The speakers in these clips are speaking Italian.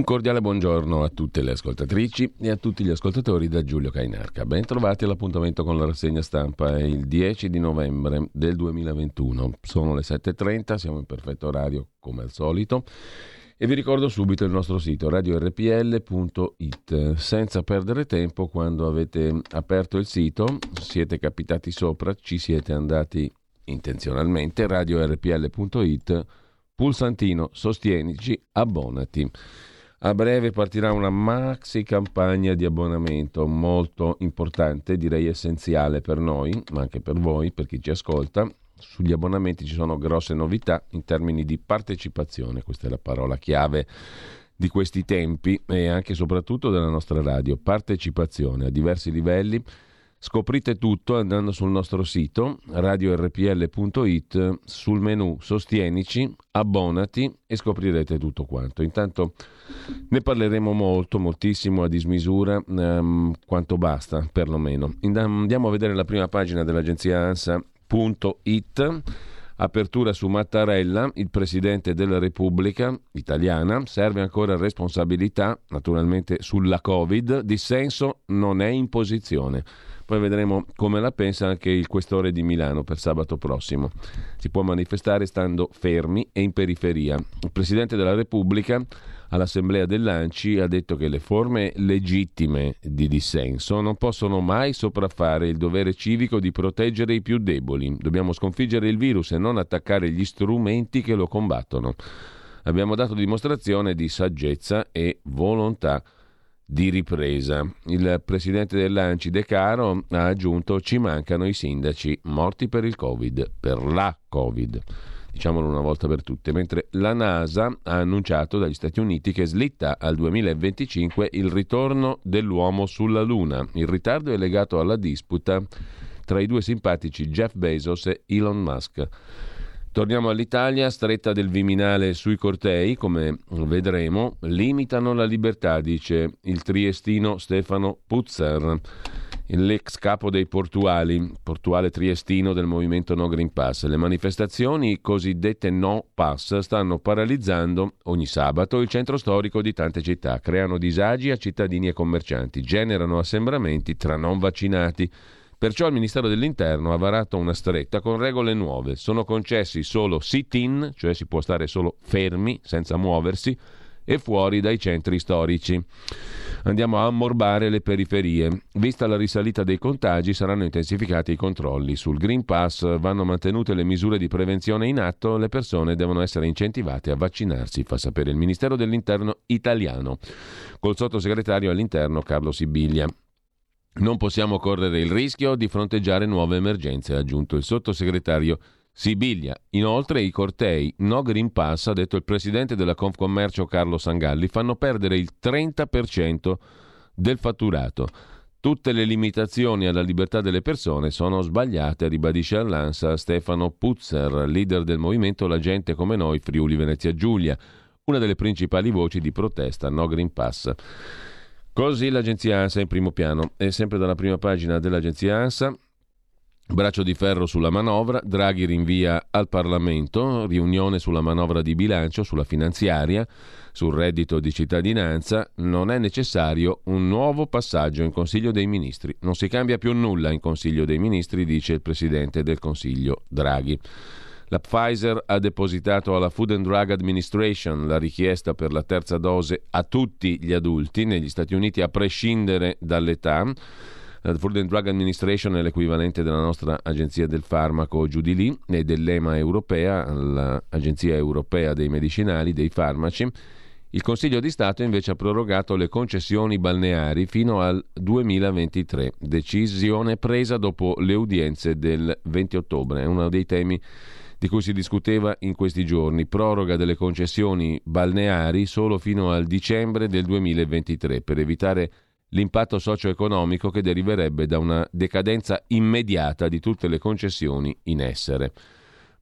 Un cordiale buongiorno a tutte le ascoltatrici e a tutti gli ascoltatori da Giulio Cainarca. Ben trovati all'appuntamento con la rassegna stampa è il 10 di novembre del 2021. Sono le 7.30, siamo in perfetto orario come al solito e vi ricordo subito il nostro sito radiorpl.it. Senza perdere tempo, quando avete aperto il sito, siete capitati sopra, ci siete andati intenzionalmente, radiorpl.it, pulsantino, sostienici, abbonati. A breve partirà una maxi campagna di abbonamento molto importante, direi essenziale per noi, ma anche per voi, per chi ci ascolta. Sugli abbonamenti ci sono grosse novità in termini di partecipazione, questa è la parola chiave di questi tempi e anche e soprattutto della nostra radio. Partecipazione a diversi livelli Scoprite tutto andando sul nostro sito radiorpl.it sul menu Sostienici, abbonati e scoprirete tutto quanto. Intanto ne parleremo molto, moltissimo a dismisura, ehm, quanto basta perlomeno. Andiamo a vedere la prima pagina dell'agenzia ANSA.it. Apertura su Mattarella, il Presidente della Repubblica italiana, serve ancora responsabilità, naturalmente sulla Covid, dissenso non è imposizione. Poi vedremo come la pensa anche il questore di Milano per sabato prossimo. Si può manifestare stando fermi e in periferia. Il Presidente della Repubblica all'Assemblea dell'ANCI ha detto che le forme legittime di dissenso non possono mai sopraffare il dovere civico di proteggere i più deboli. Dobbiamo sconfiggere il virus e non attaccare gli strumenti che lo combattono. Abbiamo dato dimostrazione di saggezza e volontà di ripresa. Il presidente dell'Anci De Caro ha aggiunto ci mancano i sindaci morti per il Covid, per la Covid, diciamolo una volta per tutte, mentre la NASA ha annunciato dagli Stati Uniti che slitta al 2025 il ritorno dell'uomo sulla Luna. Il ritardo è legato alla disputa tra i due simpatici Jeff Bezos e Elon Musk. Torniamo all'Italia, stretta del Viminale sui cortei, come vedremo, limitano la libertà, dice il triestino Stefano Puzzer, l'ex capo dei portuali, portuale triestino del movimento No Green Pass. Le manifestazioni cosiddette No Pass stanno paralizzando ogni sabato il centro storico di tante città, creano disagi a cittadini e commercianti, generano assembramenti tra non vaccinati Perciò il Ministero dell'Interno ha varato una stretta con regole nuove. Sono concessi solo sit-in, cioè si può stare solo fermi, senza muoversi, e fuori dai centri storici. Andiamo a ammorbare le periferie. Vista la risalita dei contagi, saranno intensificati i controlli. Sul Green Pass vanno mantenute le misure di prevenzione in atto, le persone devono essere incentivate a vaccinarsi, fa sapere il Ministero dell'Interno italiano, col sottosegretario all'interno Carlo Sibiglia. Non possiamo correre il rischio di fronteggiare nuove emergenze, ha aggiunto il sottosegretario Sibiglia. Inoltre i cortei No Green Pass, ha detto il presidente della Confcommercio Carlo Sangalli, fanno perdere il 30% del fatturato. Tutte le limitazioni alla libertà delle persone sono sbagliate, ribadisce all'ANSA Stefano Puzzer, leader del movimento La gente come noi Friuli Venezia Giulia, una delle principali voci di protesta No Green Pass. Così l'agenzia ANSA in primo piano e sempre dalla prima pagina dell'agenzia ANSA Braccio di ferro sulla manovra, Draghi rinvia al Parlamento, riunione sulla manovra di bilancio, sulla finanziaria, sul reddito di cittadinanza, non è necessario un nuovo passaggio in Consiglio dei Ministri. Non si cambia più nulla in Consiglio dei Ministri, dice il Presidente del Consiglio Draghi. La Pfizer ha depositato alla Food and Drug Administration la richiesta per la terza dose a tutti gli adulti negli Stati Uniti a prescindere dall'età. La Food and Drug Administration è l'equivalente della nostra agenzia del farmaco giù di lì e dell'EMA europea, l'agenzia europea dei medicinali, dei farmaci. Il Consiglio di Stato invece ha prorogato le concessioni balneari fino al 2023, decisione presa dopo le udienze del 20 ottobre. È uno dei temi di cui si discuteva in questi giorni, proroga delle concessioni balneari solo fino al dicembre del 2023 per evitare l'impatto socio-economico che deriverebbe da una decadenza immediata di tutte le concessioni in essere.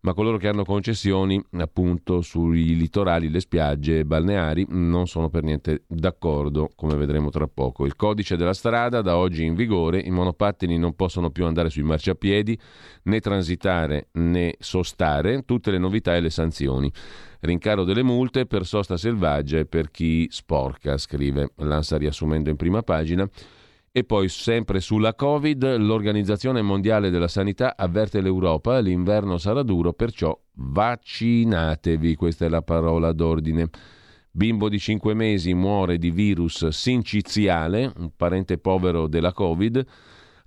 Ma coloro che hanno concessioni appunto sui litorali, le spiagge balneari non sono per niente d'accordo, come vedremo tra poco. Il codice della strada da oggi in vigore, i monopattini non possono più andare sui marciapiedi, né transitare né sostare, tutte le novità e le sanzioni. Rincaro delle multe per sosta selvaggia e per chi sporca, scrive l'ANSA riassumendo in prima pagina. E poi sempre sulla Covid, l'Organizzazione Mondiale della Sanità avverte l'Europa, l'inverno sarà duro, perciò vaccinatevi, questa è la parola d'ordine. Bimbo di 5 mesi muore di virus sinciziale, un parente povero della Covid,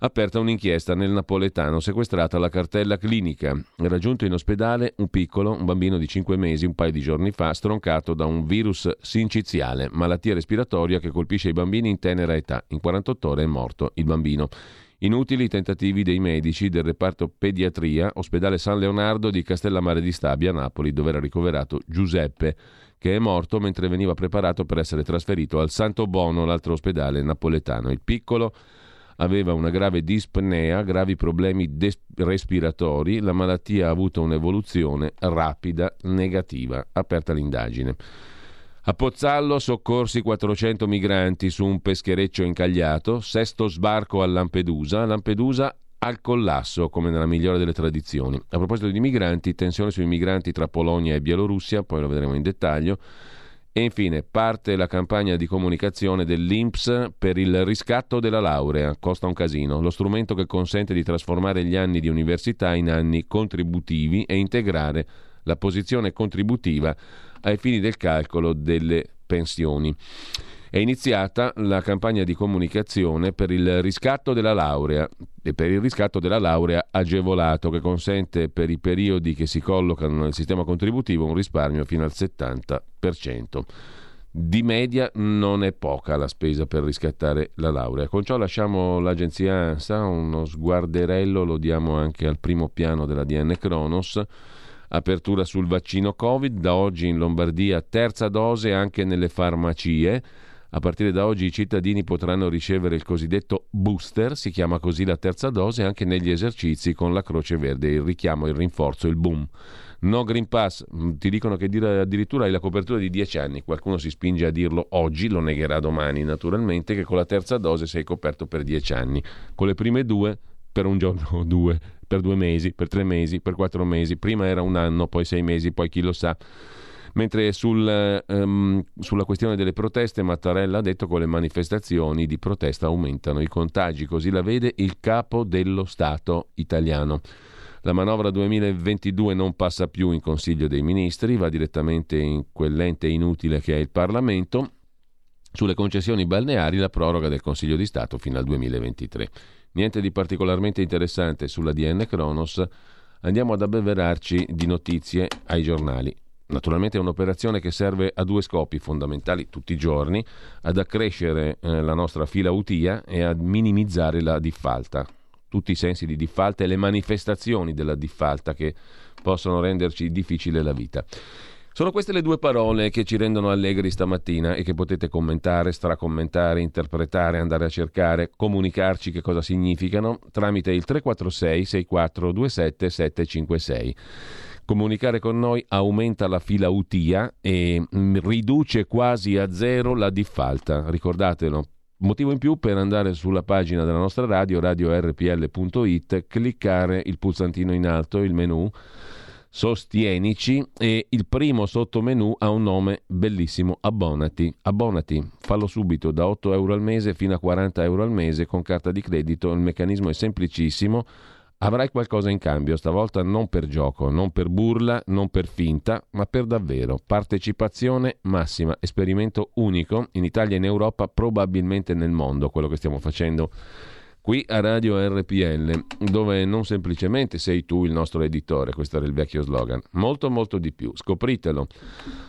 aperta un'inchiesta nel napoletano, sequestrata la cartella clinica. Raggiunto in ospedale un piccolo, un bambino di 5 mesi, un paio di giorni fa, stroncato da un virus sinciziale, malattia respiratoria che colpisce i bambini in tenera età. In 48 ore è morto il bambino. Inutili i tentativi dei medici del reparto pediatria, ospedale San Leonardo di Castellammare di Stabia, Napoli, dove era ricoverato Giuseppe, che è morto mentre veniva preparato per essere trasferito al Santo Bono, l'altro ospedale napoletano. Il piccolo aveva una grave dispnea, gravi problemi des- respiratori, la malattia ha avuto un'evoluzione rapida negativa. Aperta l'indagine. A Pozzallo soccorsi 400 migranti su un peschereccio incagliato, sesto sbarco a Lampedusa, Lampedusa al collasso, come nella migliore delle tradizioni. A proposito di migranti, tensione sui migranti tra Polonia e Bielorussia, poi lo vedremo in dettaglio. E infine parte la campagna di comunicazione dell'INPS per il riscatto della laurea, costa un casino, lo strumento che consente di trasformare gli anni di università in anni contributivi e integrare la posizione contributiva ai fini del calcolo delle pensioni. È iniziata la campagna di comunicazione per il riscatto della laurea e per il riscatto della laurea agevolato che consente per i periodi che si collocano nel sistema contributivo un risparmio fino al 70%. Di media non è poca la spesa per riscattare la laurea. Con ciò lasciamo l'agenzia ANSA, uno sguarderello lo diamo anche al primo piano della DN Kronos. Apertura sul vaccino Covid, da oggi in Lombardia terza dose anche nelle farmacie. A partire da oggi i cittadini potranno ricevere il cosiddetto booster, si chiama così la terza dose, anche negli esercizi con la Croce Verde, il richiamo, il rinforzo, il boom. No Green Pass, mm, ti dicono che addirittura hai la copertura di 10 anni, qualcuno si spinge a dirlo oggi, lo negherà domani naturalmente, che con la terza dose sei coperto per 10 anni, con le prime due per un giorno o due, per due mesi, per tre mesi, per quattro mesi, prima era un anno, poi sei mesi, poi chi lo sa. Mentre sul, um, sulla questione delle proteste Mattarella ha detto che le manifestazioni di protesta aumentano i contagi, così la vede il capo dello Stato italiano. La manovra 2022 non passa più in Consiglio dei Ministri, va direttamente in quell'ente inutile che è il Parlamento. Sulle concessioni balneari la proroga del Consiglio di Stato fino al 2023. Niente di particolarmente interessante sulla DN Kronos. Andiamo ad abbeverarci di notizie ai giornali. Naturalmente è un'operazione che serve a due scopi fondamentali tutti i giorni, ad accrescere eh, la nostra fila UTIA e a minimizzare la diffalta, tutti i sensi di diffalta e le manifestazioni della diffalta che possono renderci difficile la vita. Sono queste le due parole che ci rendono allegri stamattina e che potete commentare, stracommentare, interpretare, andare a cercare, comunicarci che cosa significano tramite il 346 6427 756. Comunicare con noi aumenta la fila UTIA e mm, riduce quasi a zero la diffalta, ricordatelo. Motivo in più per andare sulla pagina della nostra radio, radiorpl.it, cliccare il pulsantino in alto, il menu Sostienici e il primo sottomenu ha un nome bellissimo, abbonati. Abbonati, fallo subito da 8 euro al mese fino a 40 euro al mese con carta di credito, il meccanismo è semplicissimo Avrai qualcosa in cambio, stavolta non per gioco, non per burla, non per finta, ma per davvero. Partecipazione massima, esperimento unico in Italia e in Europa, probabilmente nel mondo, quello che stiamo facendo qui a Radio RPL, dove non semplicemente sei tu il nostro editore, questo era il vecchio slogan, molto molto di più. Scopritelo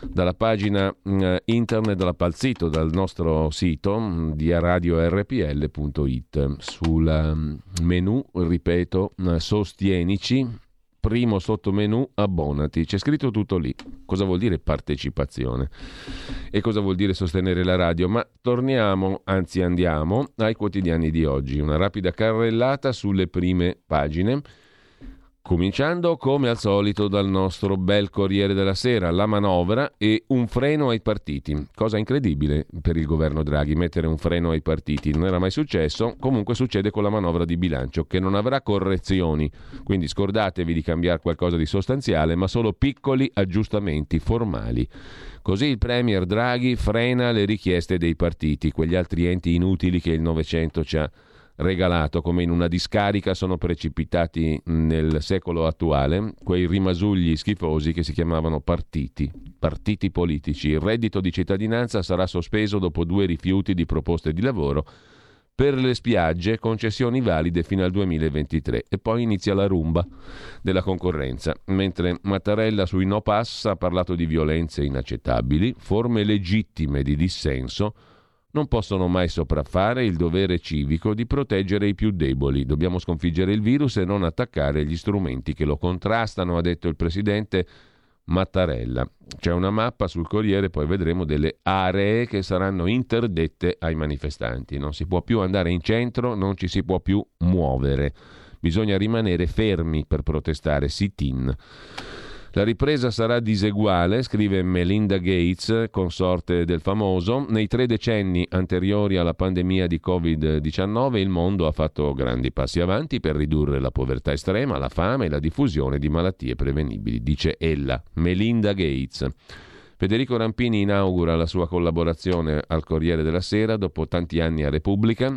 dalla pagina uh, internet della Palzito, dal nostro sito mm, di radiorpl.it. Sul um, menu, ripeto, uh, sostienici primo sottomenu abbonati. C'è scritto tutto lì. Cosa vuol dire partecipazione? E cosa vuol dire sostenere la radio? Ma torniamo, anzi andiamo, ai quotidiani di oggi. Una rapida carrellata sulle prime pagine. Cominciando come al solito dal nostro bel Corriere della Sera, la manovra e un freno ai partiti. Cosa incredibile per il governo Draghi mettere un freno ai partiti. Non era mai successo, comunque succede con la manovra di bilancio che non avrà correzioni. Quindi scordatevi di cambiare qualcosa di sostanziale, ma solo piccoli aggiustamenti formali. Così il Premier Draghi frena le richieste dei partiti, quegli altri enti inutili che il Novecento ci ha regalato come in una discarica sono precipitati nel secolo attuale quei rimasugli schifosi che si chiamavano partiti, partiti politici. Il reddito di cittadinanza sarà sospeso dopo due rifiuti di proposte di lavoro per le spiagge concessioni valide fino al 2023 e poi inizia la rumba della concorrenza, mentre Mattarella sui no pass ha parlato di violenze inaccettabili, forme legittime di dissenso, non possono mai sopraffare il dovere civico di proteggere i più deboli. Dobbiamo sconfiggere il virus e non attaccare gli strumenti che lo contrastano, ha detto il presidente Mattarella. C'è una mappa sul Corriere, poi vedremo delle aree che saranno interdette ai manifestanti. Non si può più andare in centro, non ci si può più muovere. Bisogna rimanere fermi per protestare, sit-in. La ripresa sarà diseguale, scrive Melinda Gates, consorte del famoso. Nei tre decenni anteriori alla pandemia di Covid-19 il mondo ha fatto grandi passi avanti per ridurre la povertà estrema, la fame e la diffusione di malattie prevenibili, dice ella, Melinda Gates. Federico Rampini inaugura la sua collaborazione al Corriere della Sera dopo tanti anni a Repubblica.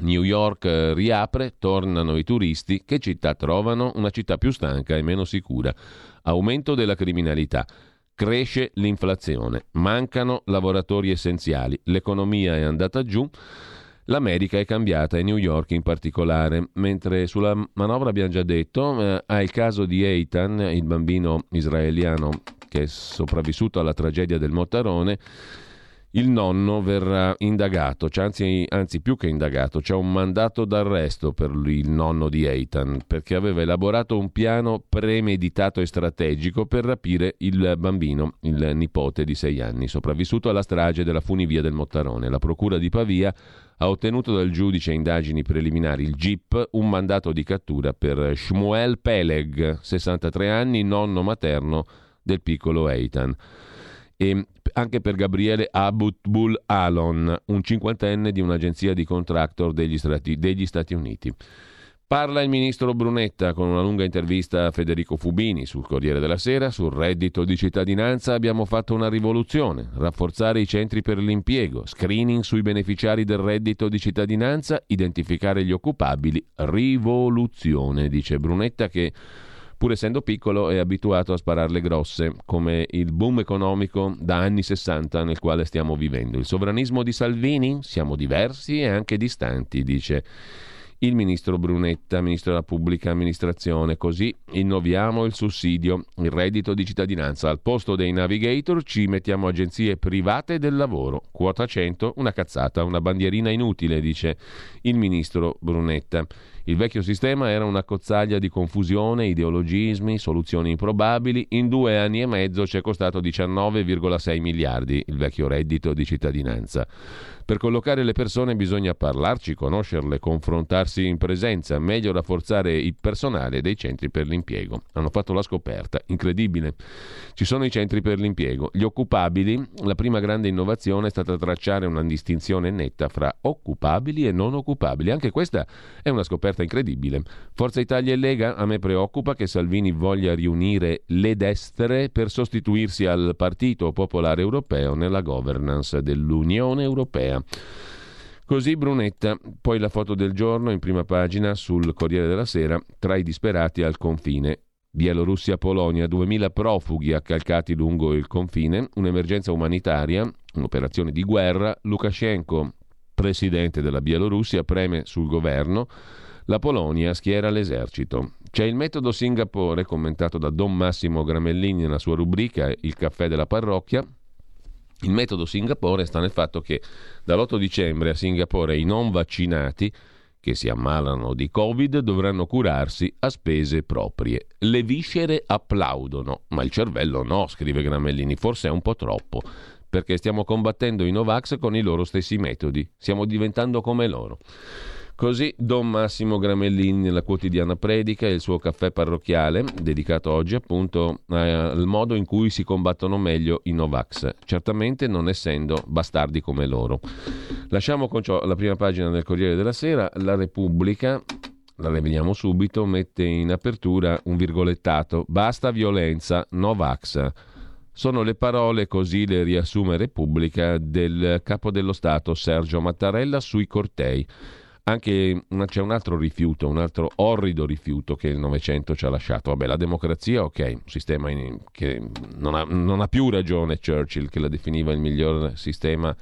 New York eh, riapre, tornano i turisti. Che città trovano? Una città più stanca e meno sicura. Aumento della criminalità. Cresce l'inflazione. Mancano lavoratori essenziali. L'economia è andata giù. L'America è cambiata e New York in particolare, mentre sulla manovra abbiamo già detto, eh, ha il caso di Eitan, il bambino israeliano che è sopravvissuto alla tragedia del Mottarone, il nonno verrà indagato, cioè anzi, anzi, più che indagato, c'è un mandato d'arresto per il nonno di Eitan perché aveva elaborato un piano premeditato e strategico per rapire il bambino, il nipote di sei anni, sopravvissuto alla strage della funivia del Mottarone. La procura di Pavia ha ottenuto dal giudice indagini preliminari, il GIP, un mandato di cattura per Shmuel Peleg, 63 anni, nonno materno del piccolo Eitan e anche per Gabriele Abutbul Alon, un cinquantenne di un'agenzia di contractor degli Stati, degli Stati Uniti. Parla il ministro Brunetta con una lunga intervista a Federico Fubini sul Corriere della Sera. Sul reddito di cittadinanza abbiamo fatto una rivoluzione, rafforzare i centri per l'impiego, screening sui beneficiari del reddito di cittadinanza, identificare gli occupabili, rivoluzione, dice Brunetta che pur essendo piccolo è abituato a spararle grosse, come il boom economico da anni 60 nel quale stiamo vivendo. Il sovranismo di Salvini? Siamo diversi e anche distanti, dice il ministro Brunetta, ministro della pubblica amministrazione. Così innoviamo il sussidio, il reddito di cittadinanza. Al posto dei navigator ci mettiamo agenzie private del lavoro. Quota 100, una cazzata, una bandierina inutile, dice il ministro Brunetta. Il vecchio sistema era una cozzaglia di confusione, ideologismi, soluzioni improbabili. In due anni e mezzo ci è costato 19,6 miliardi il vecchio reddito di cittadinanza. Per collocare le persone bisogna parlarci, conoscerle, confrontarsi in presenza, meglio rafforzare il personale dei centri per l'impiego. Hanno fatto la scoperta, incredibile. Ci sono i centri per l'impiego. Gli occupabili, la prima grande innovazione è stata tracciare una distinzione netta fra occupabili e non occupabili. Anche questa è una scoperta incredibile. Forza Italia e Lega, a me preoccupa che Salvini voglia riunire le destre per sostituirsi al Partito Popolare Europeo nella governance dell'Unione Europea. Così Brunetta, poi la foto del giorno in prima pagina sul Corriere della Sera, tra i disperati al confine. Bielorussia-Polonia, 2000 profughi accalcati lungo il confine, un'emergenza umanitaria, un'operazione di guerra. Lukashenko, presidente della Bielorussia, preme sul governo. La Polonia schiera l'esercito. C'è il metodo Singapore, commentato da Don Massimo Gramellini nella sua rubrica Il caffè della parrocchia, il metodo Singapore sta nel fatto che dall'8 dicembre a Singapore i non vaccinati che si ammalano di Covid dovranno curarsi a spese proprie. Le viscere applaudono, ma il cervello no, scrive Gramellini, forse è un po' troppo, perché stiamo combattendo i Novax con i loro stessi metodi, stiamo diventando come loro. Così Don Massimo Gramellini nella quotidiana predica e il suo caffè parrocchiale, dedicato oggi appunto al modo in cui si combattono meglio i Novax, certamente non essendo bastardi come loro. Lasciamo con ciò la prima pagina del Corriere della Sera, la Repubblica la rivediamo subito, mette in apertura un virgolettato, basta violenza, Novax. Sono le parole, così le riassume Repubblica, del capo dello Stato Sergio Mattarella sui cortei. Anche c'è un altro rifiuto, un altro orrido rifiuto che il Novecento ci ha lasciato. Vabbè, la democrazia, ok, un sistema in, che non ha, non ha più ragione Churchill che la definiva il miglior sistema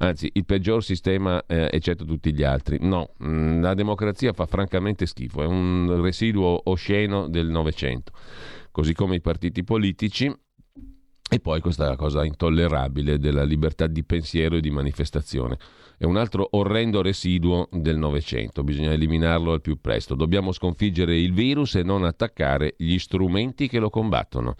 anzi il peggior sistema eh, eccetto tutti gli altri. No, mh, mm, la democrazia fa francamente schifo, è un residuo osceno del Novecento, così come i partiti politici e poi questa cosa intollerabile della libertà di pensiero e di manifestazione. È un altro orrendo residuo del Novecento, bisogna eliminarlo al più presto. Dobbiamo sconfiggere il virus e non attaccare gli strumenti che lo combattono,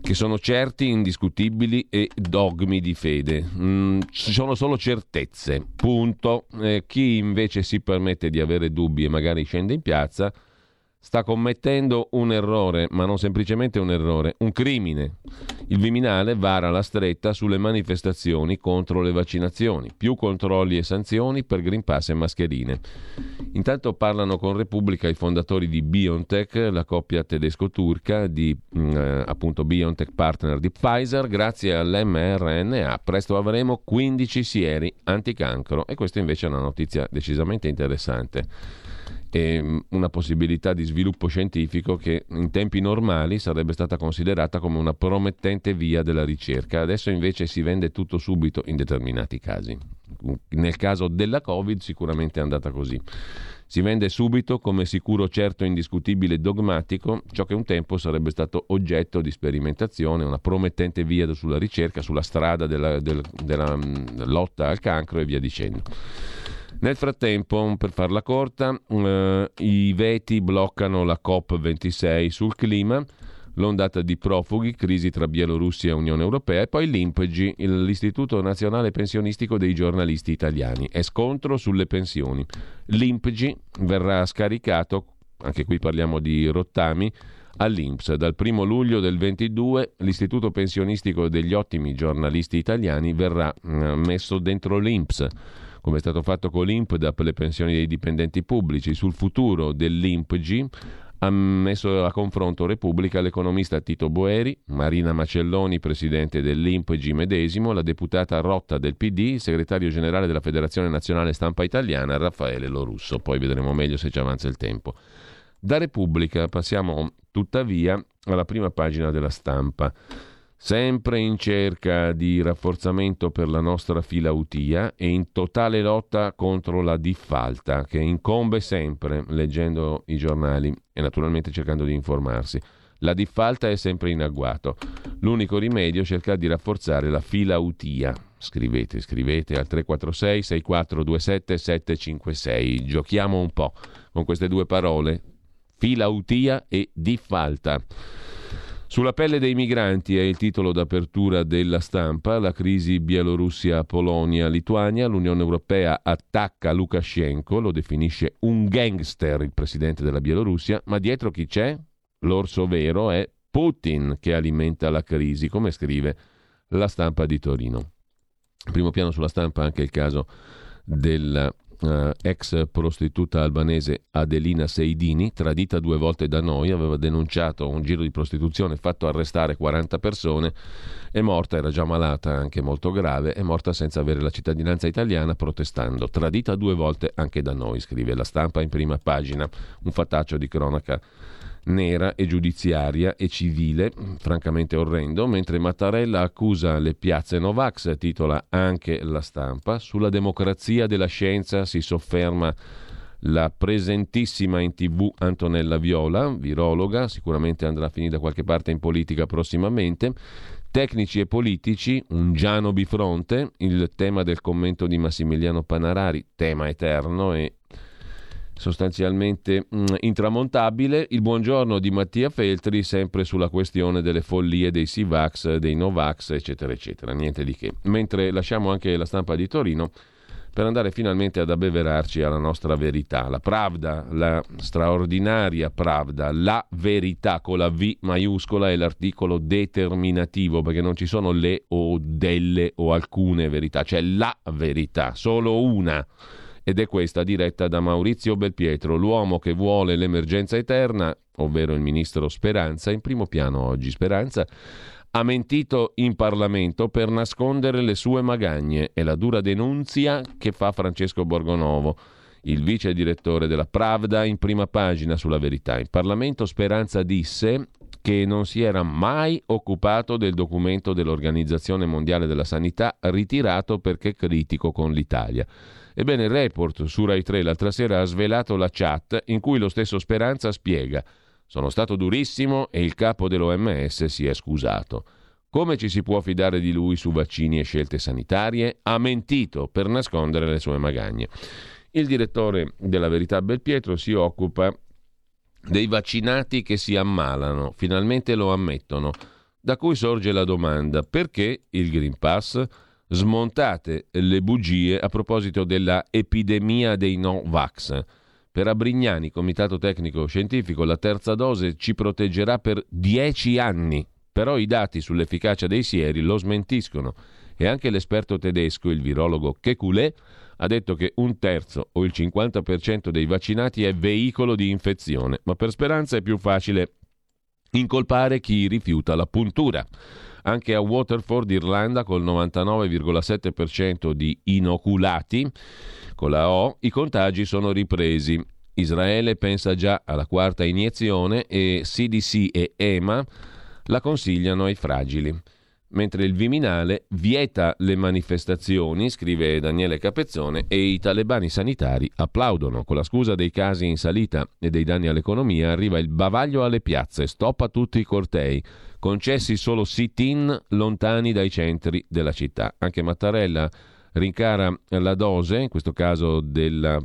che sono certi, indiscutibili e dogmi di fede. Mm, ci sono solo certezze, punto. Eh, chi invece si permette di avere dubbi e magari scende in piazza sta commettendo un errore, ma non semplicemente un errore, un crimine. Il Viminale vara la stretta sulle manifestazioni contro le vaccinazioni, più controlli e sanzioni per Green Pass e mascherine. Intanto parlano con Repubblica i fondatori di BioNTech, la coppia tedesco-turca di mm, eh, appunto BioNTech partner di Pfizer, grazie all'mRNA presto avremo 15 sieri anticancro e questa invece è una notizia decisamente interessante e mm, una possibilità di sviluppo scientifico che in tempi normali sarebbe stata considerata come una promettente via della ricerca. Adesso invece si vende tutto subito in determinati casi. Nel caso della Covid sicuramente è andata così. Si vende subito come sicuro, certo, indiscutibile e dogmatico ciò che un tempo sarebbe stato oggetto di sperimentazione, una promettente via sulla ricerca, sulla strada della, della, della mm, lotta al cancro e via dicendo. Nel frattempo, per farla corta, eh, i veti bloccano la COP26 sul clima, l'ondata di profughi, crisi tra Bielorussia e Unione Europea e poi l'INPGI, l'Istituto Nazionale Pensionistico dei Giornalisti Italiani. È scontro sulle pensioni. L'INPGI verrà scaricato, anche qui parliamo di rottami, all'INPS. Dal 1 luglio del 22 l'Istituto Pensionistico degli Ottimi Giornalisti Italiani verrà eh, messo dentro l'INPS come è stato fatto con l'INPDAP per le pensioni dei dipendenti pubblici. Sul futuro dell'INPG ha messo a confronto Repubblica l'economista Tito Boeri, Marina Macelloni, presidente dell'INPG medesimo, la deputata Rotta del PD, il segretario generale della Federazione Nazionale Stampa Italiana, Raffaele Lorusso. Poi vedremo meglio se ci avanza il tempo. Da Repubblica passiamo tuttavia alla prima pagina della stampa sempre in cerca di rafforzamento per la nostra filautia e in totale lotta contro la diffalta che incombe sempre leggendo i giornali e naturalmente cercando di informarsi. La diffalta è sempre in agguato. L'unico rimedio è cercare di rafforzare la filautia. Scrivete, scrivete al 346 6427 756. Giochiamo un po' con queste due parole, filautia e diffalta. Sulla pelle dei migranti è il titolo d'apertura della stampa, la crisi Bielorussia-Polonia-Lituania, l'Unione Europea attacca Lukashenko, lo definisce un gangster il presidente della Bielorussia, ma dietro chi c'è? L'orso vero è Putin che alimenta la crisi, come scrive la stampa di Torino. primo piano sulla stampa anche il caso del eh, ex prostituta albanese Adelina Seidini, tradita due volte da noi, aveva denunciato un giro di prostituzione, fatto arrestare 40 persone, è morta, era già malata, anche molto grave, è morta senza avere la cittadinanza italiana protestando. Tradita due volte anche da noi, scrive la stampa in prima pagina, un fattaccio di cronaca nera e giudiziaria e civile, francamente orrendo, mentre Mattarella accusa le piazze Novax, titola anche la stampa, sulla democrazia della scienza si sofferma la presentissima in tv Antonella Viola, virologa, sicuramente andrà a finire da qualche parte in politica prossimamente, tecnici e politici, un Giano bifronte, il tema del commento di Massimiliano Panarari, tema eterno e sostanzialmente mh, mm, intramontabile. Il buongiorno di Mattia Feltri, sempre sulla questione delle follie dei Sivax, dei Novax, eccetera, eccetera. Niente di che. Mentre lasciamo anche la stampa di Torino per andare finalmente ad abbeverarci alla nostra verità. La Pravda, la straordinaria Pravda, la verità con la V maiuscola è l'articolo determinativo, perché non ci sono le o delle o alcune verità, c'è la verità, solo una. Ed è questa diretta da Maurizio Belpietro, l'uomo che vuole l'emergenza eterna, ovvero il ministro Speranza, in primo piano oggi. Speranza ha mentito in Parlamento per nascondere le sue magagne. È la dura denunzia che fa Francesco Borgonovo, il vice direttore della Pravda, in prima pagina sulla verità. In Parlamento Speranza disse che non si era mai occupato del documento dell'Organizzazione Mondiale della Sanità ritirato perché critico con l'Italia. Ebbene, il report su Rai 3 l'altra sera ha svelato la chat in cui lo stesso Speranza spiega sono stato durissimo e il capo dell'OMS si è scusato. Come ci si può fidare di lui su vaccini e scelte sanitarie? Ha mentito per nascondere le sue magagne. Il direttore della Verità Belpietro si occupa dei vaccinati che si ammalano, finalmente lo ammettono, da cui sorge la domanda perché il Green Pass? Smontate le bugie a proposito della epidemia dei no-vax. Per Abrignani, Comitato Tecnico Scientifico, la terza dose ci proteggerà per dieci anni, però i dati sull'efficacia dei sieri lo smentiscono e anche l'esperto tedesco, il virologo Kekulé, ha detto che un terzo o il 50% dei vaccinati è veicolo di infezione, ma per speranza è più facile incolpare chi rifiuta la puntura. Anche a Waterford, Irlanda, col 99,7% di inoculati, con la O, i contagi sono ripresi. Israele pensa già alla quarta iniezione e CDC e EMA la consigliano ai fragili. Mentre il Viminale vieta le manifestazioni, scrive Daniele Capezzone, e i talebani sanitari applaudono. Con la scusa dei casi in salita e dei danni all'economia arriva il bavaglio alle piazze, stoppa tutti i cortei, concessi solo sit-in lontani dai centri della città. Anche Mattarella rincara la dose, in questo caso della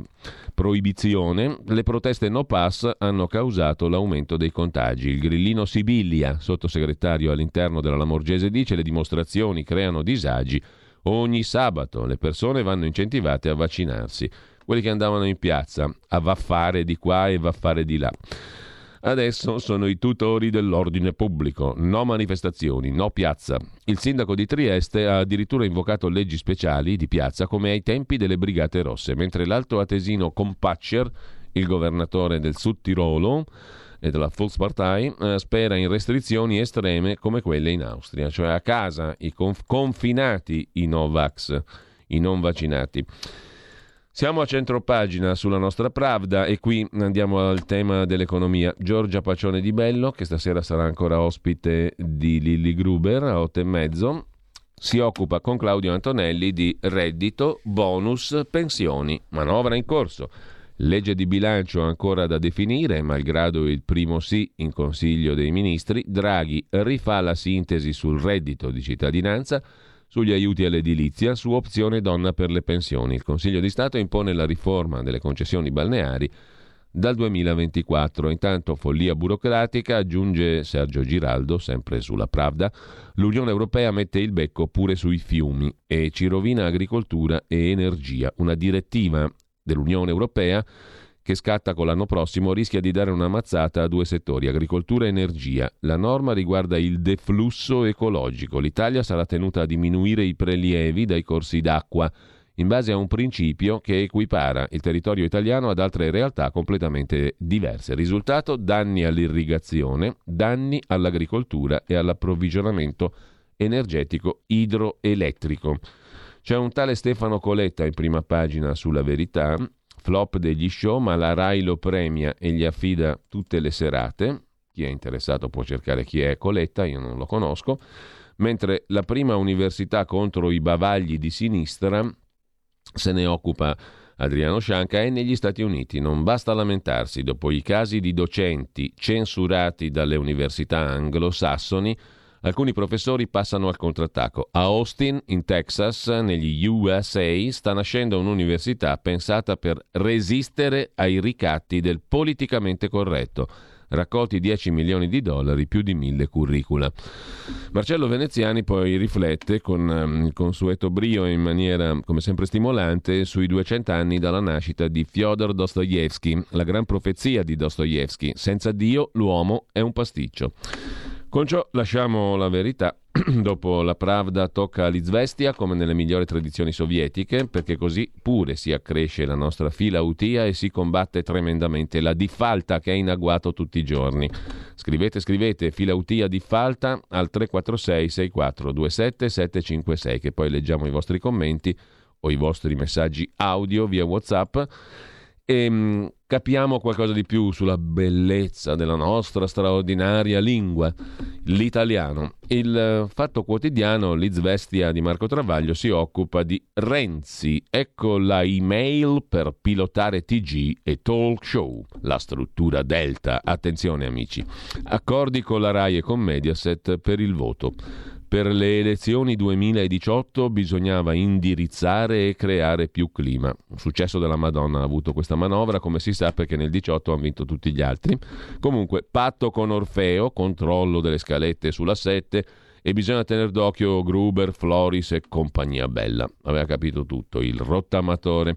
proibizione, le proteste no pass hanno causato l'aumento dei contagi. Il grillino Sibilia, sottosegretario all'interno della Lamorgese, dice le dimostrazioni creano disagi. Ogni sabato le persone vanno incentivate a vaccinarsi. Quelli che andavano in piazza a vaffare di qua e vaffare di là. Adesso sono i tutori dell'ordine pubblico. No manifestazioni, no piazza. Il sindaco di Trieste ha addirittura invocato leggi speciali di piazza come ai tempi delle Brigate Rosse, mentre l'alto atesino Compaccer, il governatore del Sud Tirolo e della Volkspartei, eh, spera in restrizioni estreme come quelle in Austria, cioè a casa i conf- confinati i Novax, i non vaccinati. Siamo a centro pagina sulla nostra Pravda e qui andiamo al tema dell'economia. Giorgia Pacione di Bello, che stasera sarà ancora ospite di Lilli Gruber a 8 e mezzo, si occupa con Claudio Antonelli di reddito, bonus, pensioni, manovra in corso. Legge di bilancio ancora da definire, malgrado il primo sì in Consiglio dei Ministri, Draghi rifà la sintesi sul reddito di cittadinanza sugli aiuti all'edilizia, su opzione donna per le pensioni. Il Consiglio di Stato impone la riforma delle concessioni balneari dal 2024. Intanto follia burocratica, aggiunge Sergio Giraldo, sempre sulla Pravda, l'Unione Europea mette il becco pure sui fiumi e ci rovina agricoltura e energia. Una direttiva dell'Unione Europea che scatta con l'anno prossimo rischia di dare una mazzata a due settori, agricoltura e energia. La norma riguarda il deflusso ecologico. L'Italia sarà tenuta a diminuire i prelievi dai corsi d'acqua in base a un principio che equipara il territorio italiano ad altre realtà completamente diverse. Risultato? Danni all'irrigazione, danni all'agricoltura e all'approvvigionamento energetico idroelettrico. C'è un tale Stefano Coletta in prima pagina sulla verità flop degli show, ma la RAI lo premia e gli affida tutte le serate. Chi è interessato può cercare chi è Coletta, io non lo conosco. Mentre la prima università contro i bavagli di sinistra se ne occupa Adriano Scianca è negli Stati Uniti. Non basta lamentarsi dopo i casi di docenti censurati dalle università anglosassoni Alcuni professori passano al contrattacco. A Austin, in Texas, negli USA, sta nascendo un'università pensata per resistere ai ricatti del politicamente corretto. raccolti 10 milioni di dollari, più di mille curricula. Marcello Veneziani poi riflette con um, il consueto brio in maniera come sempre stimolante sui 200 anni dalla nascita di Fyodor Dostoevsky, la gran profezia di Dostoevsky, senza Dio l'uomo è un pasticcio. Con ciò lasciamo la verità. Dopo la Pravda tocca all'Izvestia come nelle migliori tradizioni sovietiche, perché così pure si accresce la nostra fila utia e si combatte tremendamente la diffalta che è in agguato tutti i giorni. Scrivete, scrivete, fila utia diffalta al 346 6427 756 che poi leggiamo i vostri commenti o i vostri messaggi audio via WhatsApp e ehm, capiamo qualcosa di più sulla bellezza della nostra straordinaria lingua, l'italiano. Il eh, Fatto Quotidiano, l'Izvestia di Marco Travaglio, si occupa di Renzi. Ecco la email per pilotare TG e talk show, la struttura Delta. Attenzione amici. Accordi con la RAI e con Mediaset per il voto. Per le elezioni 2018 bisognava indirizzare e creare più clima. Successo della Madonna ha avuto questa manovra, come si sa, perché nel 18 hanno vinto tutti gli altri. Comunque, patto con Orfeo, controllo delle scalette sulla 7 e bisogna tenere d'occhio Gruber, Floris e compagnia bella. Aveva capito tutto, il rottamatore.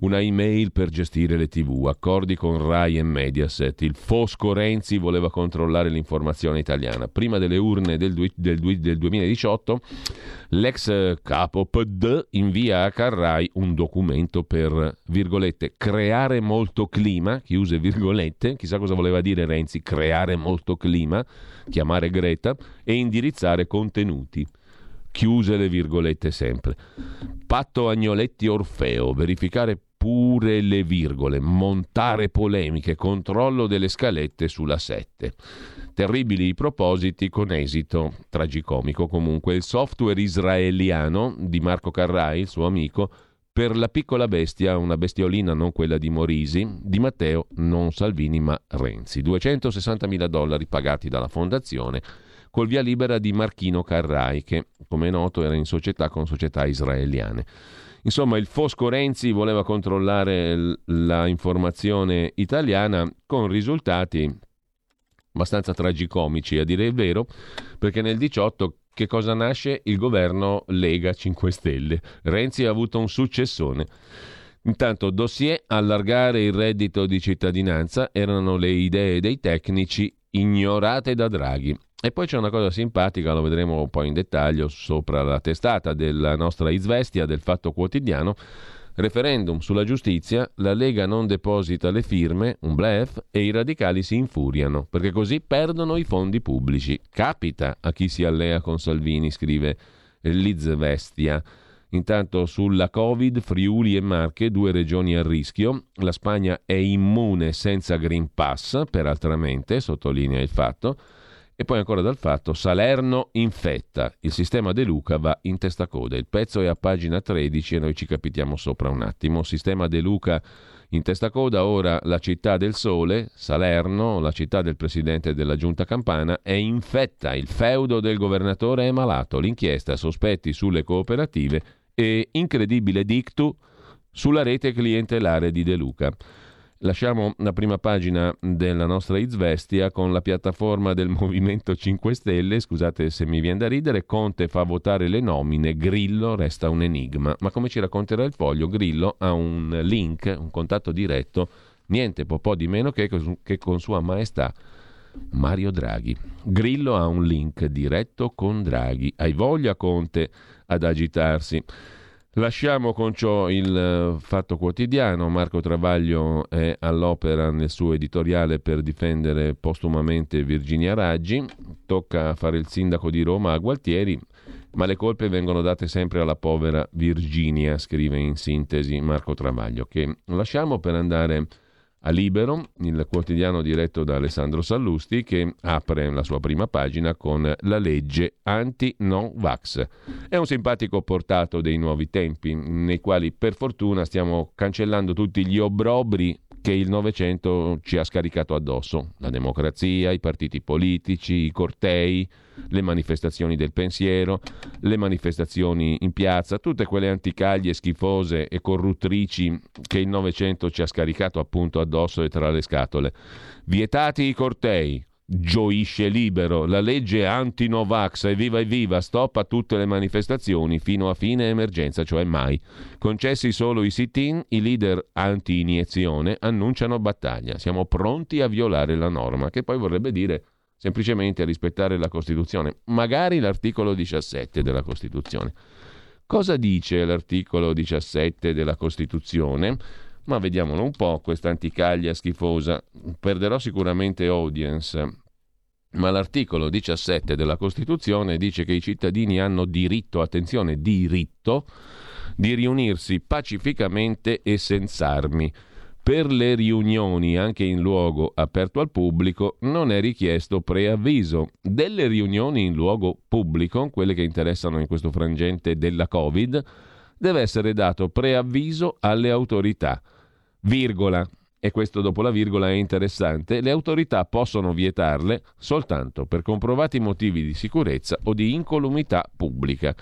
Una email per gestire le tv, accordi con Rai e Mediaset. Il Fosco Renzi voleva controllare l'informazione italiana. Prima delle urne del, del, del 2018 l'ex capo PD invia a Carrai un documento per, virgolette, creare molto clima, chiuse virgolette, chissà cosa voleva dire Renzi, creare molto clima, chiamare Greta e indirizzare contenuti. Chiuse le virgolette sempre. Patto Agnoletti Orfeo, verificare pure le virgole, montare polemiche, controllo delle scalette sulla 7. Terribili i propositi con esito tragicomico comunque. Il software israeliano di Marco Carrai, il suo amico, per la piccola bestia, una bestiolina non quella di Morisi, di Matteo, non Salvini ma Renzi. 260 mila dollari pagati dalla fondazione col via libera di Marchino Carrai, che come è noto era in società con società israeliane. Insomma, il Fosco Renzi voleva controllare la informazione italiana con risultati abbastanza tragicomici a dire il vero, perché nel 18 che cosa nasce? Il governo Lega 5 Stelle. Renzi ha avuto un successone. Intanto, dossier allargare il reddito di cittadinanza erano le idee dei tecnici ignorate da Draghi. E poi c'è una cosa simpatica, lo vedremo un po' in dettaglio sopra la testata della nostra Izvestia del Fatto Quotidiano. Referendum sulla giustizia, la Lega non deposita le firme, un blef, e i radicali si infuriano, perché così perdono i fondi pubblici. Capita a chi si allea con Salvini, scrive Liz Vestia. Intanto sulla Covid, Friuli e Marche, due regioni a rischio. La Spagna è immune senza Green Pass, peraltramente, sottolinea il fatto. E poi ancora dal fatto, Salerno infetta, il sistema De Luca va in testa coda. Il pezzo è a pagina 13 e noi ci capitiamo sopra un attimo. Sistema De Luca in testa coda, ora la città del sole, Salerno, la città del presidente della giunta campana, è infetta. Il feudo del governatore è malato. L'inchiesta, sospetti sulle cooperative e incredibile dictu sulla rete clientelare di De Luca. Lasciamo la prima pagina della nostra Izvestia con la piattaforma del Movimento 5 Stelle. Scusate se mi viene da ridere. Conte fa votare le nomine, Grillo resta un enigma. Ma come ci racconterà il foglio, Grillo ha un link, un contatto diretto, niente po' di meno che, che con Sua Maestà Mario Draghi. Grillo ha un link diretto con Draghi. Hai voglia, Conte, ad agitarsi. Lasciamo con ciò il eh, fatto quotidiano. Marco Travaglio è all'opera nel suo editoriale per difendere postumamente Virginia Raggi. Tocca fare il sindaco di Roma a Gualtieri, ma le colpe vengono date sempre alla povera Virginia, scrive in sintesi Marco Travaglio, che lasciamo per andare a Libero, il quotidiano diretto da Alessandro Sallusti, che apre la sua prima pagina con la legge anti-non-vax. È un simpatico portato dei nuovi tempi, nei quali per fortuna stiamo cancellando tutti gli obbrobri che il Novecento ci ha scaricato addosso. La democrazia, i partiti politici, i cortei, le manifestazioni del pensiero, le manifestazioni in piazza, tutte quelle anticaglie schifose e corruttrici che il Novecento ci ha scaricato appunto addosso e tra le scatole. Vietati i cortei, gioisce libero, la legge anti-Novax, evviva evviva, stop a tutte le manifestazioni fino a fine emergenza, cioè mai. Concessi solo i sit-in, i leader anti-iniezione annunciano battaglia. Siamo pronti a violare la norma, che poi vorrebbe dire semplicemente rispettare la Costituzione, magari l'articolo 17 della Costituzione. Cosa dice l'articolo 17 della Costituzione? Ma vediamolo un po', questa anticaglia schifosa. Perderò sicuramente audience. Ma l'articolo 17 della Costituzione dice che i cittadini hanno diritto, attenzione, diritto, di riunirsi pacificamente e senza armi. Per le riunioni, anche in luogo aperto al pubblico, non è richiesto preavviso. Delle riunioni in luogo pubblico, quelle che interessano in questo frangente della Covid, deve essere dato preavviso alle autorità virgola, e questo dopo la virgola è interessante, le autorità possono vietarle soltanto per comprovati motivi di sicurezza o di incolumità pubblica.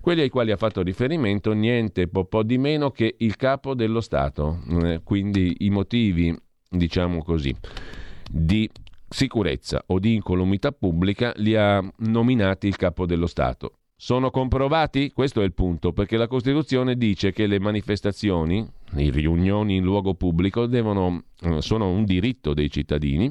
Quelli ai quali ha fatto riferimento niente po', po di meno che il capo dello Stato, eh, quindi i motivi, diciamo così, di sicurezza o di incolumità pubblica li ha nominati il capo dello Stato. Sono comprovati? Questo è il punto, perché la Costituzione dice che le manifestazioni, le riunioni in luogo pubblico devono, eh, sono un diritto dei cittadini,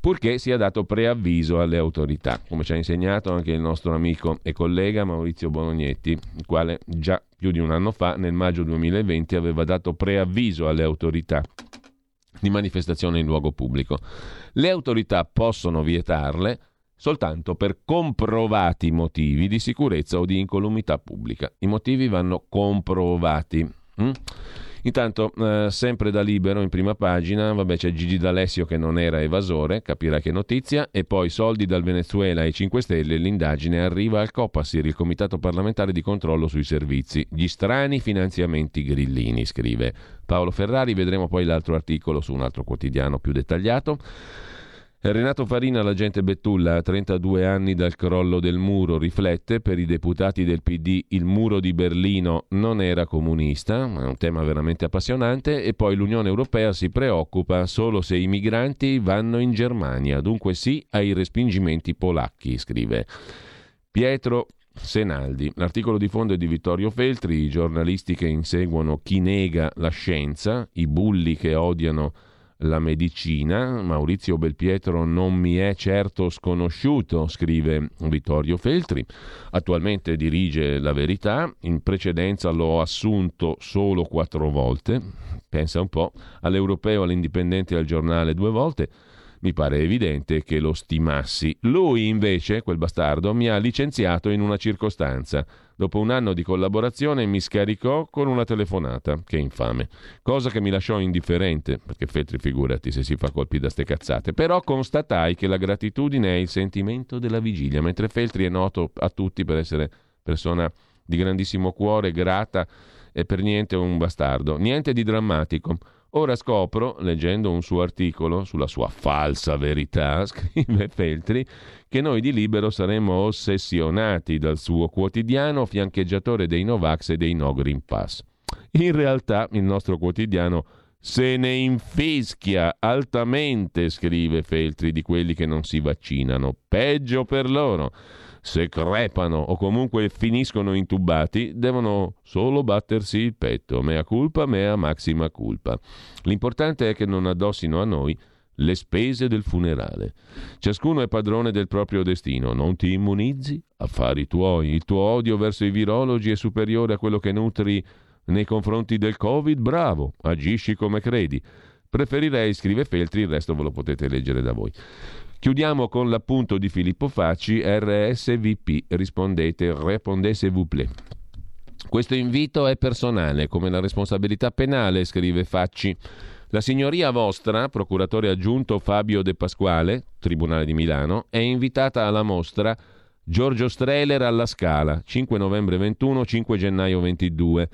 purché sia dato preavviso alle autorità, come ci ha insegnato anche il nostro amico e collega Maurizio Bolognetti, il quale già più di un anno fa, nel maggio 2020, aveva dato preavviso alle autorità di manifestazione in luogo pubblico. Le autorità possono vietarle soltanto per comprovati motivi di sicurezza o di incolumità pubblica. I motivi vanno comprovati. Mm? Intanto, eh, sempre da libero in prima pagina, vabbè, c'è Gigi D'Alessio che non era evasore, capirà che notizia, e poi soldi dal Venezuela ai 5 Stelle, l'indagine arriva al Copasir, il Comitato parlamentare di controllo sui servizi. Gli strani finanziamenti grillini, scrive Paolo Ferrari, vedremo poi l'altro articolo su un altro quotidiano più dettagliato. Renato Farina, l'agente Bettulla, a 32 anni dal crollo del muro, riflette per i deputati del PD il muro di Berlino non era comunista, è un tema veramente appassionante, e poi l'Unione Europea si preoccupa solo se i migranti vanno in Germania, dunque sì ai respingimenti polacchi, scrive Pietro Senaldi. L'articolo di fondo è di Vittorio Feltri, i giornalisti che inseguono chi nega la scienza, i bulli che odiano la medicina. Maurizio Belpietro non mi è certo sconosciuto, scrive Vittorio Feltri. Attualmente dirige La Verità, in precedenza l'ho assunto solo quattro volte, pensa un po', all'Europeo, all'Indipendente e al giornale due volte. Mi pare evidente che lo stimassi. Lui invece, quel bastardo, mi ha licenziato in una circostanza Dopo un anno di collaborazione mi scaricò con una telefonata, che infame, cosa che mi lasciò indifferente, perché Feltri figurati se si fa colpi da ste cazzate, però constatai che la gratitudine è il sentimento della vigilia, mentre Feltri è noto a tutti per essere persona di grandissimo cuore, grata e per niente un bastardo, niente di drammatico. Ora scopro, leggendo un suo articolo sulla sua falsa verità, scrive Feltri, che noi di Libero saremmo ossessionati dal suo quotidiano fiancheggiatore dei Novax e dei No Green Pass. In realtà il nostro quotidiano se ne infischia altamente, scrive Feltri, di quelli che non si vaccinano. Peggio per loro se crepano o comunque finiscono intubati, devono solo battersi il petto, mea culpa, mea maxima culpa. L'importante è che non addossino a noi le spese del funerale. Ciascuno è padrone del proprio destino, non ti immunizzi, affari tuoi, il tuo odio verso i virologi è superiore a quello che nutri nei confronti del Covid, bravo, agisci come credi. Preferirei, scrive Feltri, il resto ve lo potete leggere da voi. Chiudiamo con l'appunto di Filippo Facci, RSVP, rispondete, répondez vous plaît. Questo invito è personale, come la responsabilità penale, scrive Facci. La signoria vostra, procuratore aggiunto Fabio De Pasquale, Tribunale di Milano, è invitata alla mostra Giorgio Streller alla Scala, 5 novembre 21, 5 gennaio 22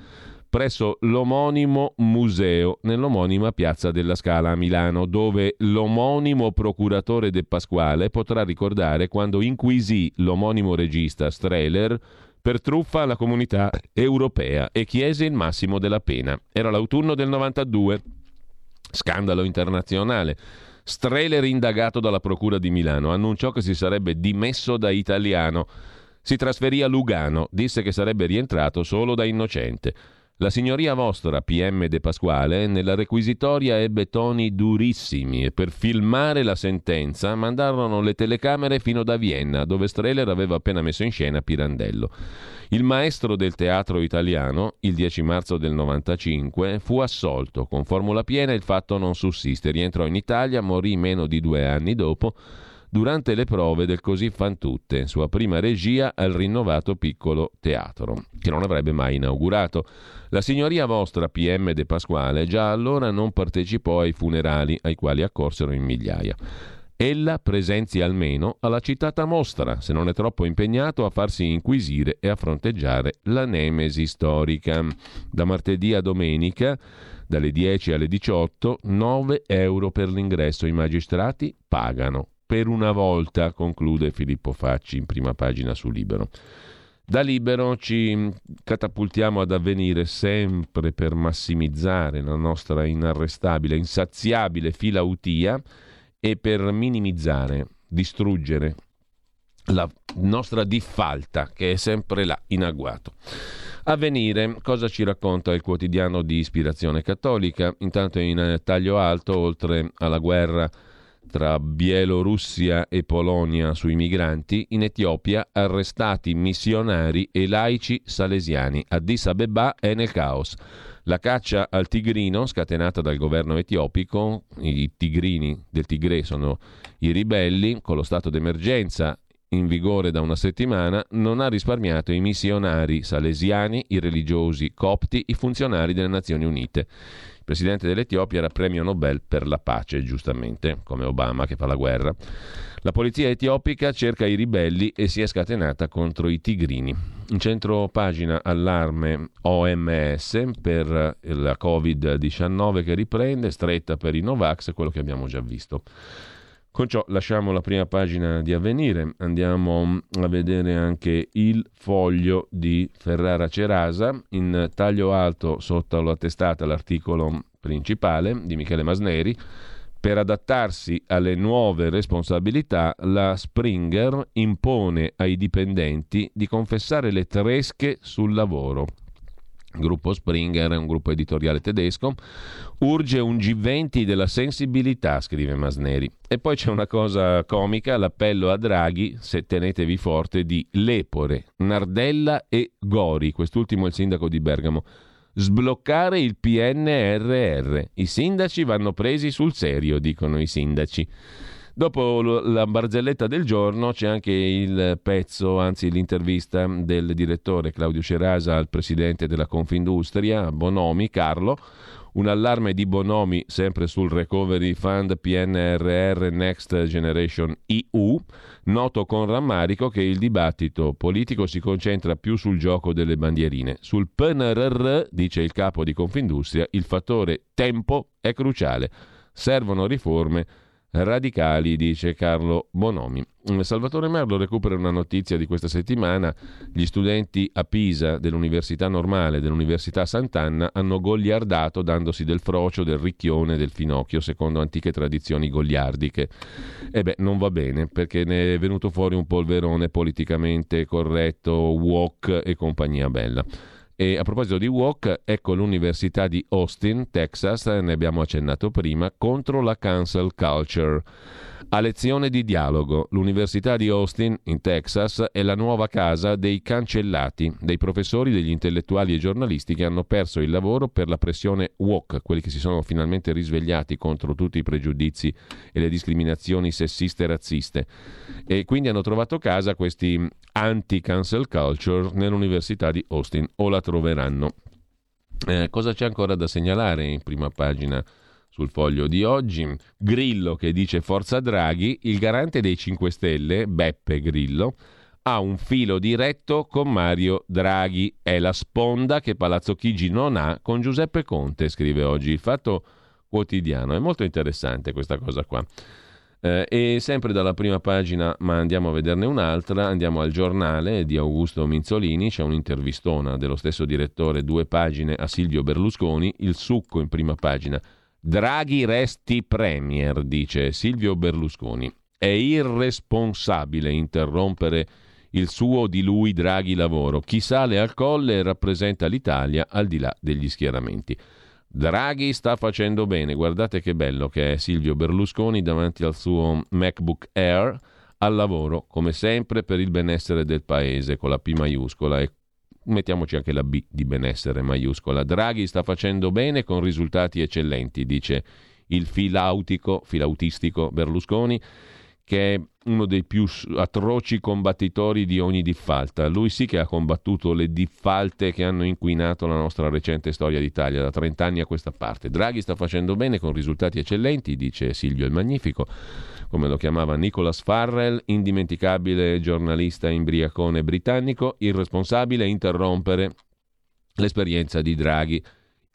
presso l'omonimo museo nell'omonima piazza della Scala a Milano, dove l'omonimo procuratore De Pasquale potrà ricordare quando inquisì l'omonimo regista Strehler per truffa alla comunità europea e chiese il massimo della pena. Era l'autunno del 92. Scandalo internazionale. Strehler indagato dalla Procura di Milano annunciò che si sarebbe dimesso da italiano. Si trasferì a Lugano, disse che sarebbe rientrato solo da innocente. La signoria vostra, PM De Pasquale, nella requisitoria ebbe toni durissimi e per filmare la sentenza mandarono le telecamere fino da Vienna, dove Streller aveva appena messo in scena Pirandello. Il maestro del teatro italiano, il 10 marzo del 95, fu assolto. Con formula piena il fatto non sussiste. Rientrò in Italia, morì meno di due anni dopo durante le prove del Così fan tutte, sua prima regia al rinnovato piccolo teatro, che non avrebbe mai inaugurato. La signoria vostra, PM De Pasquale, già allora non partecipò ai funerali ai quali accorsero in migliaia. Ella presenzi almeno alla citata mostra, se non è troppo impegnato a farsi inquisire e a fronteggiare la nemesi storica. Da martedì a domenica, dalle 10 alle 18, 9 euro per l'ingresso. I magistrati pagano per una volta, conclude Filippo Facci in prima pagina su Libero. Da Libero ci catapultiamo ad avvenire sempre per massimizzare la nostra inarrestabile, insaziabile filautia e per minimizzare, distruggere la nostra diffalta che è sempre là, in agguato. Avvenire, cosa ci racconta il quotidiano di ispirazione cattolica? Intanto in taglio alto, oltre alla guerra tra Bielorussia e Polonia sui migranti, in Etiopia arrestati missionari e laici salesiani. Addis Abeba è nel caos. La caccia al tigrino, scatenata dal governo etiopico, i tigrini del Tigre sono i ribelli, con lo stato d'emergenza in vigore da una settimana, non ha risparmiato i missionari salesiani, i religiosi copti, i funzionari delle Nazioni Unite presidente dell'Etiopia era premio Nobel per la pace, giustamente, come Obama che fa la guerra. La polizia etiopica cerca i ribelli e si è scatenata contro i tigrini. In centro pagina allarme OMS per la Covid-19 che riprende, stretta per i Novax, quello che abbiamo già visto. Con ciò lasciamo la prima pagina di Avvenire, andiamo a vedere anche il foglio di Ferrara Cerasa, in taglio alto sotto la testata l'articolo principale di Michele Masneri. Per adattarsi alle nuove responsabilità, la Springer impone ai dipendenti di confessare le tresche sul lavoro gruppo Springer un gruppo editoriale tedesco, urge un G20 della sensibilità, scrive Masneri. E poi c'è una cosa comica, l'appello a Draghi, se tenetevi forte, di Lepore, Nardella e Gori, quest'ultimo è il sindaco di Bergamo. Sbloccare il PNRR. I sindaci vanno presi sul serio, dicono i sindaci. Dopo la barzelletta del giorno c'è anche il pezzo, anzi l'intervista del direttore Claudio Cerasa al presidente della Confindustria, Bonomi, Carlo. Un allarme di Bonomi sempre sul Recovery Fund PNRR Next Generation EU, noto con rammarico che il dibattito politico si concentra più sul gioco delle bandierine. Sul PNRR, dice il capo di Confindustria, il fattore tempo è cruciale. Servono riforme radicali, dice Carlo Bonomi. Salvatore Merlo recupera una notizia di questa settimana. Gli studenti a Pisa dell'Università Normale dell'Università Sant'Anna hanno gogliardato dandosi del frocio, del ricchione, del finocchio, secondo antiche tradizioni gogliardiche. E beh, non va bene, perché ne è venuto fuori un polverone politicamente corretto, wok e compagnia bella. E a proposito di walk, ecco l'Università di Austin, Texas, ne abbiamo accennato prima, contro la cancel culture. A lezione di dialogo, l'Università di Austin, in Texas, è la nuova casa dei cancellati, dei professori, degli intellettuali e giornalisti che hanno perso il lavoro per la pressione woke, quelli che si sono finalmente risvegliati contro tutti i pregiudizi e le discriminazioni sessiste e razziste. E quindi hanno trovato casa questi anti-cancel culture nell'Università di Austin, o la troveranno. Eh, cosa c'è ancora da segnalare in prima pagina? Sul foglio di oggi. Grillo che dice Forza Draghi, il garante dei 5 Stelle, Beppe Grillo, ha un filo diretto con Mario Draghi. È la sponda che Palazzo Chigi non ha con Giuseppe Conte, scrive oggi il Fatto Quotidiano. È molto interessante questa cosa qua. Eh, e sempre dalla prima pagina, ma andiamo a vederne un'altra, andiamo al giornale di Augusto Minzolini, c'è un'intervistona dello stesso direttore, due pagine a Silvio Berlusconi, il succo in prima pagina. Draghi resti premier, dice Silvio Berlusconi. È irresponsabile interrompere il suo di lui Draghi lavoro. Chi sale al colle rappresenta l'Italia al di là degli schieramenti. Draghi sta facendo bene, guardate che bello che è Silvio Berlusconi davanti al suo MacBook Air al lavoro, come sempre per il benessere del paese con la P maiuscola e mettiamoci anche la B di benessere maiuscola. Draghi sta facendo bene con risultati eccellenti, dice il filautico, filautistico Berlusconi, che è uno dei più atroci combattitori di ogni diffalta. Lui sì che ha combattuto le diffalte che hanno inquinato la nostra recente storia d'Italia da 30 anni a questa parte. Draghi sta facendo bene con risultati eccellenti, dice Silvio il Magnifico, come lo chiamava Nicholas Farrell, indimenticabile giornalista imbriacone britannico, irresponsabile interrompere l'esperienza di Draghi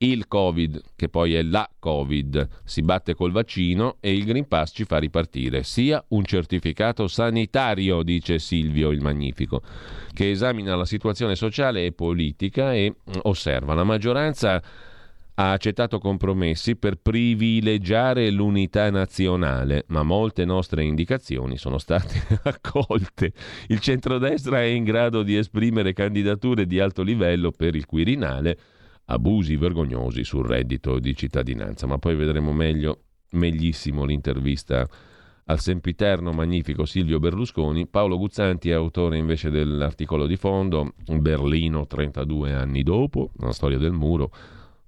il Covid, che poi è la Covid, si batte col vaccino e il Green Pass ci fa ripartire. Sia un certificato sanitario, dice Silvio il Magnifico, che esamina la situazione sociale e politica e osserva. La maggioranza ha accettato compromessi per privilegiare l'unità nazionale, ma molte nostre indicazioni sono state accolte. Il centrodestra è in grado di esprimere candidature di alto livello per il Quirinale abusi vergognosi sul reddito di cittadinanza, ma poi vedremo meglio, meglissimo l'intervista al sempiterno magnifico Silvio Berlusconi. Paolo Guzzanti è autore invece dell'articolo di fondo, Berlino 32 anni dopo, la storia del muro,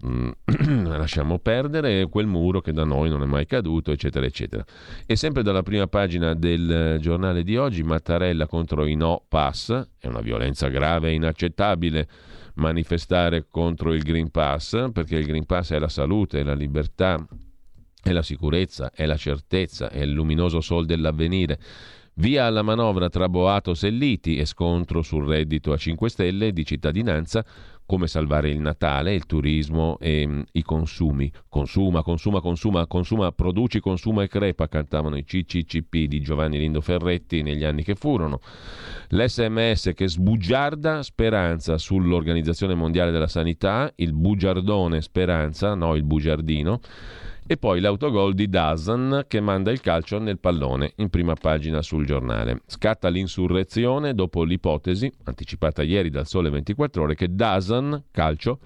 lasciamo perdere quel muro che da noi non è mai caduto, eccetera, eccetera. E sempre dalla prima pagina del giornale di oggi, Mattarella contro i no pass, è una violenza grave e inaccettabile manifestare contro il Green Pass, perché il Green Pass è la salute, è la libertà, è la sicurezza, è la certezza, è il luminoso sol dell'avvenire. Via alla manovra tra Boato Selliti e scontro sul reddito a 5 Stelle di cittadinanza come salvare il Natale, il turismo e mh, mm, i consumi. Consuma, consuma, consuma, consuma, produci, consuma e crepa, cantavano i CCCP di Giovanni Lindo Ferretti negli anni che furono. L'SMS che sbugiarda speranza sull'Organizzazione Mondiale della Sanità, il bugiardone speranza, no il bugiardino e poi l'autogol di Dazan che manda il calcio nel pallone in prima pagina sul giornale. Scatta l'insurrezione dopo l'ipotesi, anticipata ieri dal Sole 24 ore, che Dazan, calcio,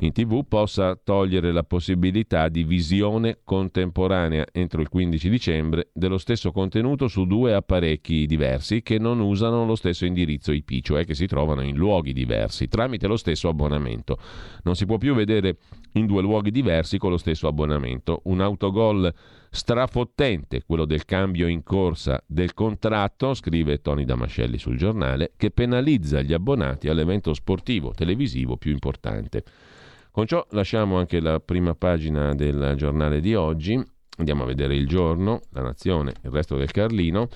in tv possa togliere la possibilità di visione contemporanea entro il 15 dicembre dello stesso contenuto su due apparecchi diversi che non usano lo stesso indirizzo IP, cioè che si trovano in luoghi diversi, tramite lo stesso abbonamento. Non si può più vedere in due luoghi diversi con lo stesso abbonamento. Un autogol strafottente, quello del cambio in corsa del contratto, scrive Tony Damascelli sul giornale, che penalizza gli abbonati all'evento sportivo televisivo più importante. Con ciò lasciamo anche la prima pagina del giornale di oggi. Andiamo a vedere il giorno, la nazione, il resto del Carlino.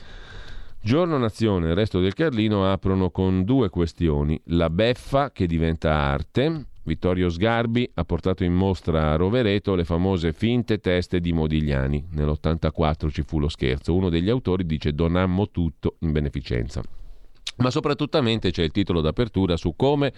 Giorno Nazione e il resto del Carlino aprono con due questioni. La beffa che diventa arte. Vittorio Sgarbi ha portato in mostra a Rovereto le famose finte teste di Modigliani. Nell'84 ci fu lo scherzo. Uno degli autori dice donammo tutto in beneficenza. Ma soprattutto c'è il titolo d'apertura su come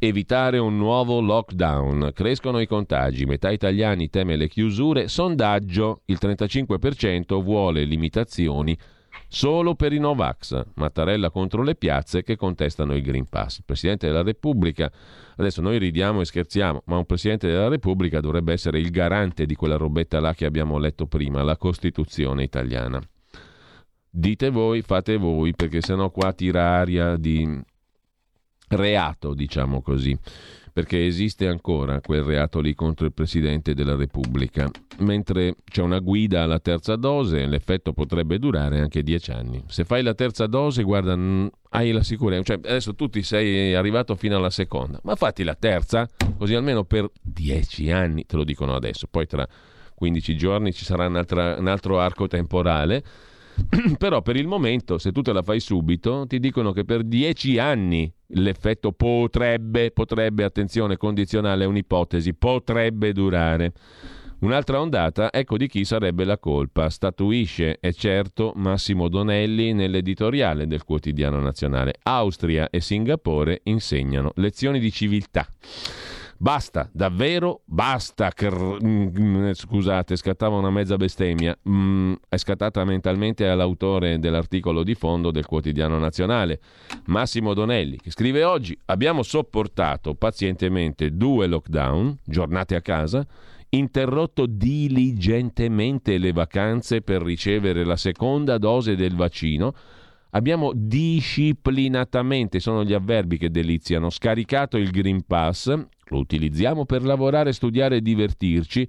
Evitare un nuovo lockdown. Crescono i contagi, metà italiani teme le chiusure. Sondaggio, il 35% vuole limitazioni solo per i Novax. Mattarella contro le piazze che contestano il Green Pass. Il Presidente della Repubblica, adesso noi ridiamo e scherziamo, ma un Presidente della Repubblica dovrebbe essere il garante di quella robetta là che abbiamo letto prima, la Costituzione italiana. Dite voi, fate voi, perché sennò qua tira aria di reato, diciamo così, perché esiste ancora quel reato lì contro il Presidente della Repubblica, mentre c'è una guida alla terza dose, l'effetto potrebbe durare anche dieci anni. Se fai la terza dose, guarda, hai la sicurezza, cioè adesso tu ti sei arrivato fino alla seconda, ma fatti la terza, così almeno per dieci anni, te lo dicono adesso, poi tra 15 giorni ci sarà un altro arco temporale Però per il momento, se tu te la fai subito, ti dicono che per dieci anni l'effetto potrebbe, potrebbe, attenzione, condizionale è un'ipotesi, potrebbe durare. Un'altra ondata, ecco di chi sarebbe la colpa. Statuisce, è certo, Massimo Donelli nell'editoriale del quotidiano nazionale. Austria e Singapore insegnano lezioni di civiltà. Basta, davvero basta. Cr- mm, scusate, scattava una mezza bestemmia. Mm, è scattata mentalmente all'autore dell'articolo di fondo del quotidiano nazionale, Massimo Donelli, che scrive oggi: Abbiamo sopportato pazientemente due lockdown, giornate a casa interrotto diligentemente le vacanze per ricevere la seconda dose del vaccino, abbiamo disciplinatamente, sono gli avverbi che deliziano, scaricato il Green Pass, lo utilizziamo per lavorare, studiare e divertirci,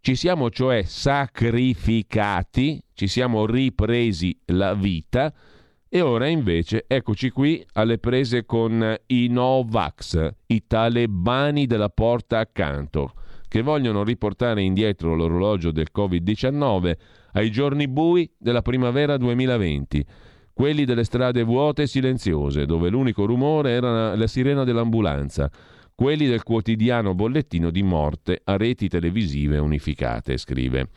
ci siamo cioè sacrificati, ci siamo ripresi la vita e ora invece eccoci qui alle prese con i Novax, i talebani della porta accanto che vogliono riportare indietro l'orologio del Covid-19 ai giorni bui della primavera 2020, quelli delle strade vuote e silenziose, dove l'unico rumore era la sirena dell'ambulanza, quelli del quotidiano bollettino di morte a reti televisive unificate, scrive.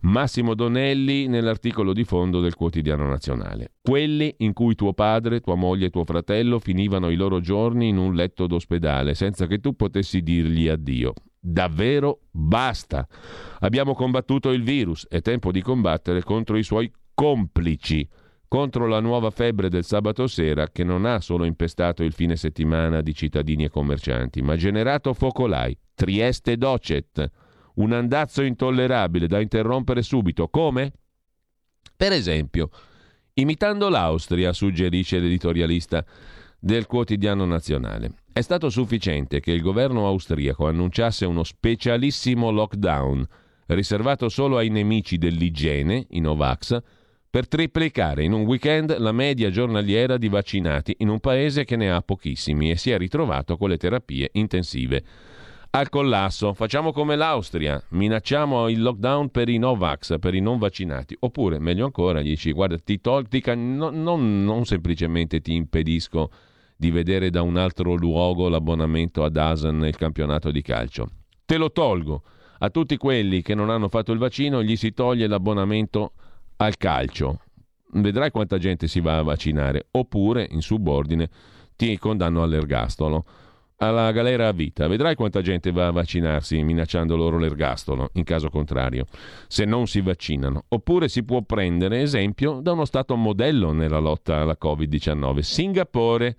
Massimo Donelli nell'articolo di fondo del quotidiano nazionale. Quelli in cui tuo padre, tua moglie e tuo fratello finivano i loro giorni in un letto d'ospedale senza che tu potessi dirgli addio. Davvero basta. Abbiamo combattuto il virus, è tempo di combattere contro i suoi complici, contro la nuova febbre del sabato sera che non ha solo impestato il fine settimana di cittadini e commercianti, ma generato focolai, Trieste docet, un andazzo intollerabile da interrompere subito. Come? Per esempio, imitando l'Austria, suggerisce l'editorialista del quotidiano nazionale. È stato sufficiente che il governo austriaco annunciasse uno specialissimo lockdown riservato solo ai nemici dell'igiene, i Novax, per triplicare in un weekend la media giornaliera di vaccinati in un paese che ne ha pochissimi e si è ritrovato con le terapie intensive al collasso. Facciamo come l'Austria, minacciamo il lockdown per i Novax, per i non vaccinati. Oppure, meglio ancora, gli dici, guarda, ti tolgo, no, non, non semplicemente ti impedisco di vedere da un altro luogo l'abbonamento ad ASAN nel campionato di calcio. Te lo tolgo. A tutti quelli che non hanno fatto il vaccino gli si toglie l'abbonamento al calcio. Vedrai quanta gente si va a vaccinare. Oppure, in subordine, ti condanno all'ergastolo alla galera a vita. Vedrai quanta gente va a vaccinarsi minacciando loro l'ergastolo, in caso contrario, se non si vaccinano. Oppure si può prendere esempio da uno Stato modello nella lotta alla Covid-19, Singapore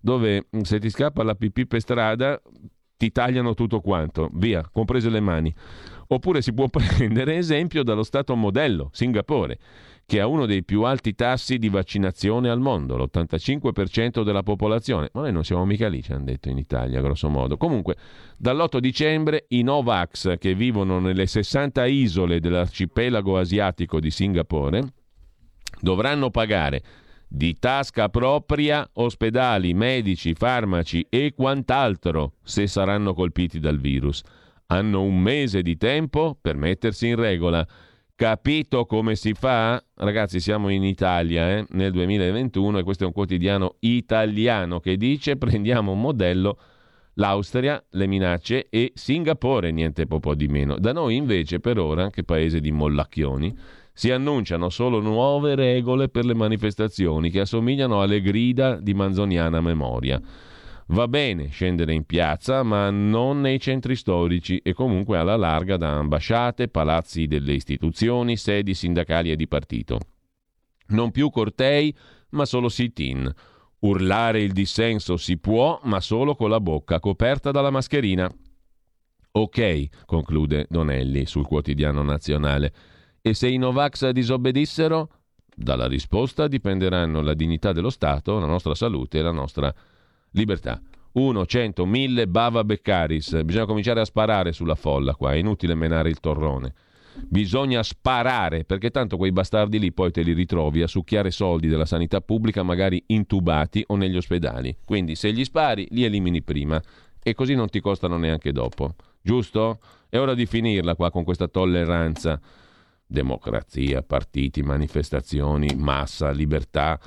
dove mm, se ti scappa la pipì per strada ti tagliano tutto quanto, via, comprese le mani. Oppure si può prendere esempio dallo Stato modello, Singapore, che ha uno dei più alti tassi di vaccinazione al mondo, l'85% della popolazione. Ma noi non siamo mica lì, ci hanno detto in Italia, grosso modo. Comunque, dall'8 dicembre i Novax che vivono nelle 60 isole dell'arcipelago asiatico di Singapore dovranno pagare di tasca propria ospedali, medici, farmaci e quant'altro se saranno colpiti dal virus. Hanno un mese di tempo per mettersi in regola. Capito come si fa? Ragazzi, siamo in Italia eh, nel 2021 e questo è un quotidiano italiano che dice prendiamo un modello l'Austria, le minacce e Singapore, niente po' di meno. Da noi invece per ora, che paese di mollacchioni, si annunciano solo nuove regole per le manifestazioni che assomigliano alle grida di manzoniana memoria. Va bene scendere in piazza, ma non nei centri storici e comunque alla larga da ambasciate, palazzi delle istituzioni, sedi sindacali e di partito. Non più cortei, ma solo sit-in. Urlare il dissenso si può, ma solo con la bocca coperta dalla mascherina. Ok, conclude Donelli sul quotidiano nazionale. E se i Novax disobbedissero? Dalla risposta dipenderanno la dignità dello Stato, la nostra salute e la nostra libertà. 1, 100, 1000 bava beccaris. Bisogna cominciare a sparare sulla folla qua, è inutile menare il torrone. Bisogna sparare, perché tanto quei bastardi lì poi te li ritrovi a succhiare soldi della sanità pubblica, magari intubati o negli ospedali. Quindi se gli spari, li elimini prima e così non ti costano neanche dopo. Giusto? È ora di finirla qua con questa tolleranza democrazia, partiti, manifestazioni, massa, libertà,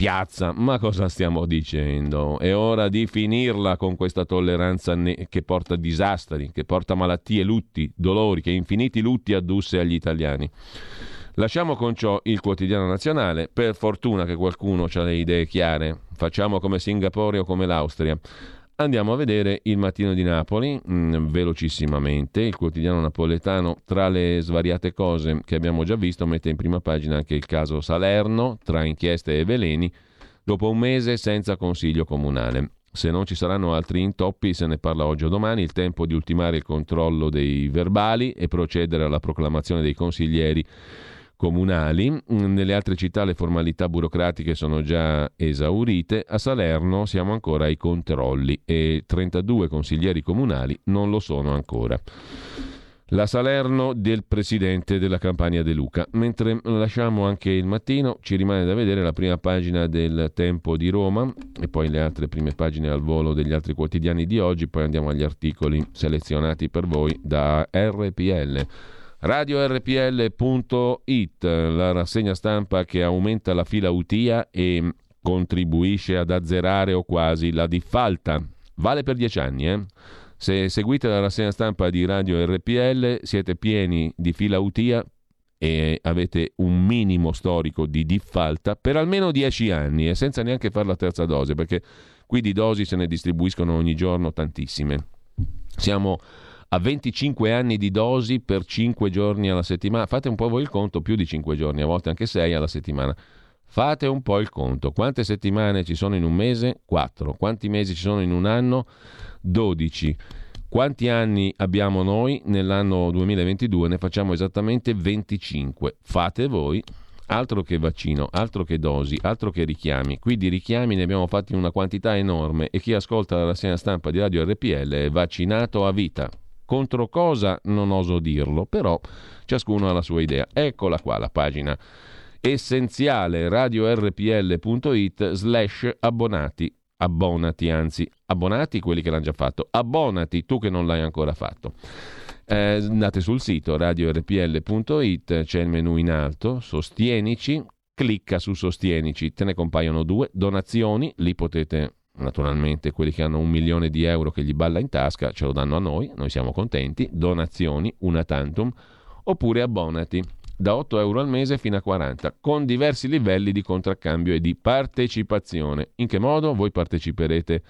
piazza. Ma cosa stiamo dicendo? È ora di finirla con questa tolleranza ne- che porta disastri, che porta malattie, lutti, dolori, che infiniti lutti addusse agli italiani. Lasciamo con ciò il quotidiano nazionale, per fortuna che qualcuno ha le idee chiare, facciamo come Singapore o come l'Austria. Andiamo a vedere il mattino di Napoli, mh, mm, velocissimamente, il quotidiano napoletano, tra le svariate cose che abbiamo già visto, mette in prima pagina anche il caso Salerno, tra inchieste e veleni, dopo un mese senza consiglio comunale. Se non ci saranno altri intoppi, se ne parla oggi o domani, il tempo di ultimare il controllo dei verbali e procedere alla proclamazione dei consiglieri comunali. Nelle altre città le formalità burocratiche sono già esaurite, a Salerno siamo ancora ai controlli e 32 consiglieri comunali non lo sono ancora. La Salerno del presidente della campagna De Luca. Mentre lasciamo anche il mattino, ci rimane da vedere la prima pagina del Tempo di Roma e poi le altre prime pagine al volo degli altri quotidiani di oggi, poi andiamo agli articoli selezionati per voi da RPL radiorpl.it, la rassegna stampa che aumenta la fila UTIA e contribuisce ad azzerare o quasi la diffalta. Vale per dieci anni, eh? Se seguite la rassegna stampa di Radio RPL siete pieni di fila UTIA e avete un minimo storico di diffalta per almeno dieci anni e senza neanche fare la terza dose, perché qui di dosi se ne distribuiscono ogni giorno tantissime. Siamo a 25 anni di dosi per 5 giorni alla settimana. Fate un po' voi il conto, più di 5 giorni, a volte anche 6 alla settimana. Fate un po' il conto. Quante settimane ci sono in un mese? 4. Quanti mesi ci sono in un anno? 12. Quanti anni abbiamo noi nell'anno 2022? Ne facciamo esattamente 25. Fate voi. Altro che vaccino, altro che dosi, altro che richiami. Qui di richiami ne abbiamo fatti una quantità enorme e chi ascolta la rassegna stampa di Radio RPL è vaccinato a vita. Contro cosa non oso dirlo, però ciascuno ha la sua idea. Eccola qua la pagina essenziale radiorpl.it slash abbonati. Abbonati, anzi, abbonati quelli che l'hanno già fatto, abbonati tu che non l'hai ancora fatto. Eh, andate sul sito radiorpl.it, c'è il menu in alto, sostienici, clicca su sostienici, te ne compaiono due, donazioni, lì potete naturalmente quelli che hanno un milione di euro che gli balla in tasca ce lo danno a noi, noi siamo contenti, donazioni, una tantum, oppure abbonati da 8 euro al mese fino a 40, con diversi livelli di contraccambio e di partecipazione. In che modo voi parteciperete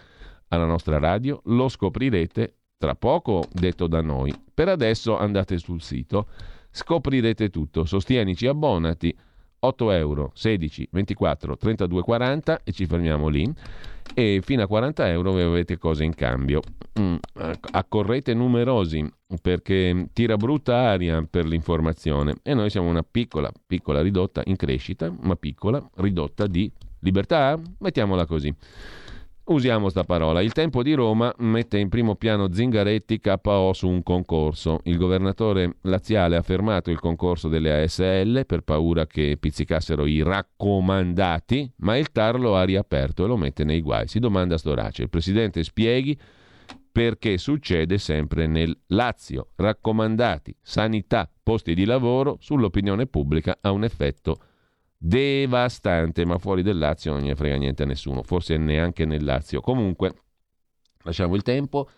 alla nostra radio? Lo scoprirete tra poco, detto da noi. Per adesso andate sul sito, scoprirete tutto. Sostienici, abbonati, 8 euro, 16, 24, 32, 40 e ci fermiamo lì e fino a 40 euro avete cose in cambio. Mm, accorrete numerosi perché tira brutta aria per l'informazione e noi siamo una piccola, piccola ridotta in crescita, ma piccola ridotta di libertà, mettiamola così. Usiamo sta parola. Il tempo di Roma mette in primo piano Zingaretti KO su un concorso. Il governatore laziale ha fermato il concorso delle ASL per paura che pizzicassero i raccomandati, ma il TAR lo ha riaperto e lo mette nei guai. Si domanda Storace. Il presidente spieghi perché succede sempre nel Lazio. Raccomandati, sanità, posti di lavoro sull'opinione pubblica ha un effetto devastante, ma fuori del Lazio non ne frega niente a nessuno, forse neanche nel Lazio. Comunque, lasciamo il tempo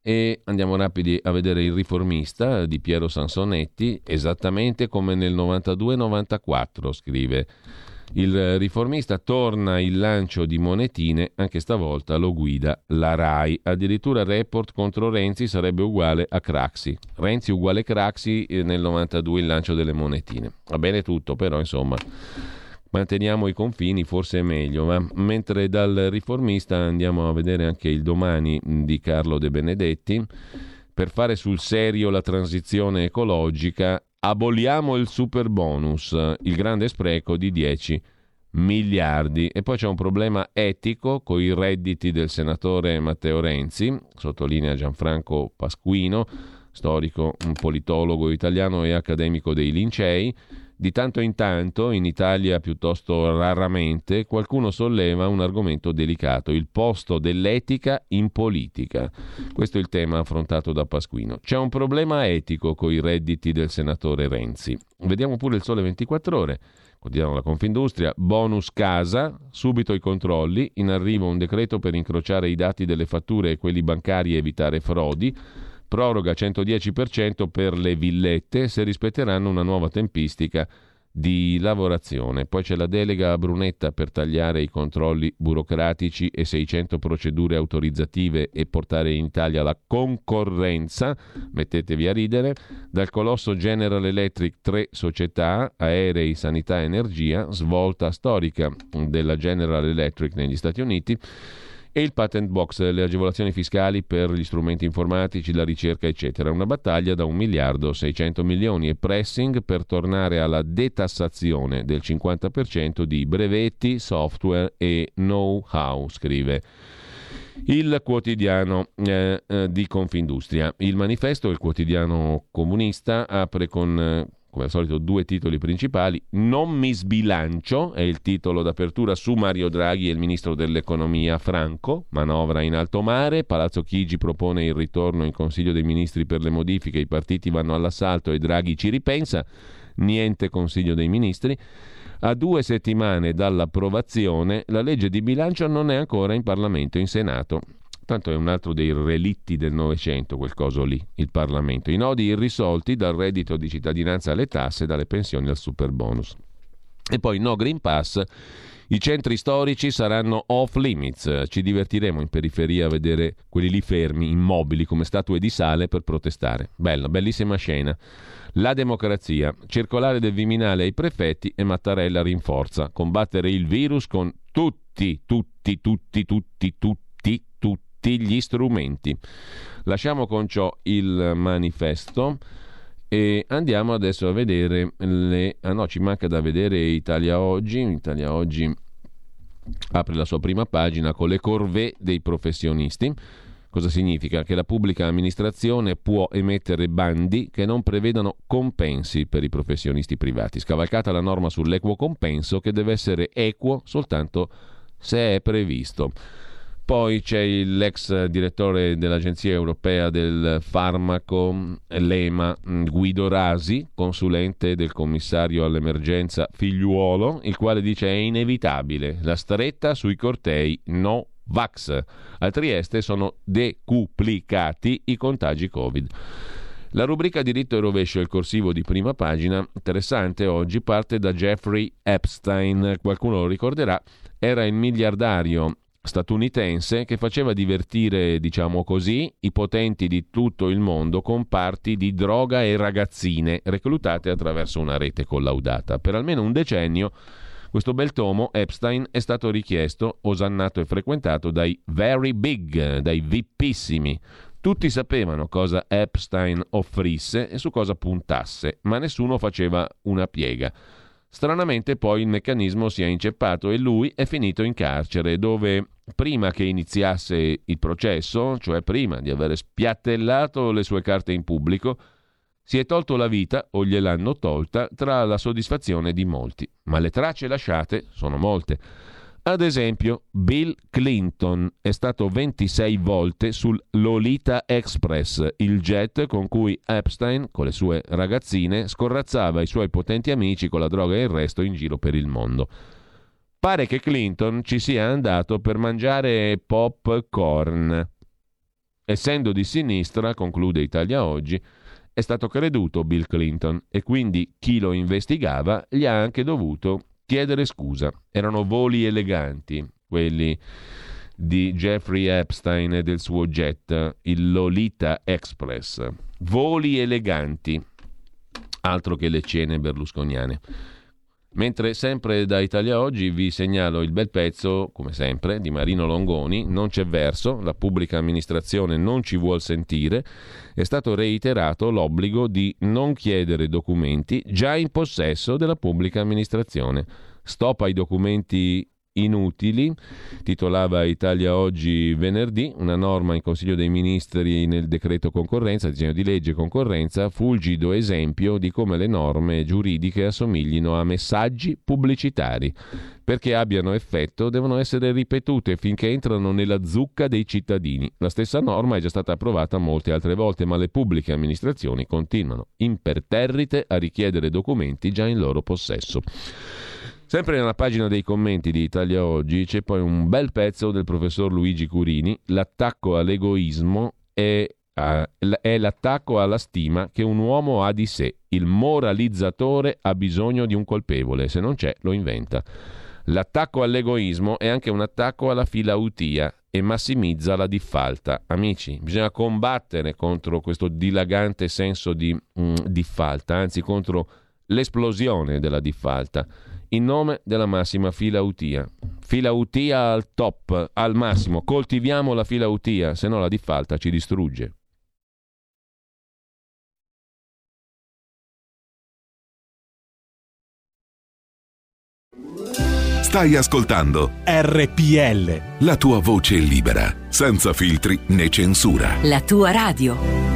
e andiamo rapidi a vedere il riformista di Piero Sansonetti, esattamente come nel 92-94, scrive. Il riformista torna il lancio di monetine, anche stavolta lo guida la RAI. Addirittura report contro Renzi sarebbe uguale a Craxi. Renzi uguale Craxi eh, nel 92 il lancio delle monetine. Va bene tutto, però insomma manteniamo i confini, forse è meglio. Ma mentre dal riformista andiamo a vedere anche il domani di Carlo De Benedetti. Per fare sul serio la transizione ecologica aboliamo il super bonus, il grande spreco di 10 miliardi. E poi c'è un problema etico con i redditi del senatore Matteo Renzi, sottolinea Gianfranco Pasquino, storico, un politologo italiano e accademico dei Lincei. Di tanto in tanto, in Italia piuttosto raramente, qualcuno solleva un argomento delicato, il posto dell'etica in politica. Questo è il tema affrontato da Pasquino. C'è un problema etico con i redditi del senatore Renzi. Vediamo pure il sole 24 ore. Quotidiano La Confindustria, bonus casa, subito i controlli, in arrivo un decreto per incrociare i dati delle fatture e quelli bancari e evitare frodi, proroga 110% per le villette se rispetteranno una nuova tempistica di lavorazione. Poi c'è la delega a Brunetta per tagliare i controlli burocratici e 600 procedure autorizzative e portare in Italia la concorrenza. Mettetevi a ridere. Dal colosso General Electric tre società, aerei, sanità e energia, svolta storica della General Electric negli Stati Uniti e il patent box, le agevolazioni fiscali per gli strumenti informatici, la ricerca, eccetera. Una battaglia da 1 miliardo 600 milioni e pressing per tornare alla detassazione del 50% di brevetti, software e know-how, scrive il quotidiano eh, eh, di Confindustria. Il manifesto, il quotidiano comunista, apre con eh, come al solito due titoli principali. Non mi sbilancio è il titolo d'apertura su Mario Draghi e il ministro dell'economia Franco. Manovra in alto mare. Palazzo Chigi propone il ritorno in Consiglio dei ministri per le modifiche. I partiti vanno all'assalto e Draghi ci ripensa. Niente Consiglio dei ministri. A due settimane dall'approvazione, la legge di bilancio non è ancora in Parlamento, in Senato. Tanto è un altro dei relitti del Novecento, quel coso lì, il Parlamento. I nodi irrisolti dal reddito di cittadinanza alle tasse, dalle pensioni al super bonus. E poi no Green Pass. I centri storici saranno off limits. Ci divertiremo in periferia a vedere quelli lì fermi, immobili, come statue di sale per protestare. Bella, bellissima scena. La democrazia. Circolare del Viminale ai prefetti e Mattarella rinforza. Combattere il virus con tutti, tutti, tutti, tutti, tutti tutti gli strumenti. Lasciamo con ciò il manifesto e andiamo adesso a vedere le... Ah no, ci manca da vedere Italia Oggi. Italia Oggi apre la sua prima pagina con le corvée dei professionisti. Cosa significa? Che la pubblica amministrazione può emettere bandi che non prevedano compensi per i professionisti privati. Scavalcata la norma sull'equo compenso che deve essere equo soltanto se è previsto. Poi c'è l'ex direttore dell'Agenzia Europea del Farmaco, l'EMA, Guido Rasi, consulente del commissario all'emergenza Figliuolo, il quale dice è inevitabile la stretta sui cortei no vax. A Trieste sono decuplicati i contagi Covid. La rubrica diritto e rovescio, il corsivo di prima pagina, interessante oggi, parte da Jeffrey Epstein. Qualcuno lo ricorderà, era il miliardario statunitense che faceva divertire, diciamo così, i potenti di tutto il mondo con parti di droga e ragazzine reclutate attraverso una rete collaudata. Per almeno un decennio questo bel tomo Epstein è stato richiesto, osannato e frequentato dai very big, dai vippissimi. Tutti sapevano cosa Epstein offrisse e su cosa puntasse, ma nessuno faceva una piega. Stranamente poi il meccanismo si è inceppato e lui è finito in carcere, dove prima che iniziasse il processo, cioè prima di aver spiattellato le sue carte in pubblico, si è tolto la vita o gliel'hanno tolta tra la soddisfazione di molti. Ma le tracce lasciate sono molte. Ad esempio, Bill Clinton è stato 26 volte sul Lolita Express, il jet con cui Epstein, con le sue ragazzine, scorrazzava i suoi potenti amici con la droga e il resto in giro per il mondo. Pare che Clinton ci sia andato per mangiare popcorn. Essendo di sinistra, conclude Italia Oggi, è stato creduto Bill Clinton e quindi chi lo investigava gli ha anche dovuto chiedere scusa. Erano voli eleganti, quelli di Jeffrey Epstein e del suo jet, il Lolita Express. Voli eleganti, altro che le cene berlusconiane. Mentre sempre da Italia Oggi vi segnalo il bel pezzo, come sempre, di Marino Longoni, Non c'è verso, la pubblica amministrazione non ci vuol sentire, è stato reiterato l'obbligo di non chiedere documenti già in possesso della pubblica amministrazione. Stop ai documenti inutili, titolava Italia Oggi venerdì, una norma in Consiglio dei Ministri nel decreto concorrenza, disegno di legge concorrenza, fulgido esempio di come le norme giuridiche assomiglino a messaggi pubblicitari. Perché abbiano effetto devono essere ripetute finché entrano nella zucca dei cittadini. La stessa norma è già stata approvata molte altre volte, ma le pubbliche amministrazioni continuano imperterrite a richiedere documenti già in loro possesso. Sempre nella pagina dei commenti di Italia Oggi c'è poi un bel pezzo del professor Luigi Curini, L'attacco all'egoismo è, è l'attacco alla stima che un uomo ha di sé. Il moralizzatore ha bisogno di un colpevole, se non c'è lo inventa. L'attacco all'egoismo è anche un attacco alla filautia e massimizza la diffalta. Amici, bisogna combattere contro questo dilagante senso di mm, diffalta, anzi contro l'esplosione della diffalta in nome della massima filautia. Filautia al top, al massimo. Coltiviamo la filautia, se no la diffalta ci distrugge. Stai ascoltando RPL. La tua voce libera, senza filtri né censura. La tua radio.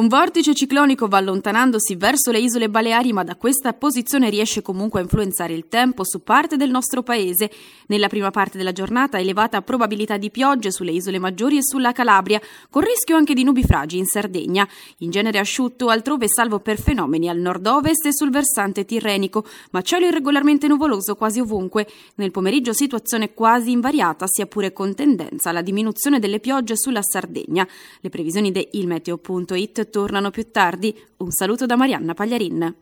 Un vortice ciclonico va allontanandosi verso le isole Baleari, ma da questa posizione riesce comunque a influenzare il tempo su parte del nostro paese. Nella prima parte della giornata elevata probabilità di piogge sulle isole maggiori e sulla Calabria, con rischio anche di nubifragi in Sardegna. In genere asciutto altrove salvo per fenomeni al nord-ovest e sul versante tirrenico, ma cielo irregolarmente nuvoloso quasi ovunque. Nel pomeriggio situazione quasi invariata, sia pure con tendenza alla diminuzione delle piogge sulla Sardegna. Le previsioni di ilmeteo.it tornano più tardi. Un saluto da Marianna Pagliarin.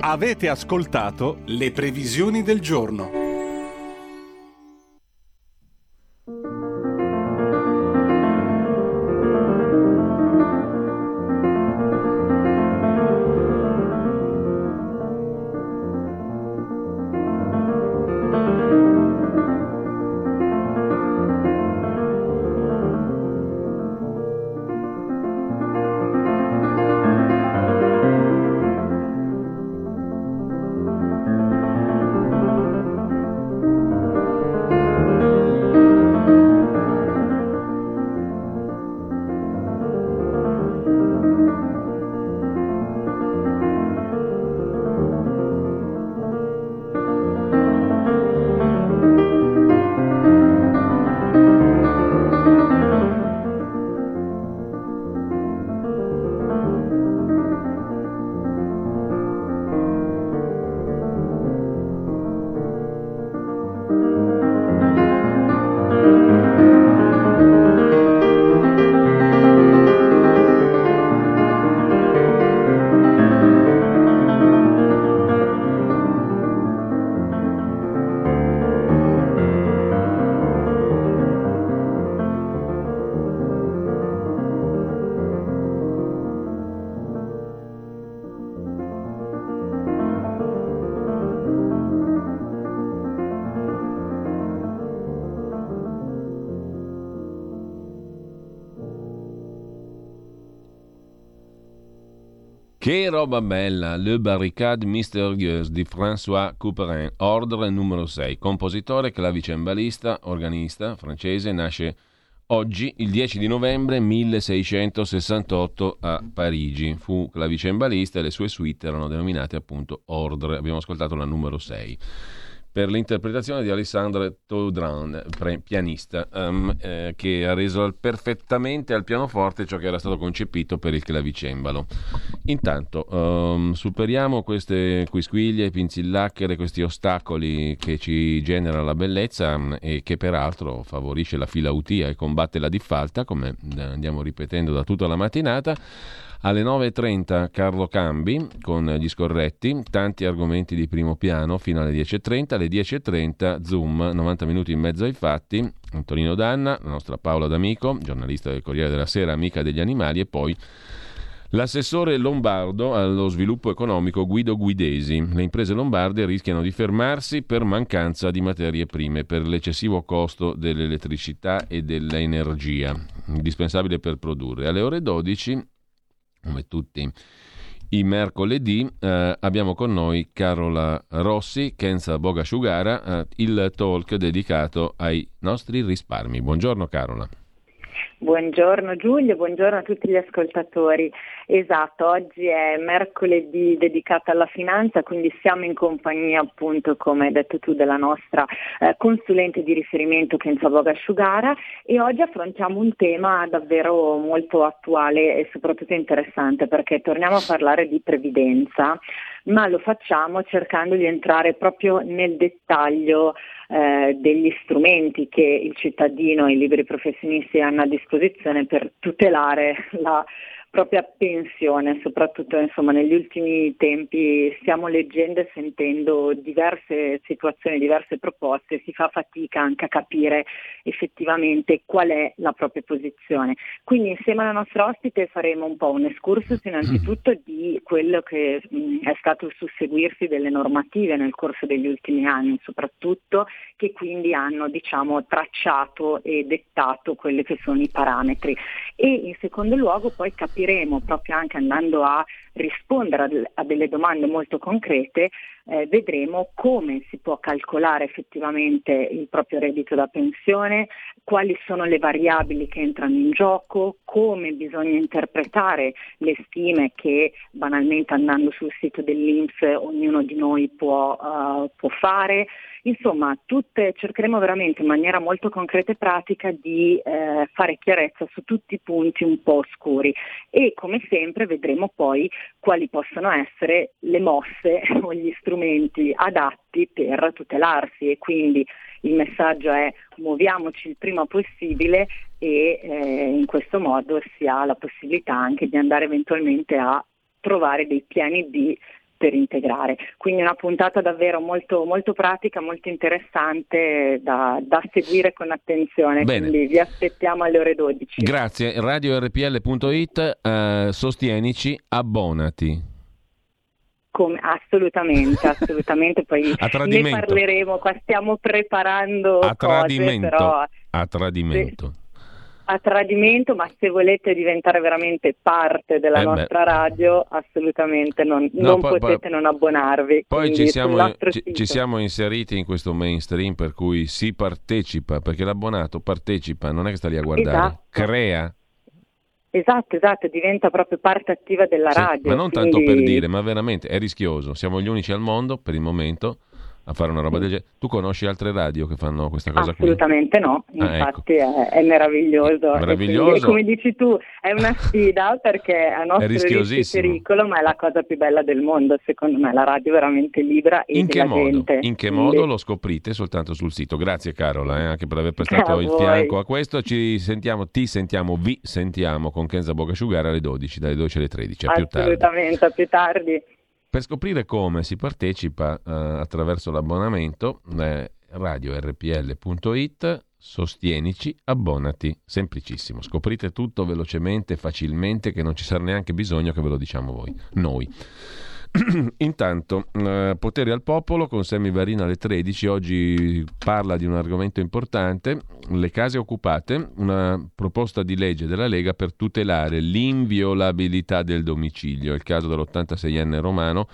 Avete ascoltato le previsioni del giorno. Che roba bella, Le Barricade Mystérieuse di François Couperin, ordre numero 6, compositore, clavicembalista, organista francese, nasce oggi, il 10 di novembre 1668 a Parigi. Fu clavicembalista e le sue suite erano denominate appunto ordre, abbiamo ascoltato la numero 6 per l'interpretazione di Alessandre Taudran, pianista, um, eh, che ha reso perfettamente al pianoforte ciò che era stato concepito per il clavicembalo. Intanto um, superiamo queste quisquiglie, pinzillacchere, questi ostacoli che ci genera la bellezza um, e che peraltro favorisce la filautia e combatte la diffalta, come andiamo ripetendo da tutta la mattinata. Alle 9.30 Carlo Cambi con gli scorretti, tanti argomenti di primo piano fino alle 10.30, alle 10.30 Zoom, 90 minuti in mezzo ai fatti, Antonino Danna, la nostra Paola D'Amico, giornalista del Corriere della Sera, amica degli animali e poi L'assessore lombardo allo sviluppo economico Guido Guidesi. Le imprese lombarde rischiano di fermarsi per mancanza di materie prime, per l'eccessivo costo dell'elettricità e dell'energia, indispensabile per produrre. Alle ore 12 come tutti i mercoledì eh, abbiamo con noi Carola Rossi, Kenza Bogasciugara, eh, il talk dedicato ai nostri risparmi. Buongiorno Carola. Buongiorno Giulio, buongiorno a tutti gli ascoltatori. Esatto, oggi è mercoledì dedicato alla finanza, quindi siamo in compagnia appunto, come hai detto tu, della nostra eh, consulente di riferimento Kenza Bogasciugara e oggi affrontiamo un tema davvero molto attuale e soprattutto interessante perché torniamo a parlare di previdenza, ma lo facciamo cercando di entrare proprio nel dettaglio eh, degli strumenti che il cittadino e i liberi professionisti hanno a disposizione per tutelare la propria pensione, soprattutto insomma, negli ultimi tempi stiamo leggendo e sentendo diverse situazioni, diverse proposte, si fa fatica anche a capire effettivamente qual è la propria posizione. Quindi insieme alla nostra ospite faremo un po' un excursus innanzitutto di quello che mh, è stato il susseguirsi delle normative nel corso degli ultimi anni, soprattutto che quindi hanno diciamo, tracciato e dettato quelli che sono i parametri. E in secondo luogo poi capire capiremo proprio anche andando a rispondere a, delle domande molto concrete, eh, vedremo come si può calcolare effettivamente il proprio reddito da pensione, quali sono le variabili che entrano in gioco, come bisogna interpretare le stime che banalmente andando sul sito dell'Inps ognuno di noi può, uh, può fare. Insomma, tutte, cercheremo veramente in maniera molto concreta e pratica di eh, fare chiarezza su tutti i punti un po' oscuri e come sempre vedremo poi quali possono essere le mosse o gli strumenti adatti per tutelarsi. E quindi il messaggio è muoviamoci il prima possibile e eh, in questo modo si ha la possibilità anche di andare eventualmente a trovare dei piani B per integrare. Quindi una puntata davvero molto, molto pratica, molto interessante da, da seguire con attenzione. Bene. Quindi vi aspettiamo alle ore 12. Grazie. RadioRPL.it, eh, sostienici, abbonati. Come, assolutamente, assolutamente, poi ne parleremo, qua stiamo preparando a cose, tradimento, però... a tradimento a tradimento, ma se volete diventare veramente parte della eh nostra radio, assolutamente non, no, non poi, potete poi, non abbonarvi. Poi ci siamo, ci, ci siamo, inseriti in questo mainstream per cui si partecipa, perché l'abbonato partecipa, non è che sta lì a guardare, esatto. crea. Esatto, esatto, diventa proprio parte attiva della sì, radio. Ma non quindi... tanto per dire, ma veramente è rischioso. Siamo gli unici al mondo per il momento a fare una roba del genere. Tu conosci altre radio che fanno questa cosa Assolutamente qui? no, infatti ah, ecco. è, è, meraviglioso. Meraviglioso. E come dici tu, è una sfida perché a nostro rischio pericolo, ma è la cosa più bella del mondo, secondo me, la radio veramente libera e In che modo? Gente. In che modo lo scoprite soltanto sul sito? Grazie Carola, eh, anche per aver prestato a il voi. fianco a questo. Ci sentiamo, ti sentiamo, vi sentiamo con Kenza Bogasciugara alle 12, dalle 12 alle 13. A più tardi. Assolutamente, a più tardi. Per scoprire come si partecipa eh, attraverso l'abbonamento, eh, radiorpl.it, sostienici, abbonati, semplicissimo. Scoprite tutto velocemente, facilmente, che non ci sarà neanche bisogno che ve lo diciamo voi, noi. Intanto, eh, potere al popolo con Sammy Varina alle 13, oggi parla di un argomento importante, le case occupate, una proposta di legge della Lega per tutelare l'inviolabilità del domicilio, il caso dell'86enne romano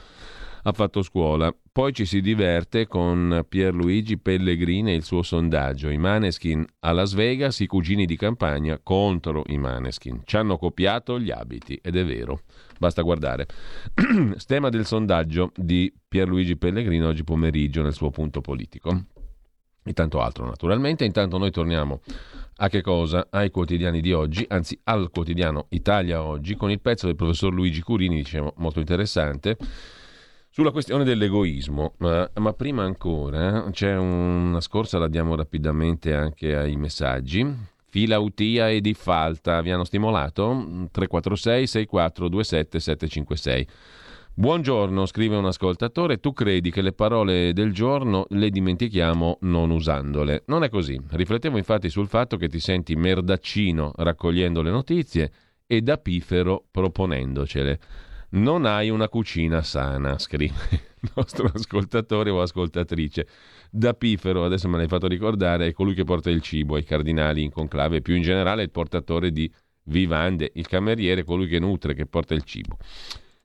ha fatto scuola. Poi ci si diverte con Pierluigi Pellegrini e il suo sondaggio. I Maneskin a Las Vegas, i cugini di campagna contro i Maneskin. Ci hanno copiato gli abiti, ed è vero. Basta guardare. Stemma del sondaggio di Pierluigi Pellegrini oggi pomeriggio nel suo punto politico. E tanto altro naturalmente. Intanto noi torniamo a che cosa? Ai quotidiani di oggi, anzi al quotidiano Italia Oggi, con il pezzo del professor Luigi Curini, diciamo molto interessante sulla questione dell'egoismo, ma, ma prima ancora c'è una scorsa, la diamo rapidamente anche ai messaggi. Fila Utia e di Falta vi hanno stimolato? 346 6427 756. Buongiorno, scrive un ascoltatore, tu credi che le parole del giorno le dimentichiamo non usandole. Non è così. Riflettevo infatti sul fatto che ti senti merdaccino raccogliendo le notizie e da pifero proponendocele. Non hai una cucina sana, scrive il nostro ascoltatore o ascoltatrice. Da Pifero, adesso me l'hai fatto ricordare, è colui che porta il cibo ai cardinali in conclave, più in generale il portatore di vivande, il cameriere, colui che nutre, che porta il cibo.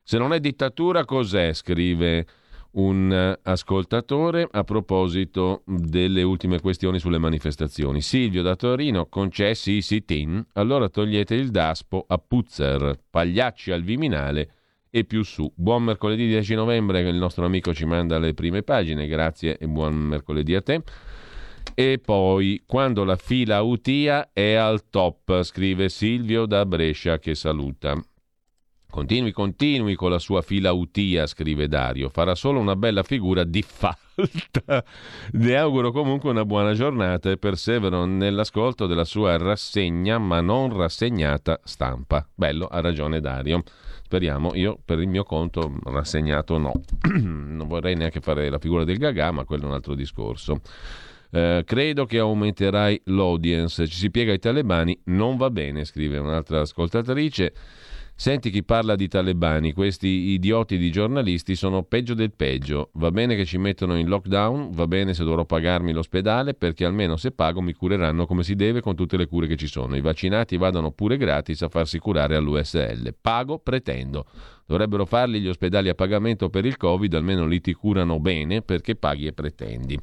Se non è dittatura, cos'è? scrive un ascoltatore a proposito delle ultime questioni sulle manifestazioni. Silvio da Torino, concessi i sit-in, allora togliete il daspo a Puzzer, Pagliacci al Viminale e più su. Buon mercoledì 10 novembre, il nostro amico ci manda le prime pagine, grazie e buon mercoledì a te. E poi, quando la fila UTIA è al top, scrive Silvio da Brescia che saluta. Continui, continui con la sua fila UTIA, scrive Dario, farà solo una bella figura di falta. Le auguro comunque una buona giornata e persevero nell'ascolto della sua rassegna, ma non rassegnata stampa. Bello, ha ragione Dario. Speriamo, io per il mio conto rassegnato no. non vorrei neanche fare la figura del gaga, ma quello è un altro discorso. Eh, credo che aumenterai l'audience. Ci si piega ai talebani, non va bene, scrive un'altra ascoltatrice. Senti chi parla di talebani, questi idioti di giornalisti sono peggio del peggio. Va bene che ci mettono in lockdown, va bene se dovrò pagarmi l'ospedale, perché almeno se pago mi cureranno come si deve con tutte le cure che ci sono. I vaccinati vadano pure gratis a farsi curare all'USL. Pago, pretendo. Dovrebbero farli gli ospedali a pagamento per il Covid, almeno li ti curano bene perché paghi e pretendi.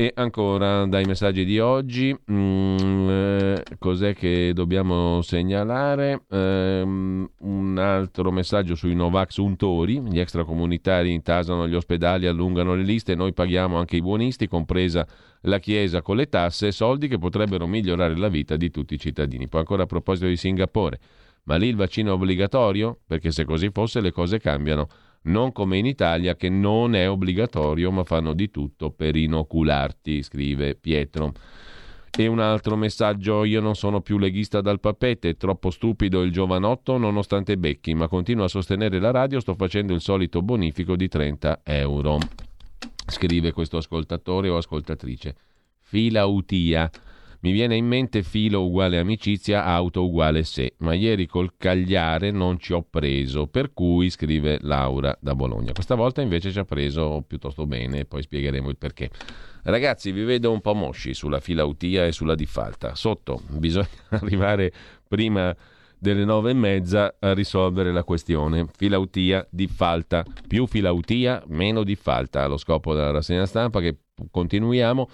E ancora dai messaggi di oggi, mm, eh, cos'è che dobbiamo segnalare? Eh, un altro messaggio sui Novax Untori, gli extracomunitari intasano gli ospedali, allungano le liste, noi paghiamo anche i buonisti, compresa la Chiesa con le tasse, soldi che potrebbero migliorare la vita di tutti i cittadini. Poi ancora a proposito di Singapore, ma lì il vaccino è obbligatorio? Perché se così fosse le cose cambiano non come in Italia che non è obbligatorio ma fanno di tutto per inocularti, scrive Pietro. E un altro messaggio, io non sono più leghista dal papete, troppo stupido il giovanotto nonostante becchi, ma continuo a sostenere la radio, sto facendo il solito bonifico di 30 euro. Scrive questo ascoltatore o ascoltatrice. Fila utia. Mi viene in mente filo uguale amicizia, auto uguale se, ma ieri col cagliare non ci ho preso, per cui scrive Laura da Bologna. Questa volta invece ci ha preso piuttosto bene, poi spiegheremo il perché. Ragazzi, vi vedo un po' mosci sulla filautia e sulla diffalta. Sotto bisogna arrivare prima delle nove e mezza a risolvere la questione. Filautia, diffalta, più filautia, meno diffalta, allo scopo della rassegna stampa che continuiamo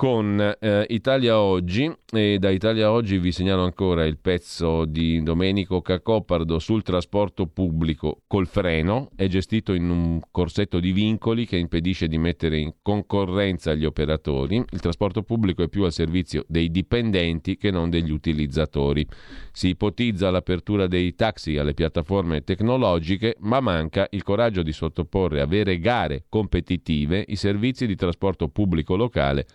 con eh, Italia Oggi e da Italia Oggi vi segnalo ancora il pezzo di Domenico Cacopardo sul trasporto pubblico col freno, è gestito in un corsetto di vincoli che impedisce di mettere in concorrenza gli operatori, il trasporto pubblico è più al servizio dei dipendenti che non degli utilizzatori. Si ipotizza l'apertura dei taxi alle piattaforme tecnologiche, ma manca il coraggio di sottoporre a vere gare competitive i servizi di trasporto pubblico locale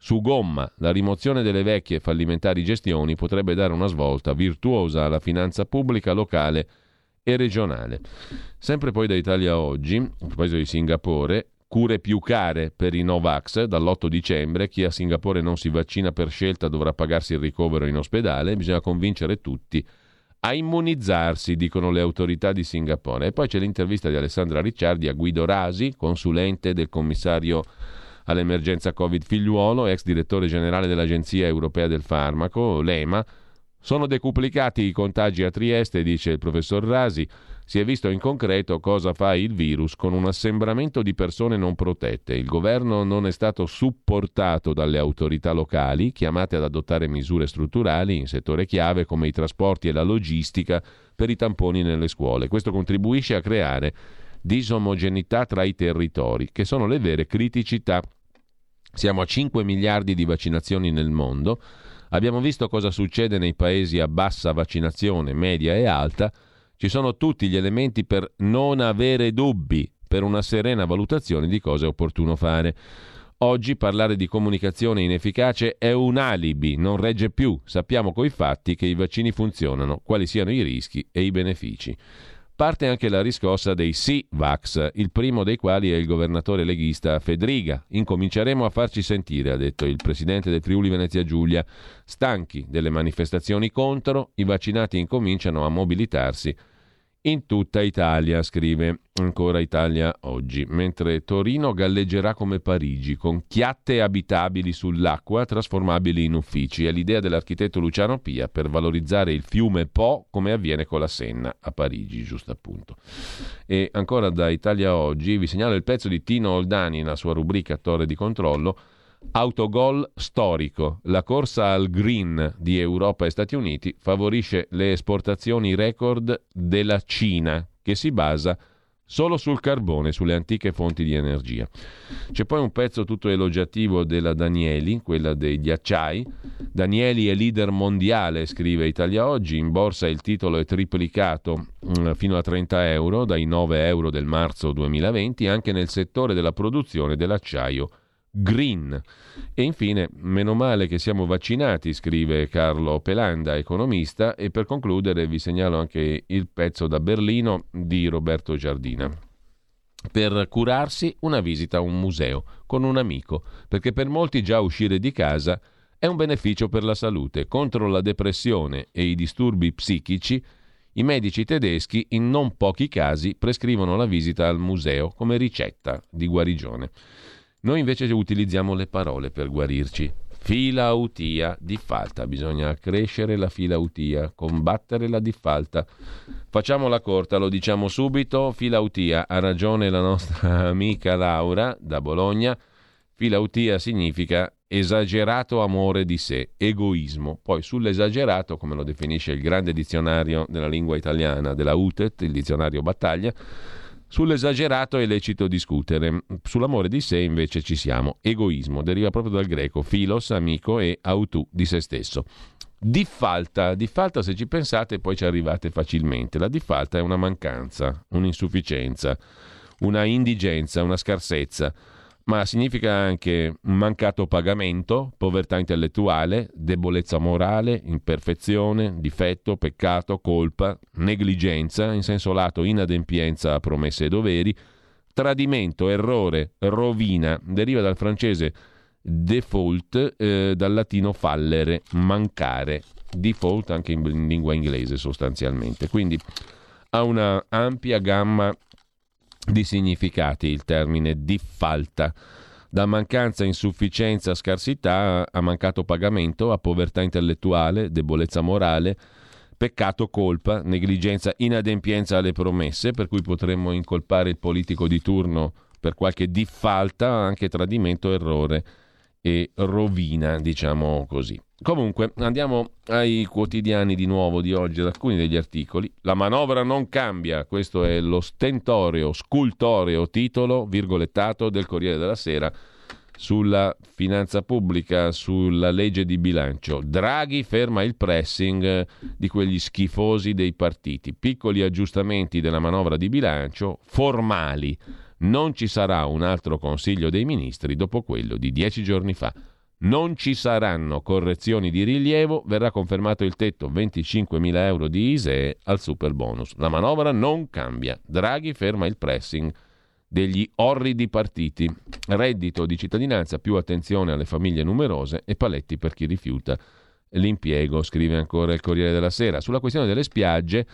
su gomma, la rimozione delle vecchie fallimentari gestioni potrebbe dare una svolta virtuosa alla finanza pubblica locale e regionale. Sempre poi da Italia Oggi, a proposito di Singapore, cure più care per i Novax dall'8 dicembre, chi a Singapore non si vaccina per scelta dovrà pagarsi il ricovero in ospedale, bisogna convincere tutti a immunizzarsi, dicono le autorità di Singapore. E poi c'è l'intervista di Alessandra Ricciardi a Guido Rasi, consulente del commissario all'emergenza Covid figliuolo, ex direttore generale dell'Agenzia Europea del Farmaco, l'EMA. Sono decuplicati i contagi a Trieste, dice il professor Rasi. Si è visto in concreto cosa fa il virus con un assembramento di persone non protette. Il governo non è stato supportato dalle autorità locali, chiamate ad adottare misure strutturali in settore chiave come i trasporti e la logistica per i tamponi nelle scuole. Questo contribuisce a creare disomogeneità tra i territori, che sono le vere criticità. Siamo a 5 miliardi di vaccinazioni nel mondo. Abbiamo visto cosa succede nei paesi a bassa vaccinazione, media e alta ci sono tutti gli elementi per non avere dubbi, per una serena valutazione di cosa è opportuno fare. Oggi parlare di comunicazione inefficace è un alibi, non regge più. Sappiamo coi fatti che i vaccini funzionano, quali siano i rischi e i benefici. Parte anche la riscossa dei sì-vax, il primo dei quali è il governatore leghista Fedriga. Incominceremo a farci sentire, ha detto il presidente del Friuli Venezia Giulia. Stanchi delle manifestazioni contro, i vaccinati incominciano a mobilitarsi in tutta Italia, scrive ancora Italia oggi, mentre Torino galleggerà come Parigi, con chiatte abitabili sull'acqua trasformabili in uffici. È l'idea dell'architetto Luciano Pia per valorizzare il fiume Po come avviene con la Senna a Parigi, giusto appunto. E ancora da Italia oggi vi segnalo il pezzo di Tino Oldani nella sua rubrica Torre di controllo Autogol storico. La corsa al green di Europa e Stati Uniti favorisce le esportazioni record della Cina, che si basa solo sul carbone, sulle antiche fonti di energia. C'è poi un pezzo tutto elogiativo della Danieli, quella dei ghiacciai. Danieli è leader mondiale, scrive Italia Oggi, in borsa il titolo è triplicato mm, fino a 30 euro dai 9 euro del marzo 2020 anche nel settore della produzione dell'acciaio green. E infine, meno male che siamo vaccinati, scrive Carlo Pelanda, economista, e per concludere vi segnalo anche il pezzo da Berlino di Roberto Giardina. Per curarsi una visita a un museo con un amico, perché per molti già uscire di casa è un beneficio per la salute. Contro la depressione e i disturbi psichici, i medici tedeschi in non pochi casi prescrivono la visita al museo come ricetta di guarigione. Noi invece utilizziamo le parole per guarirci. Filautia, diffalta, bisogna crescere la filautia, combattere la diffalta. Facciamola corta, lo diciamo subito, filautia, ha ragione la nostra amica Laura da Bologna, filautia significa esagerato amore di sé, egoismo. Poi sull'esagerato, come lo definisce il grande dizionario della lingua italiana della UTET, il dizionario Battaglia, Sull'esagerato è lecito discutere, sull'amore di sé invece ci siamo. Egoismo deriva proprio dal greco philos, amico, e autu, di se stesso. Diffalta, diffalta se ci pensate poi ci arrivate facilmente. La diffalta è una mancanza, un'insufficienza, una indigenza, una scarsezza ma significa anche mancato pagamento, povertà intellettuale, debolezza morale, imperfezione, difetto, peccato, colpa, negligenza, in senso lato inadempienza a promesse e doveri, tradimento, errore, rovina, deriva dal francese default, eh, dal latino fallere, mancare, default anche in, in lingua inglese sostanzialmente. Quindi ha una ampia gamma di significati il termine diffalta. Da mancanza, insufficienza, scarsità a mancato pagamento, a povertà intellettuale, debolezza morale, peccato, colpa, negligenza, inadempienza alle promesse, per cui potremmo incolpare il politico di turno per qualche diffalta, anche tradimento, errore e rovina, diciamo così. Comunque, andiamo ai quotidiani di nuovo di oggi, ad alcuni degli articoli. La manovra non cambia, questo è lo stentoreo, scultoreo titolo, virgolettato, del Corriere della Sera sulla finanza pubblica, sulla legge di bilancio. Draghi ferma il pressing di quegli schifosi dei partiti. Piccoli aggiustamenti della manovra di bilancio, formali. Non ci sarà un altro Consiglio dei Ministri dopo quello di dieci giorni fa. Non ci saranno correzioni di rilievo, verrà confermato il tetto 25.000 euro di ISEE al super bonus. La manovra non cambia. Draghi ferma il pressing degli orridi partiti. Reddito di cittadinanza, più attenzione alle famiglie numerose e paletti per chi rifiuta l'impiego, scrive ancora il Corriere della Sera. Sulla questione delle spiagge,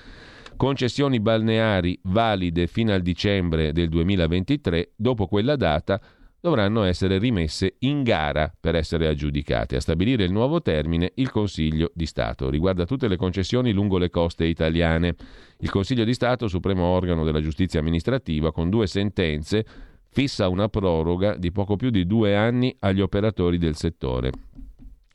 concessioni balneari valide fino al dicembre del 2023, dopo quella data dovranno essere rimesse in gara per essere aggiudicate. A stabilire il nuovo termine il Consiglio di Stato. Riguarda tutte le concessioni lungo le coste italiane. Il Consiglio di Stato, supremo organo della giustizia amministrativa, con due sentenze, fissa una proroga di poco più di due anni agli operatori del settore,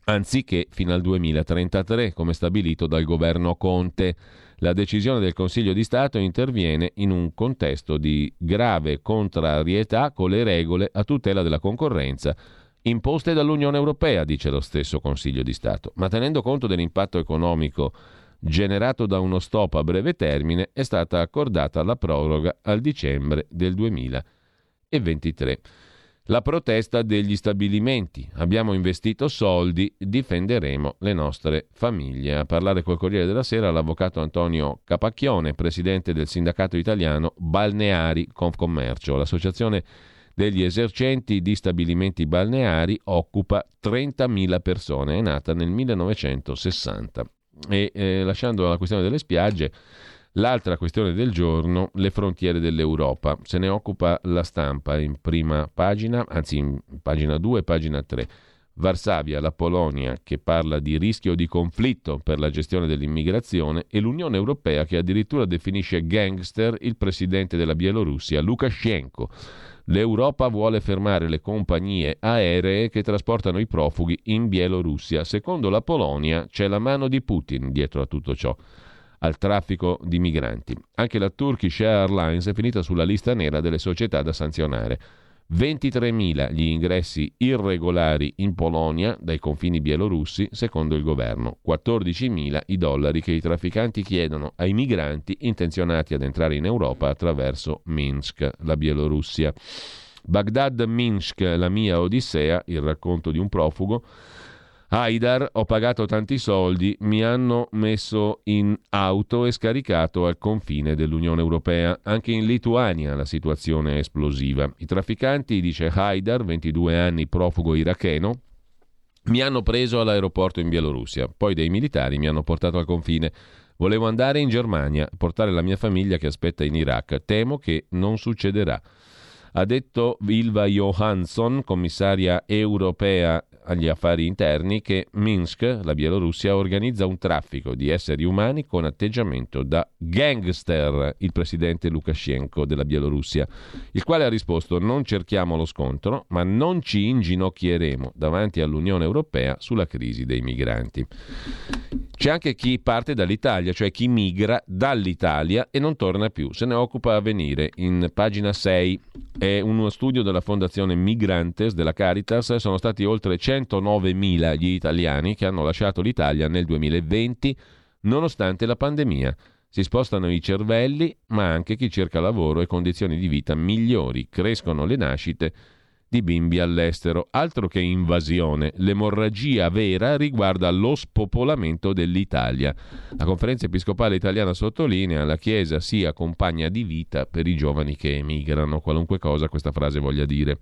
anziché fino al 2033, come stabilito dal governo Conte. La decisione del Consiglio di Stato interviene in un contesto di grave contrarietà con le regole a tutela della concorrenza imposte dall'Unione Europea, dice lo stesso Consiglio di Stato, ma tenendo conto dell'impatto economico generato da uno stop a breve termine, è stata accordata la proroga al dicembre del 2023 la protesta degli stabilimenti. Abbiamo investito soldi, difenderemo le nostre famiglie. A parlare col Corriere della Sera l'avvocato Antonio Capacchione, presidente del sindacato italiano Balneari Confcommercio. L'associazione degli esercenti di stabilimenti balneari occupa 30.000 persone, è nata nel 1960. E eh, lasciando la questione delle spiagge, L'altra questione del giorno, le frontiere dell'Europa. Se ne occupa la stampa in prima pagina, anzi in pagina 2 e pagina 3. Varsavia, la Polonia, che parla di rischio di conflitto per la gestione dell'immigrazione, e l'Unione Europea, che addirittura definisce gangster il presidente della Bielorussia, Lukashenko. L'Europa vuole fermare le compagnie aeree che trasportano i profughi in Bielorussia. Secondo la Polonia c'è la mano di Putin dietro a tutto ciò al traffico di migranti. Anche la Turkish Airlines è finita sulla lista nera delle società da sanzionare. 23.000 gli ingressi irregolari in Polonia dai confini bielorussi, secondo il governo. 14.000 i dollari che i trafficanti chiedono ai migranti intenzionati ad entrare in Europa attraverso Minsk, la Bielorussia. Baghdad-Minsk, la mia odissea, il racconto di un profugo, Haidar, ho pagato tanti soldi, mi hanno messo in auto e scaricato al confine dell'Unione Europea. Anche in Lituania la situazione è esplosiva. I trafficanti, dice Haidar, 22 anni profugo iracheno, mi hanno preso all'aeroporto in Bielorussia, poi dei militari mi hanno portato al confine. Volevo andare in Germania, portare la mia famiglia che aspetta in Iraq. Temo che non succederà. Ha detto Vilva Johansson, commissaria europea agli affari interni che Minsk, la Bielorussia, organizza un traffico di esseri umani con atteggiamento da gangster, il presidente Lukashenko della Bielorussia, il quale ha risposto non cerchiamo lo scontro, ma non ci inginocchieremo davanti all'Unione Europea sulla crisi dei migranti. C'è anche chi parte dall'Italia, cioè chi migra dall'Italia e non torna più. Se ne occupa a venire. In pagina 6 è uno studio della Fondazione Migrantes della Caritas. Sono stati oltre 109.000 gli italiani che hanno lasciato l'Italia nel 2020 nonostante la pandemia. Si spostano i cervelli, ma anche chi cerca lavoro e condizioni di vita migliori. Crescono le nascite di bimbi all'estero. Altro che invasione, l'emorragia vera riguarda lo spopolamento dell'Italia. La conferenza episcopale italiana sottolinea la Chiesa sia compagna di vita per i giovani che emigrano, qualunque cosa questa frase voglia dire.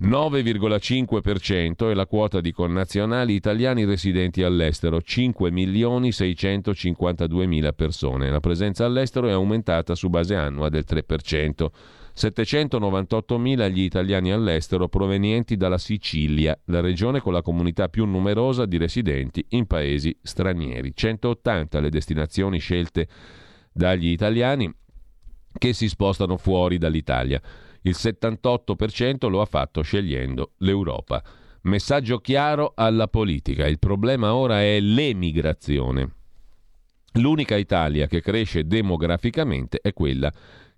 9,5% è la quota di connazionali italiani residenti all'estero, 5.652.000 persone. La presenza all'estero è aumentata su base annua del 3%. 798.000 gli italiani all'estero provenienti dalla Sicilia, la regione con la comunità più numerosa di residenti in paesi stranieri. 180 le destinazioni scelte dagli italiani che si spostano fuori dall'Italia. Il 78% lo ha fatto scegliendo l'Europa. Messaggio chiaro alla politica. Il problema ora è l'emigrazione. L'unica Italia che cresce demograficamente è quella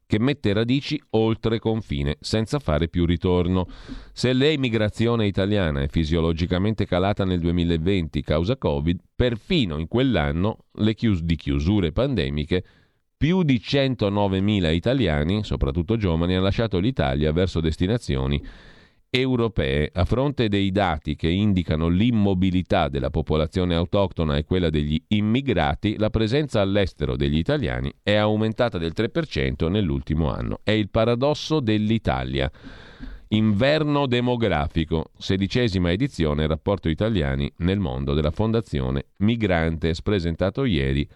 che mette radici oltre confine, senza fare più ritorno. Se l'emigrazione italiana è fisiologicamente calata nel 2020 causa Covid, perfino in quell'anno le chius- di chiusure pandemiche più di 109.000 italiani, soprattutto giovani, hanno lasciato l'Italia verso destinazioni europee, a fronte dei dati che indicano l'immobilità della popolazione autoctona e quella degli immigrati, la presenza all'estero degli italiani è aumentata del 3% nell'ultimo anno. È il paradosso dell'Italia. Inverno demografico, sedicesima edizione, rapporto italiani nel mondo della Fondazione Migrantes, presentato ieri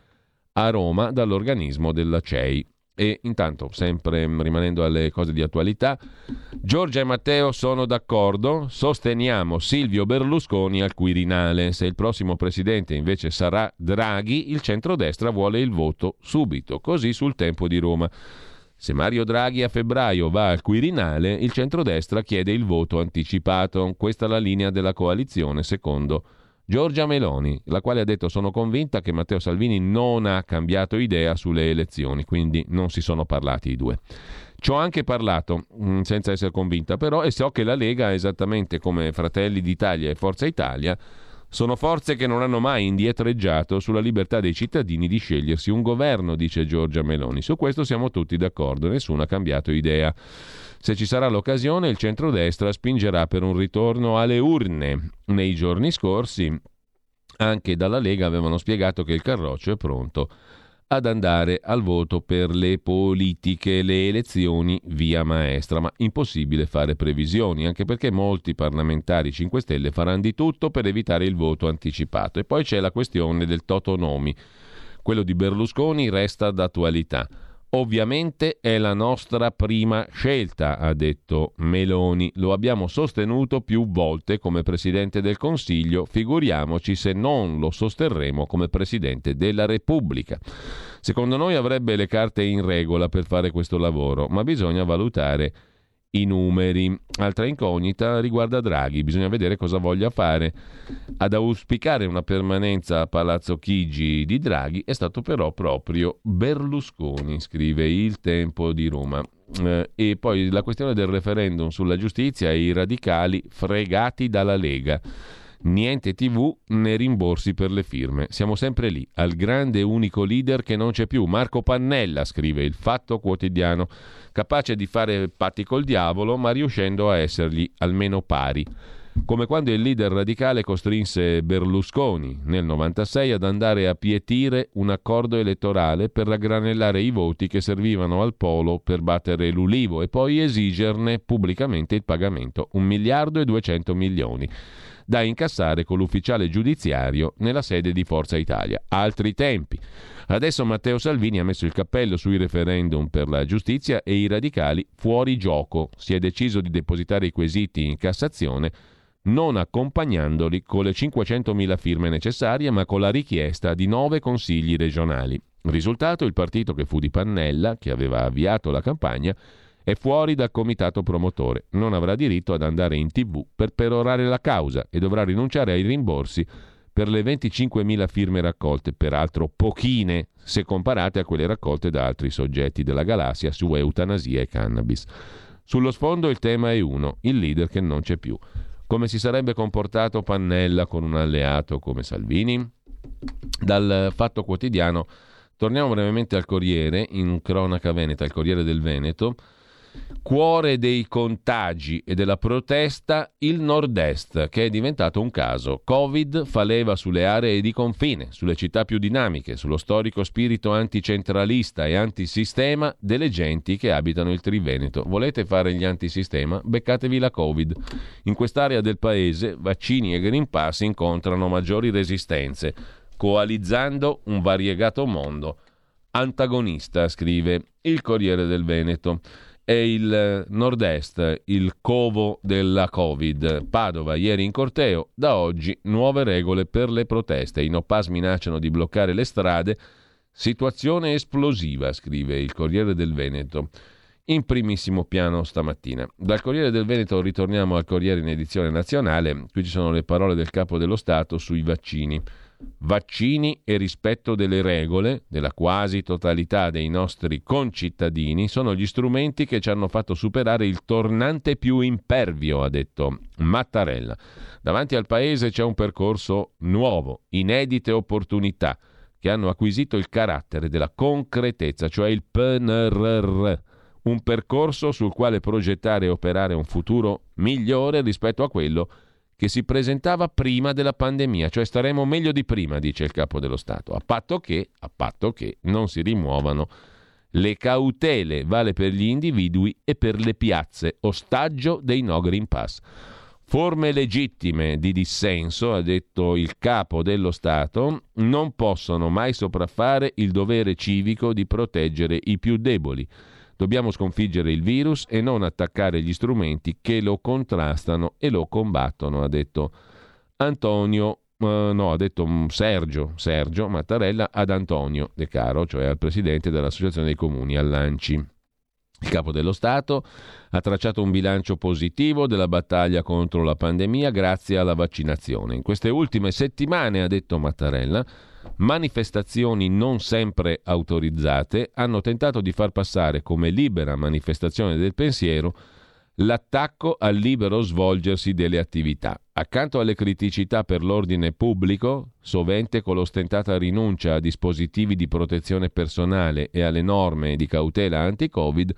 a Roma dall'organismo della CEI. E intanto, sempre rimanendo alle cose di attualità, Giorgia e Matteo sono d'accordo, sosteniamo Silvio Berlusconi al Quirinale. Se il prossimo presidente invece sarà Draghi, il centrodestra vuole il voto subito, così sul tempo di Roma. Se Mario Draghi a febbraio va al Quirinale, il centrodestra chiede il voto anticipato. Questa è la linea della coalizione, secondo Giorgia Meloni, la quale ha detto sono convinta che Matteo Salvini non ha cambiato idea sulle elezioni, quindi non si sono parlati i due. Ci ho anche parlato, mm, senza essere convinta però, e so che la Lega, esattamente come Fratelli d'Italia e Forza Italia, sono forze che non hanno mai indietreggiato sulla libertà dei cittadini di scegliersi un governo, dice Giorgia Meloni. Su questo siamo tutti d'accordo, nessuno ha cambiato idea. Se ci sarà l'occasione, il centrodestra spingerà per un ritorno alle urne. Nei giorni scorsi, anche dalla Lega avevano spiegato che il Carroccio è pronto ad andare al voto per le politiche, le elezioni via maestra, ma impossibile fare previsioni, anche perché molti parlamentari 5 Stelle faranno di tutto per evitare il voto anticipato. E poi c'è la questione del Totonomi. Quello di Berlusconi resta d'attualità. Ovviamente è la nostra prima scelta, ha detto Meloni. Lo abbiamo sostenuto più volte come Presidente del Consiglio, figuriamoci se non lo sosterremo come Presidente della Repubblica. Secondo noi avrebbe le carte in regola per fare questo lavoro, ma bisogna valutare i numeri. Altra incognita riguarda Draghi, bisogna vedere cosa voglia fare. Ad auspicare una permanenza a Palazzo Chigi di Draghi è stato però proprio Berlusconi, scrive Il Tempo di Roma. Eh, e poi la questione del referendum sulla giustizia e i radicali fregati dalla Lega. Niente TV né rimborsi per le firme. Siamo sempre lì, al grande unico leader che non c'è più, Marco Pannella, scrive il Fatto Quotidiano capace di fare patti col diavolo, ma riuscendo a essergli almeno pari. Come quando il leader radicale costrinse Berlusconi nel 96 ad andare a pietire un accordo elettorale per raggranellare i voti che servivano al polo per battere l'Ulivo e poi esigerne pubblicamente il pagamento, un miliardo e 200 milioni da incassare con l'ufficiale giudiziario nella sede di Forza Italia. Altri tempi. Adesso Matteo Salvini ha messo il cappello sui referendum per la giustizia e i radicali fuori gioco. Si è deciso di depositare i quesiti in Cassazione non accompagnandoli con le 500.000 firme necessarie, ma con la richiesta di nove consigli regionali. Risultato, il partito che fu di Pannella, che aveva avviato la campagna, è fuori dal comitato promotore, non avrà diritto ad andare in tv per perorare la causa e dovrà rinunciare ai rimborsi per le 25.000 firme raccolte, peraltro pochine se comparate a quelle raccolte da altri soggetti della galassia su eutanasia e cannabis. Sullo sfondo il tema è uno, il leader che non c'è più. Come si sarebbe comportato Pannella con un alleato come Salvini? Dal Fatto Quotidiano torniamo brevemente al Corriere, in cronaca veneta, il Corriere del Veneto, Cuore dei contagi e della protesta il nord-est, che è diventato un caso. Covid fa leva sulle aree di confine, sulle città più dinamiche, sullo storico spirito anticentralista e antisistema delle genti che abitano il Triveneto. Volete fare gli antisistema? Beccatevi la Covid. In quest'area del paese vaccini e Green Pass incontrano maggiori resistenze, coalizzando un variegato mondo. Antagonista, scrive il Corriere del Veneto è il nord-est, il covo della Covid. Padova ieri in corteo, da oggi nuove regole per le proteste. I Nopas minacciano di bloccare le strade. Situazione esplosiva, scrive il Corriere del Veneto. In primissimo piano stamattina. Dal Corriere del Veneto ritorniamo al Corriere in edizione nazionale. Qui ci sono le parole del capo dello Stato sui vaccini. Vaccini e rispetto delle regole della quasi totalità dei nostri concittadini sono gli strumenti che ci hanno fatto superare il tornante più impervio, ha detto Mattarella. Davanti al Paese c'è un percorso nuovo, inedite opportunità che hanno acquisito il carattere della concretezza, cioè il PNRR, un percorso sul quale progettare e operare un futuro migliore rispetto a quello che che si presentava prima della pandemia, cioè staremo meglio di prima, dice il capo dello Stato, a patto che, a patto che non si rimuovano Le cautele vale per gli individui e per le piazze, ostaggio dei no Green Pass. Forme legittime di dissenso, ha detto il capo dello Stato, non possono mai sopraffare il dovere civico di proteggere i più deboli. Dobbiamo sconfiggere il virus e non attaccare gli strumenti che lo contrastano e lo combattono, ha detto Antonio, uh, no, ha detto mm, Sergio, Sergio Mattarella ad Antonio De Caro, cioè al presidente dell'Associazione dei Comuni, all'Anci. Il capo dello Stato ha tracciato un bilancio positivo della battaglia contro la pandemia grazie alla vaccinazione. In queste ultime settimane, ha detto Mattarella, manifestazioni non sempre autorizzate hanno tentato di far passare come libera manifestazione del pensiero l'attacco al libero svolgersi delle attività. Accanto alle criticità per l'ordine pubblico, sovente con l'ostentata rinuncia a dispositivi di protezione personale e alle norme di cautela anti-Covid,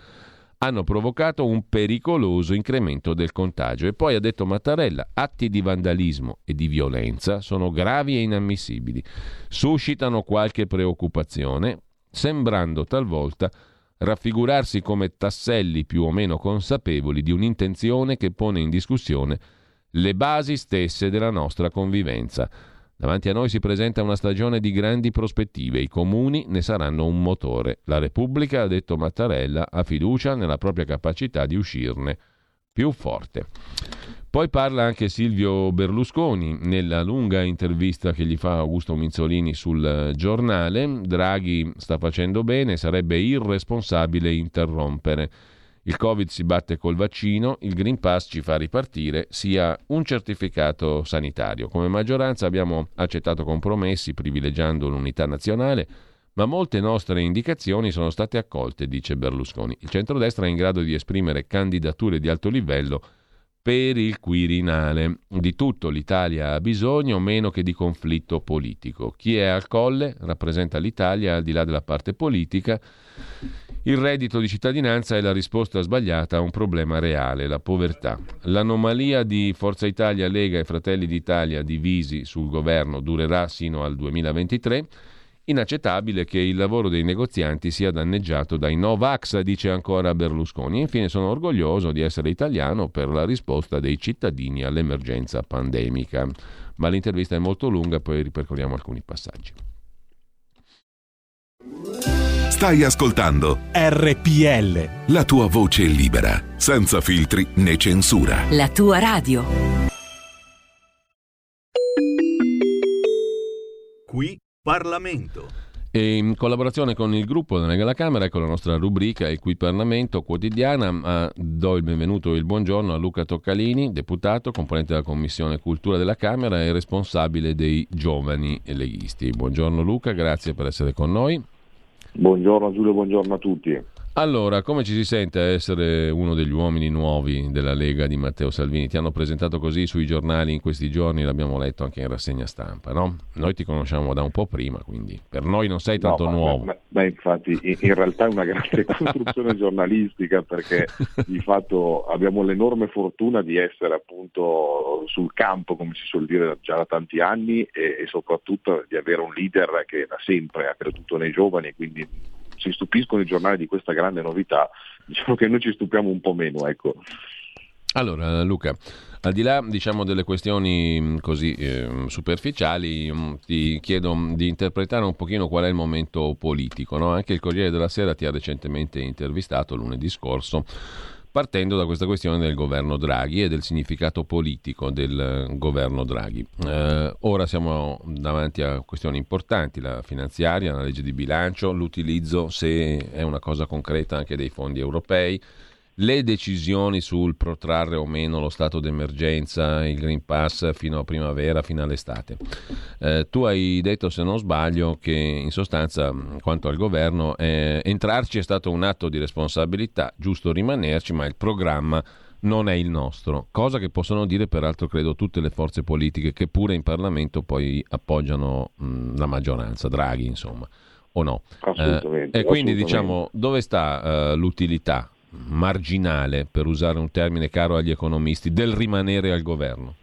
hanno provocato un pericoloso incremento del contagio. E poi ha detto Mattarella, atti di vandalismo e di violenza sono gravi e inammissibili, suscitano qualche preoccupazione, sembrando talvolta raffigurarsi come tasselli più o meno consapevoli di un'intenzione che pone in discussione le basi stesse della nostra convivenza. Davanti a noi si presenta una stagione di grandi prospettive, i comuni ne saranno un motore. La Repubblica, ha detto Mattarella, ha fiducia nella propria capacità di uscirne più forte. Poi parla anche Silvio Berlusconi nella lunga intervista che gli fa Augusto Minzolini sul giornale. Draghi sta facendo bene, sarebbe irresponsabile interrompere. Il Covid si batte col vaccino, il Green Pass ci fa ripartire, sia un certificato sanitario. Come maggioranza abbiamo accettato compromessi privilegiando l'unità nazionale, ma molte nostre indicazioni sono state accolte, dice Berlusconi. Il centrodestra è in grado di esprimere candidature di alto livello per il Quirinale. Di tutto l'Italia ha bisogno, meno che di conflitto politico. Chi è al colle rappresenta l'Italia al di là della parte politica. Il reddito di cittadinanza è la risposta sbagliata a un problema reale, la povertà. L'anomalia di Forza Italia, Lega e Fratelli d'Italia divisi sul governo durerà sino al 2023. Inaccettabile che il lavoro dei negozianti sia danneggiato dai Novax, dice ancora Berlusconi. Infine sono orgoglioso di essere italiano per la risposta dei cittadini all'emergenza pandemica. Ma l'intervista è molto lunga, poi ripercorriamo alcuni passaggi. Stai ascoltando RPL. La tua voce libera, senza filtri né censura. La tua radio. Qui Parlamento. E in collaborazione con il gruppo della Camera, ecco la nostra rubrica Il Qui Parlamento quotidiana. Do il benvenuto e il buongiorno a Luca Toccalini, deputato, componente della Commissione Cultura della Camera e responsabile dei giovani leghisti. Buongiorno Luca, grazie per essere con noi. Buongiorno Giulio, buongiorno a tutti. Allora, come ci si sente a essere uno degli uomini nuovi della Lega di Matteo Salvini? Ti hanno presentato così sui giornali in questi giorni, l'abbiamo letto anche in rassegna stampa, no? Noi ti conosciamo da un po' prima, quindi per noi non sei tanto no, ma, nuovo. Ma, ma infatti in, in, realtà è una grande costruzione giornalistica perché di fatto abbiamo l'enorme fortuna di essere appunto sul campo, come si suol dire già da tanti anni e, e soprattutto di avere un leader che da sempre ha creduto nei giovani e quindi si stupiscono i giornali di questa grande novità, diciamo che noi ci stupiamo un po' meno. Ecco. Allora Luca, al di là diciamo, delle questioni così eh, superficiali, ti chiedo di interpretare un pochino qual è il momento politico. No? Anche il Corriere della Sera ti ha recentemente intervistato lunedì scorso partendo da questa questione del governo Draghi e del significato politico del governo Draghi. Eh, ora siamo davanti a questioni importanti, la finanziaria, la legge di bilancio, l'utilizzo, se è una cosa concreta, anche dei fondi europei le decisioni sul protrarre o meno lo stato d'emergenza, il Green Pass fino a primavera, fino all'estate. Eh, tu hai detto, se non sbaglio, che in sostanza, quanto al governo, eh, entrarci è stato un atto di responsabilità, giusto rimanerci, ma il programma non è il nostro, cosa che possono dire peraltro credo tutte le forze politiche che pure in Parlamento poi appoggiano mh, la maggioranza, Draghi insomma, o no? Assolutamente. Eh, e quindi assolutamente. diciamo dove sta uh, l'utilità marginale, per usare un termine caro agli economisti, del rimanere al governo?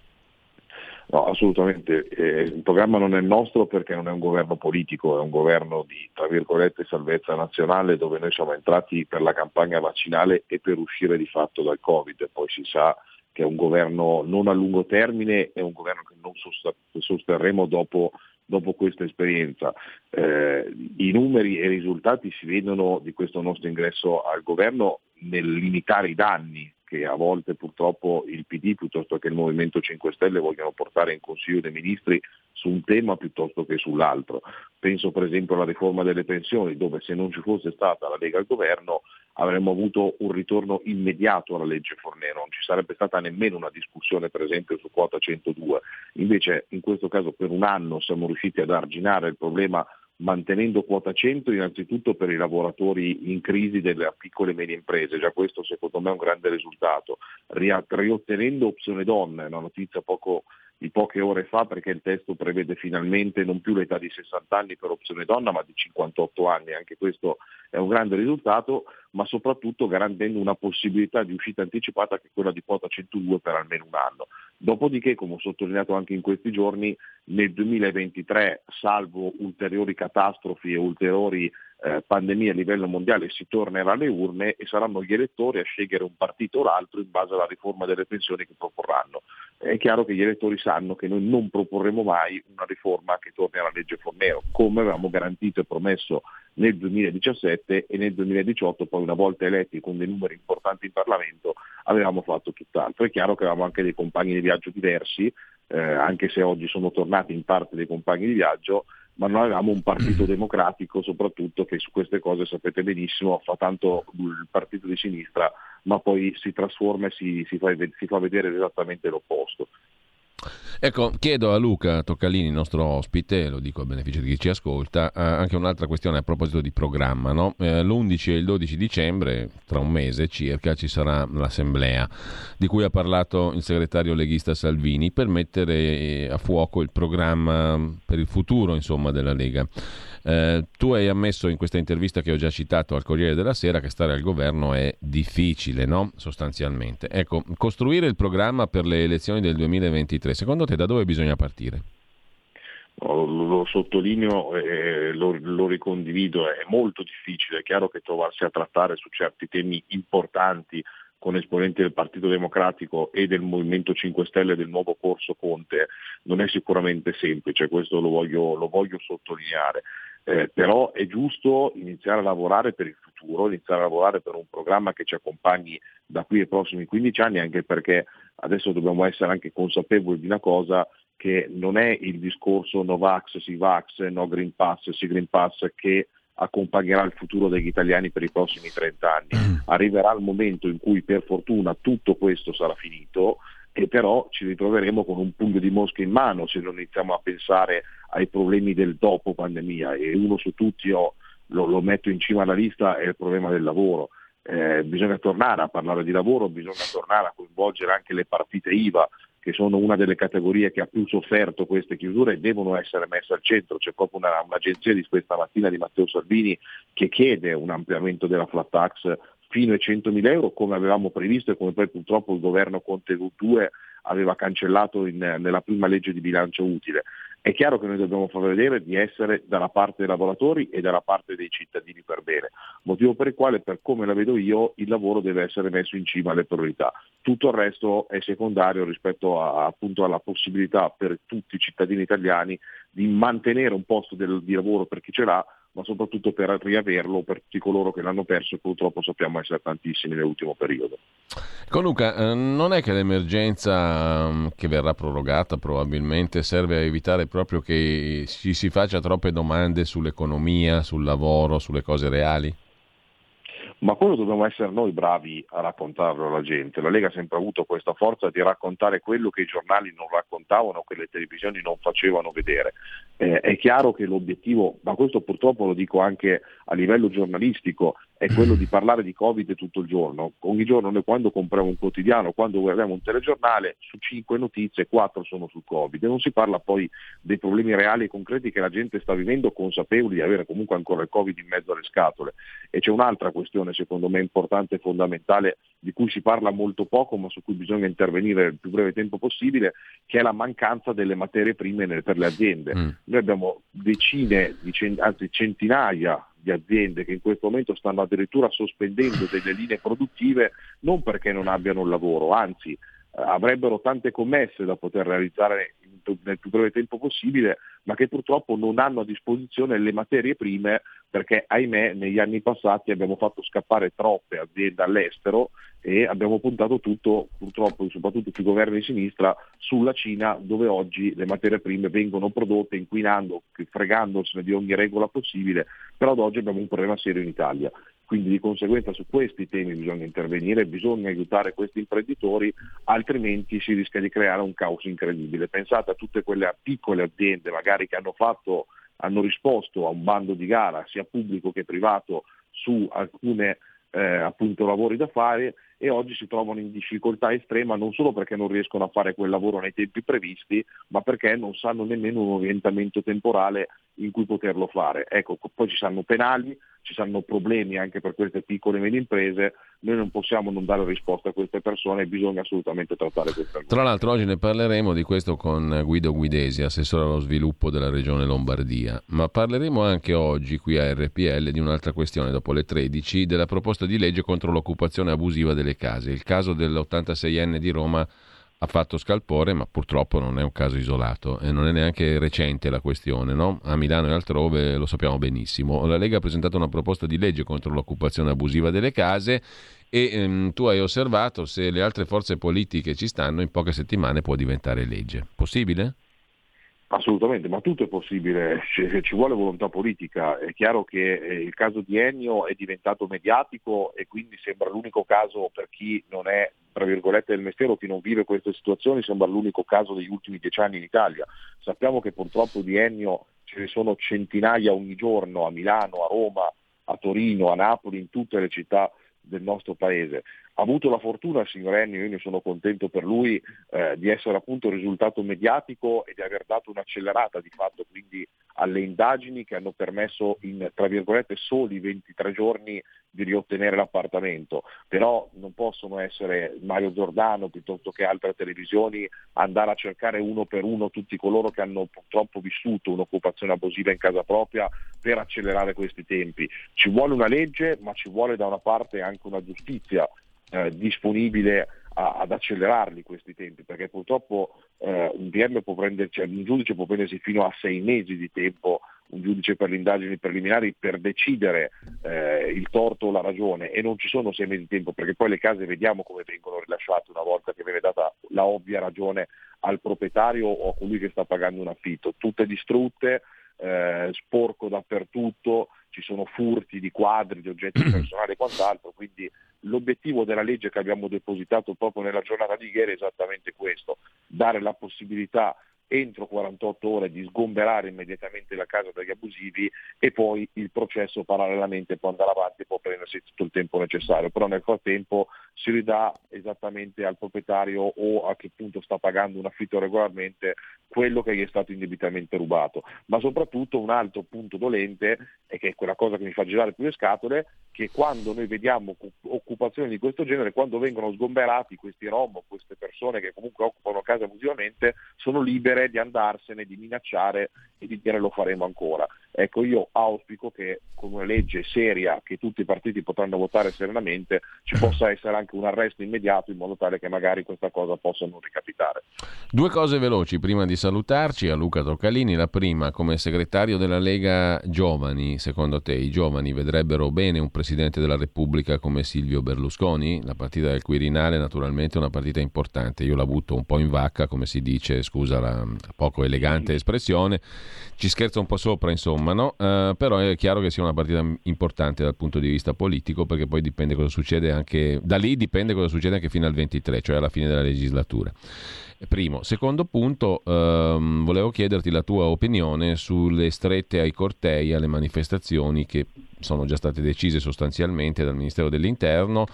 No, assolutamente. Eh, il programma non è nostro perché non è un governo politico, è un governo di, tra virgolette, salvezza nazionale dove noi siamo entrati per la campagna vaccinale e per uscire di fatto dal Covid. Poi si sa che è un governo non a lungo termine, è un governo che non sosterremo dopo, dopo questa esperienza. Eh, I numeri e i risultati si vedono di questo nostro ingresso al governo nel limitare i danni che a volte purtroppo il PD piuttosto che il Movimento 5 Stelle vogliono portare in Consiglio dei Ministri su un tema piuttosto che sull'altro. Penso per esempio alla riforma delle pensioni, dove se non ci fosse stata la Lega al governo avremmo avuto un ritorno immediato alla legge Fornero, non ci sarebbe stata nemmeno una discussione per esempio su quota 102. Invece in questo caso per un anno siamo riusciti ad arginare il problema mantenendo quota 100 innanzitutto per i lavoratori in crisi delle piccole e medie imprese, già questo secondo me è un grande risultato, riottenendo opzione donne, una notizia poco, di poche ore fa perché il testo prevede finalmente non più l'età di 60 anni per opzione donna ma di 58 anni, anche questo è un grande risultato, ma soprattutto garantendo una possibilità di uscita anticipata che è quella di quota 102 per almeno un anno. Dopodiché, come ho sottolineato anche in questi giorni, nel 2023, salvo ulteriori catastrofi e ulteriori eh, pandemie a livello mondiale, si tornerà alle urne e saranno gli elettori a scegliere un partito o l'altro in base alla riforma delle pensioni che proporranno. È chiaro che gli elettori sanno che noi non proporremo mai una riforma che torni alla legge Fornero, come avevamo garantito e promesso nel 2017 e nel 2018, poi una volta eletti con dei numeri importanti in Parlamento, avevamo fatto tutt'altro. È chiaro che avevamo anche dei compagni di viaggio diversi, eh, anche se oggi sono tornati in parte dei compagni di viaggio, ma non avevamo un partito democratico soprattutto che su queste cose sapete benissimo fa tanto il partito di sinistra ma poi si trasforma e si, si, fa, si fa vedere esattamente l'opposto. Ecco, chiedo a Luca Toccalini, nostro ospite, lo dico a beneficio di chi ci ascolta, eh, anche un'altra questione a proposito di programma. No? Eh, l'11 e il 12 dicembre, tra un mese circa, ci sarà l'assemblea di cui ha parlato il segretario leghista Salvini per mettere a fuoco il programma per il futuro insomma, della Lega. Eh, tu hai ammesso in questa intervista che ho già citato al Corriere della Sera che stare al governo è difficile, no? sostanzialmente. Ecco, costruire il programma per le elezioni del 2023, secondo te da dove bisogna partire? Lo, sottolineo e lo, lo, ricondivido, è molto difficile, è chiaro che trovarsi a trattare su certi temi importanti con esponenti del Partito Democratico e del Movimento 5 Stelle del nuovo corso Conte non è sicuramente semplice, questo lo voglio, lo voglio sottolineare eh, però è giusto iniziare a lavorare per il futuro, iniziare a lavorare per un programma che ci accompagni da qui ai prossimi 15 anni, anche perché adesso dobbiamo essere anche consapevoli di una cosa, che non è il discorso no vax, si vax, no green pass, si green pass che accompagnerà il futuro degli italiani per i prossimi 30 anni. Mm. Arriverà il momento in cui per fortuna tutto questo sarà finito e però ci ritroveremo con un pugno di mosche in mano se non iniziamo a pensare ai problemi del dopo pandemia e uno su tutti io lo, lo metto in cima alla lista è il problema del lavoro. Eh, bisogna tornare a parlare di lavoro, bisogna tornare a coinvolgere anche le partite IVA che sono una delle categorie che ha più sofferto queste chiusure e devono essere messe al centro. C'è proprio una, un'agenzia di questa mattina di Matteo Salvini che chiede un ampliamento della flat tax fino ai 100.000 euro come avevamo previsto e come poi purtroppo il governo Conte 2 aveva cancellato in, nella prima legge di bilancio utile. È chiaro che noi dobbiamo far vedere di essere dalla parte dei lavoratori e dalla parte dei cittadini per bene, motivo per il quale, per come la vedo io, il lavoro deve essere messo in cima alle priorità. Tutto il resto è secondario rispetto a, appunto alla possibilità per tutti i cittadini italiani di mantenere un posto del, di lavoro per chi ce l'ha, ma soprattutto per riaverlo per tutti coloro che l'hanno perso e purtroppo sappiamo essere tantissimi nell'ultimo periodo. Con Luca, eh, non è che l'emergenza mm, che verrà prorogata probabilmente serve a evitare proprio che ci si faccia troppe domande sull'economia, sul lavoro, sulle cose reali? Ma quello dobbiamo essere noi bravi a raccontarlo alla gente. La Lega ha sempre avuto questa forza di raccontare quello che i giornali non raccontavano, che le televisioni non facevano vedere. Eh, è chiaro che l'obiettivo, ma questo purtroppo lo dico anche a livello giornalistico, è quello di parlare di Covid tutto il giorno. Ogni giorno noi quando compriamo un quotidiano, quando guardiamo un telegiornale, su cinque notizie, quattro sono sul Covid e non si parla poi dei problemi reali e concreti che la gente sta vivendo consapevoli di avere comunque ancora il Covid in mezzo alle scatole. E c'è un'altra questione secondo me importante e fondamentale di cui si parla molto poco ma su cui bisogna intervenire nel più breve tempo possibile, che è la mancanza delle materie prime per le aziende. Mm. Noi abbiamo decine, anzi centinaia di aziende che in questo momento stanno addirittura sospendendo delle linee produttive non perché non abbiano il lavoro, anzi avrebbero tante commesse da poter realizzare nel più breve tempo possibile, ma che purtroppo non hanno a disposizione le materie prime perché ahimè negli anni passati abbiamo fatto scappare troppe aziende all'estero e abbiamo puntato tutto, purtroppo soprattutto sui governi di sinistra, sulla Cina dove oggi le materie prime vengono prodotte inquinando, fregandosene di ogni regola possibile, però ad oggi abbiamo un problema serio in Italia. Quindi di conseguenza su questi temi bisogna intervenire, bisogna aiutare questi imprenditori, altrimenti si rischia di creare un caos incredibile. Pensate a tutte quelle piccole aziende magari che hanno, fatto, hanno risposto a un bando di gara, sia pubblico che privato, su alcune eh, lavori da fare e oggi si trovano in difficoltà estrema non solo perché non riescono a fare quel lavoro nei tempi previsti, ma perché non sanno nemmeno un orientamento temporale in cui poterlo fare. Ecco, poi ci saranno penali, ci saranno problemi anche per queste piccole e medie imprese, noi non possiamo non dare risposta a queste persone, bisogna assolutamente trattare queste argomenti. Tra l'altro oggi ne parleremo di questo con Guido Guidesi, assessore allo sviluppo della regione Lombardia, ma parleremo anche oggi qui a RPL di un'altra questione dopo le 13, della proposta di legge contro l'occupazione abusiva delle case. Il caso dell'86enne di Roma ha fatto scalpore, ma purtroppo non è un caso isolato e non è neanche recente la questione. No? A Milano e altrove lo sappiamo benissimo. La Lega ha presentato una proposta di legge contro l'occupazione abusiva delle case e ehm, tu hai osservato se le altre forze politiche ci stanno, in poche settimane può diventare legge. Possibile? Assolutamente, ma tutto è possibile, ci, vuole volontà politica. È chiaro che eh, il caso di Ennio è diventato mediatico e quindi sembra l'unico caso per chi non è, tra virgolette, del mestiere o chi non vive queste situazioni, sembra l'unico caso degli ultimi dieci anni in Italia. Sappiamo che purtroppo di Ennio ce ne sono centinaia ogni giorno a Milano, a Roma, a Torino, a Napoli, in tutte le città del nostro paese. Ha avuto la fortuna il signor Ennio, io ne sono contento per lui, eh, di essere appunto un risultato mediatico e di aver dato un'accelerata di fatto quindi alle indagini che hanno permesso in tra virgolette soli 23 giorni di riottenere l'appartamento, però non possono essere Mario Giordano piuttosto che altre televisioni andare a cercare uno per uno tutti coloro che hanno purtroppo vissuto un'occupazione abusiva in casa propria per accelerare questi tempi. Ci vuole una legge, ma ci vuole da una parte anche una giustizia eh, disponibile a, ad accelerarli questi tempi, perché purtroppo eh, un prenderci, un giudice può prendersi fino a sei mesi di tempo, un giudice per le indagini preliminari, per decidere eh, il torto o la ragione e non ci sono sei mesi di tempo, perché poi le case vediamo come vengono rilasciate una volta che viene data la ovvia ragione al proprietario o a colui che sta pagando un affitto, tutte distrutte, eh, sporco dappertutto, ci sono furti di quadri, di oggetti personali e quant'altro, quindi l'obiettivo della legge che abbiamo depositato proprio nella giornata di ieri è esattamente questo, dare la possibilità entro 48 ore di sgomberare immediatamente la casa dagli abusivi e poi il processo parallelamente può andare avanti e può prendersi tutto il tempo necessario, però nel frattempo si ridà esattamente al proprietario o a che punto sta pagando un affitto regolarmente quello che gli è stato indebitamente rubato. Ma soprattutto un altro punto dolente, e che è quella cosa che mi fa girare più le scatole, che quando noi vediamo occupazioni di questo genere, quando vengono sgomberati questi rom o queste persone che comunque occupano case abusivamente, sono libere di andarsene, di minacciare e di dire lo faremo ancora. Ecco, io auspico che con una legge seria che tutti i partiti potranno votare serenamente ci possa essere anche un arresto immediato in modo tale che magari questa cosa possa non ricapitare. Due cose veloci prima di salutarci a Luca Toccalini. La prima, come segretario della Lega Giovani, secondo te i giovani vedrebbero bene un Presidente della Repubblica come Silvio Berlusconi? La partita del Quirinale naturalmente è una partita importante. Io l'ho avuto un po' in vacca, come si dice, scusa la poco elegante espressione. Ci scherzo un po' sopra, insomma insomma, no? uh, però è chiaro che sia una partita importante dal punto di vista politico perché poi dipende cosa succede anche, da lì dipende cosa succede anche fino al 23, cioè alla fine della legislatura. Primo. Secondo punto, ehm, volevo chiederti la tua opinione sulle strette ai cortei, alle manifestazioni che sono già state decise sostanzialmente dal Ministero dell'Interno.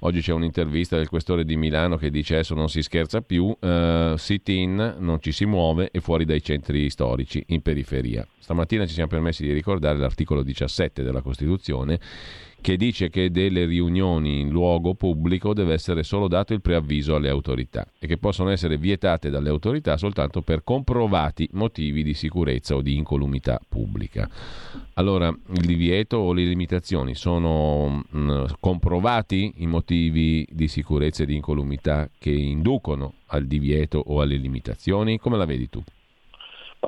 Oggi c'è un'intervista del questore di Milano che dice adesso non si scherza più, uh, sit-in non ci si muove e fuori dai centri storici, in periferia. Stamattina ci siamo permessi di ricordare l'articolo 17 della Costituzione che dice che delle riunioni in luogo pubblico deve essere solo dato il preavviso alle autorità e che possono essere vietate dalle autorità soltanto per comprovati motivi di sicurezza o di incolumità pubblica. Allora, il divieto o le limitazioni sono mh, mm, comprovati i motivi di sicurezza e di incolumità che inducono al divieto o alle limitazioni? Come la vedi tu?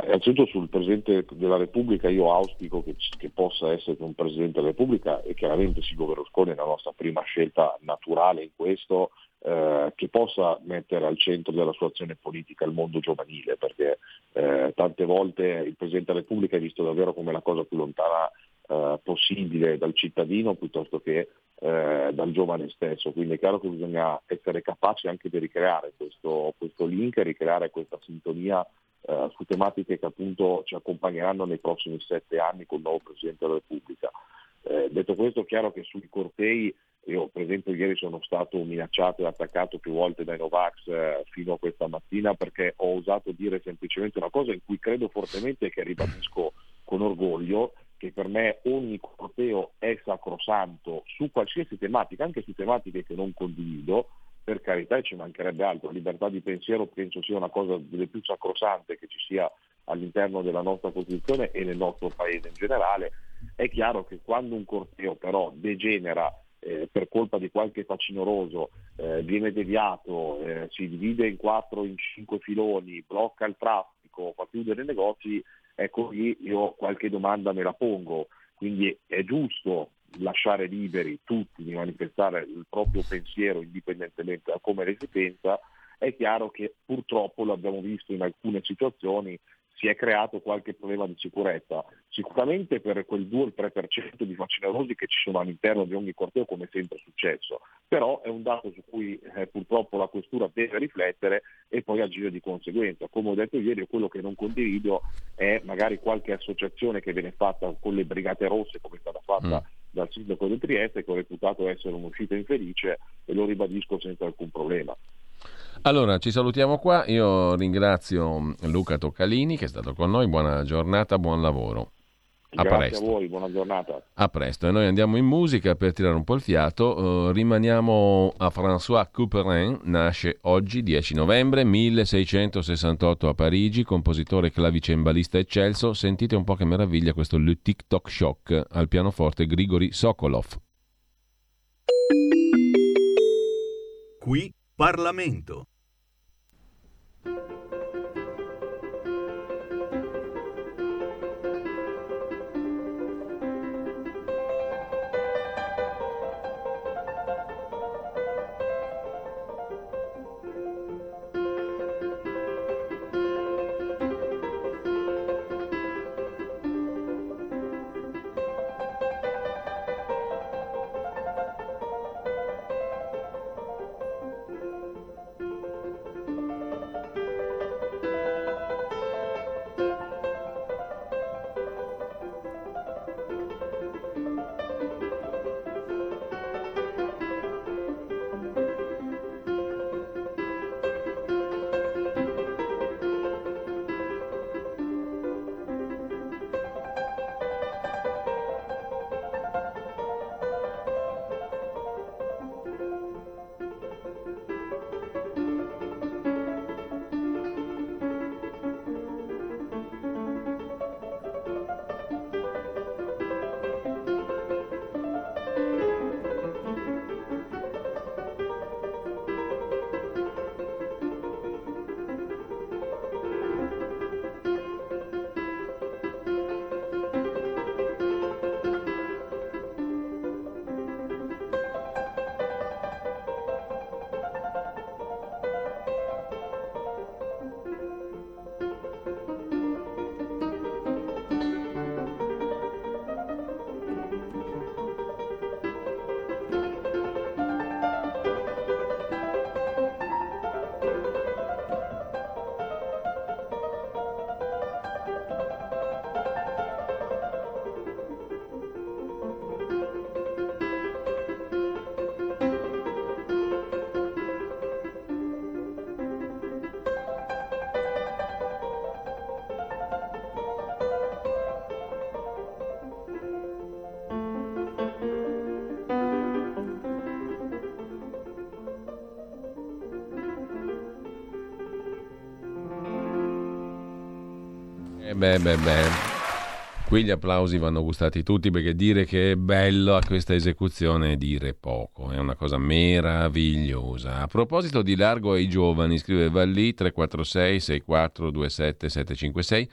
Innanzitutto sul Presidente della Repubblica io auspico che, che, possa essere un Presidente della Repubblica e chiaramente Silvio Berlusconi è la nostra prima scelta naturale in questo, eh, che possa mettere al centro della sua azione politica il mondo giovanile, perché eh, tante volte il Presidente della Repubblica è visto davvero come la cosa più lontana eh, possibile dal cittadino piuttosto che eh, dal giovane stesso. Quindi è chiaro che bisogna essere capaci anche di ricreare questo, questo link, ricreare questa sintonia eh, su tematiche che appunto ci accompagneranno nei prossimi sette anni con il nuovo Presidente della Repubblica. Eh, detto questo è chiaro che sui cortei, io per esempio ieri sono stato minacciato e attaccato più volte dai Novax eh, fino a questa mattina perché ho osato dire semplicemente una cosa in cui credo fortemente e che ribadisco con orgoglio, che per me ogni corteo è sacrosanto su qualsiasi tematica, anche su tematiche che non condivido, per carità e ci mancherebbe altro, libertà di pensiero penso sia una cosa delle più sacrosante che ci sia all'interno della nostra Costituzione e nel nostro Paese in generale. È chiaro che quando un corteo però degenera eh, per colpa di qualche facinoroso, eh, viene deviato, eh, si divide in quattro, in cinque filoni, blocca il traffico, fa chiudere i negozi, ecco lì io qualche domanda me la pongo. Quindi è giusto lasciare liberi tutti di manifestare il proprio pensiero indipendentemente da come le si pensa, è chiaro che purtroppo l'abbiamo visto in alcune situazioni si è creato qualche problema di sicurezza, sicuramente per quel 2-3% di facinorosi che ci sono all'interno di ogni corteo come è sempre successo, però è un dato su cui eh, purtroppo la questura deve riflettere e poi agire di conseguenza. Come ho detto ieri, quello che non condivido è magari qualche associazione che viene fatta con le brigate rosse come è stata fatta mm dal sindaco di Trieste che ho reputato essere un'uscita infelice e lo ribadisco senza alcun problema. Allora, ci salutiamo qua. Io ringrazio Luca Toccalini che è stato con noi. Buona giornata, buon lavoro. A Grazie presto. a voi, buona giornata. A presto. E noi andiamo in musica per tirare un po' il fiato. Uh, rimaniamo a François Couperin, nasce oggi, 10 novembre 1668 a Parigi, compositore clavicembalista eccelso. Sentite un po' che meraviglia questo Le TikTok Shock al pianoforte Grigori Sokolov. Qui Parlamento. Beh, beh, beh. Qui gli applausi vanno gustati tutti perché dire che è bello a questa esecuzione è dire poco, è una cosa meravigliosa. A proposito di largo ai giovani, scrive Valli 346 6427 756.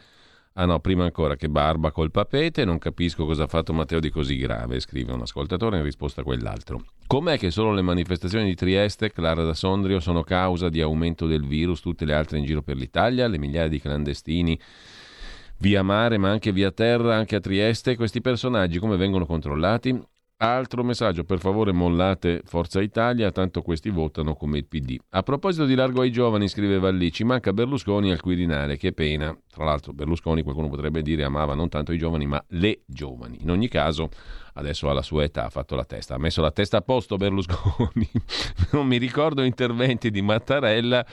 Ah no, prima ancora che barba col papete, non capisco cosa ha fatto Matteo di così grave, scrive un ascoltatore in risposta a quell'altro. Com'è che solo le manifestazioni di Trieste, Clara da Sondrio, sono causa di aumento del virus, tutte le altre in giro per l'Italia, le migliaia di clandestini via mare ma anche via terra, anche a Trieste, questi personaggi come vengono controllati? Altro messaggio, per favore mollate Forza Italia, tanto questi votano come il PD. A proposito di largo ai giovani, scriveva lì, ci manca Berlusconi al Quirinale, che pena. Tra l'altro Berlusconi, qualcuno potrebbe dire, amava non tanto i giovani, ma le giovani. In ogni caso, adesso alla sua età ha fatto la testa, ha messo la testa a posto Berlusconi. non mi ricordo interventi di Mattarella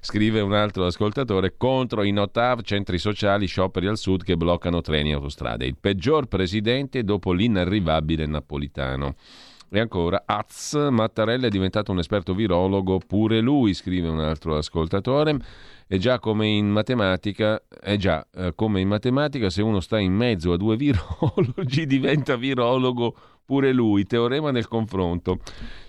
scrive un altro ascoltatore, contro i notav, centri sociali, scioperi al sud che bloccano treni e autostrade. Il peggior presidente dopo l'inarrivabile napolitano. E ancora, Az, Mattarella è diventato un esperto virologo, pure lui, scrive un altro ascoltatore. E già come in matematica, è già eh, come in matematica, se uno sta in mezzo a due virologi diventa virologo pure lui, teorema del confronto.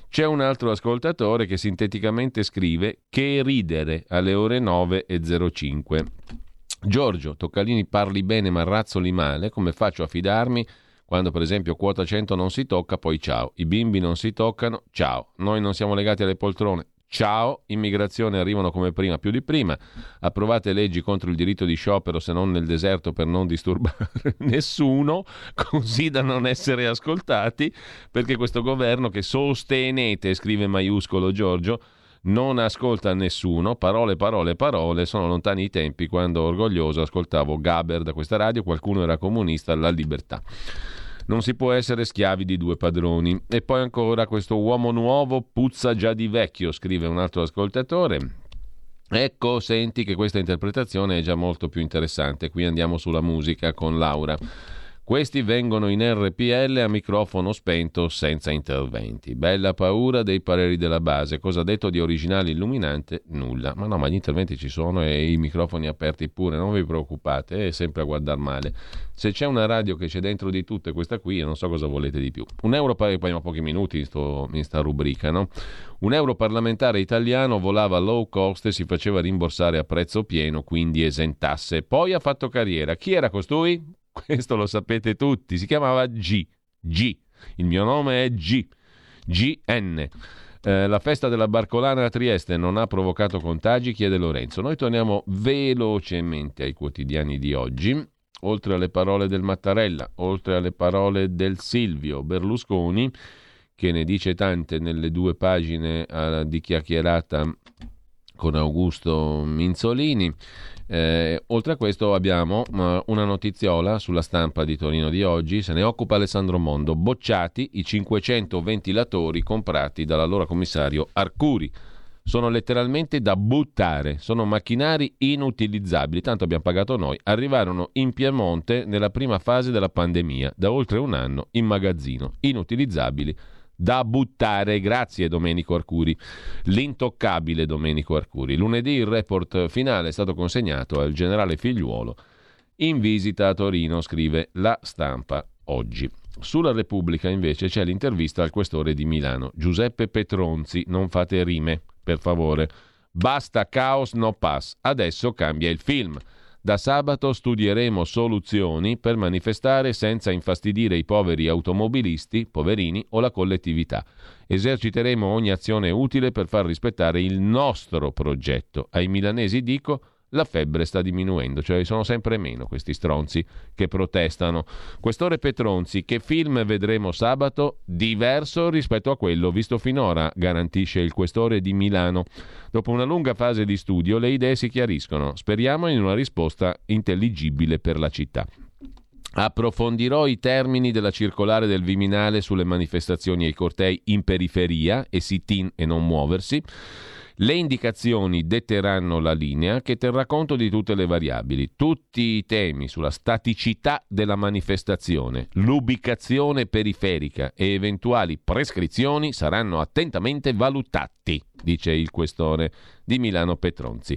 C'è un altro ascoltatore che sinteticamente scrive che ridere alle ore 9.05. Giorgio, Toccalini parli bene ma razzoli male, come faccio a fidarmi quando per esempio quota 100 non si tocca, poi ciao, i bimbi non si toccano, ciao, noi non siamo legati alle poltrone, Ciao, immigrazione arrivano come prima, più di prima. Approvate leggi contro il diritto di sciopero se non nel deserto per non disturbare nessuno, così da non essere ascoltati, perché questo governo che sostenete, scrive maiuscolo Giorgio, non ascolta nessuno, parole, parole, parole, sono lontani i tempi quando orgoglioso ascoltavo Gaber da questa radio, qualcuno era comunista, la libertà. Non si può essere schiavi di due padroni. E poi ancora questo uomo nuovo puzza già di vecchio, scrive un altro ascoltatore. Ecco, senti che questa interpretazione è già molto più interessante. Qui andiamo sulla musica con Laura. Questi vengono in RPL a microfono spento senza interventi. Bella paura dei pareri della base. Cosa ha detto di originale illuminante? Nulla. Ma no, ma gli interventi ci sono e i microfoni aperti pure, non vi preoccupate, è sempre a guardare male. Se c'è una radio che c'è dentro di tutte, questa qui, non so cosa volete di più. Un euro, poi a pochi minuti in, sto, in sta rubrica, no? Un euro parlamentare italiano volava low cost e si faceva rimborsare a prezzo pieno, quindi esentasse. Poi ha fatto carriera. Chi era costui? Questo lo sapete tutti. Si chiamava G. G. Il mio nome è G. GN. Eh, la festa della Barcolana a Trieste non ha provocato contagi, chiede Lorenzo. Noi torniamo velocemente ai quotidiani di oggi. Oltre alle parole del Mattarella, oltre alle parole del Silvio Berlusconi, che ne dice tante nelle due pagine eh, di chiacchierata con Augusto Minzolini. Eh, oltre a questo abbiamo uh, una notiziola sulla stampa di Torino di oggi, se ne occupa Alessandro Mondo, bocciati i 500 ventilatori comprati dall'allora commissario Arcuri. Sono letteralmente da buttare, sono macchinari inutilizzabili, tanto abbiamo pagato noi. Arrivarono in Piemonte nella prima fase della pandemia, da oltre un anno in magazzino, inutilizzabili da buttare. Grazie Domenico Arcuri, l'intoccabile Domenico Arcuri. Lunedì il report finale è stato consegnato al generale figliuolo in visita a Torino, scrive la stampa oggi. Sulla Repubblica invece c'è l'intervista al questore di Milano, Giuseppe Petronzi, non fate rime, per favore. Basta caos, no pass. Adesso cambia il film. Da sabato studieremo soluzioni per manifestare senza infastidire i poveri automobilisti, poverini o la collettività. Eserciteremo ogni azione utile per far rispettare il nostro progetto. Ai milanesi dico la febbre sta diminuendo, cioè sono sempre meno questi stronzi che protestano. Questore Petronzi, che film vedremo sabato? Diverso rispetto a quello visto finora, garantisce il questore di Milano. Dopo una lunga fase di studio le idee si chiariscono, speriamo in una risposta intelligibile per la città. Approfondirò i termini della circolare del Viminale sulle manifestazioni e i cortei in periferia e sit-in e non muoversi. Le indicazioni detteranno la linea che terrà conto di tutte le variabili, tutti i temi sulla staticità della manifestazione, l'ubicazione periferica e eventuali prescrizioni saranno attentamente valutati, dice il questore di Milano Petronzi.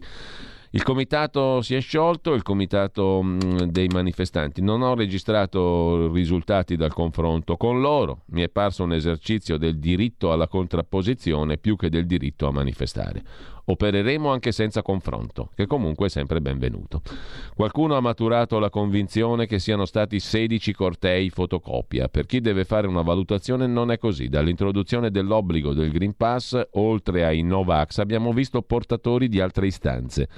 Il comitato si è sciolto, il comitato mm, dei manifestanti. Non ho registrato risultati dal confronto con loro. Mi è parso un esercizio del diritto alla contrapposizione più che del diritto a manifestare. Opereremo anche senza confronto, che comunque è sempre benvenuto. Qualcuno ha maturato la convinzione che siano stati 16 cortei fotocopia. Per chi deve fare una valutazione non è così. Dall'introduzione dell'obbligo del Green Pass, oltre ai Novax, abbiamo visto portatori di altre istanze.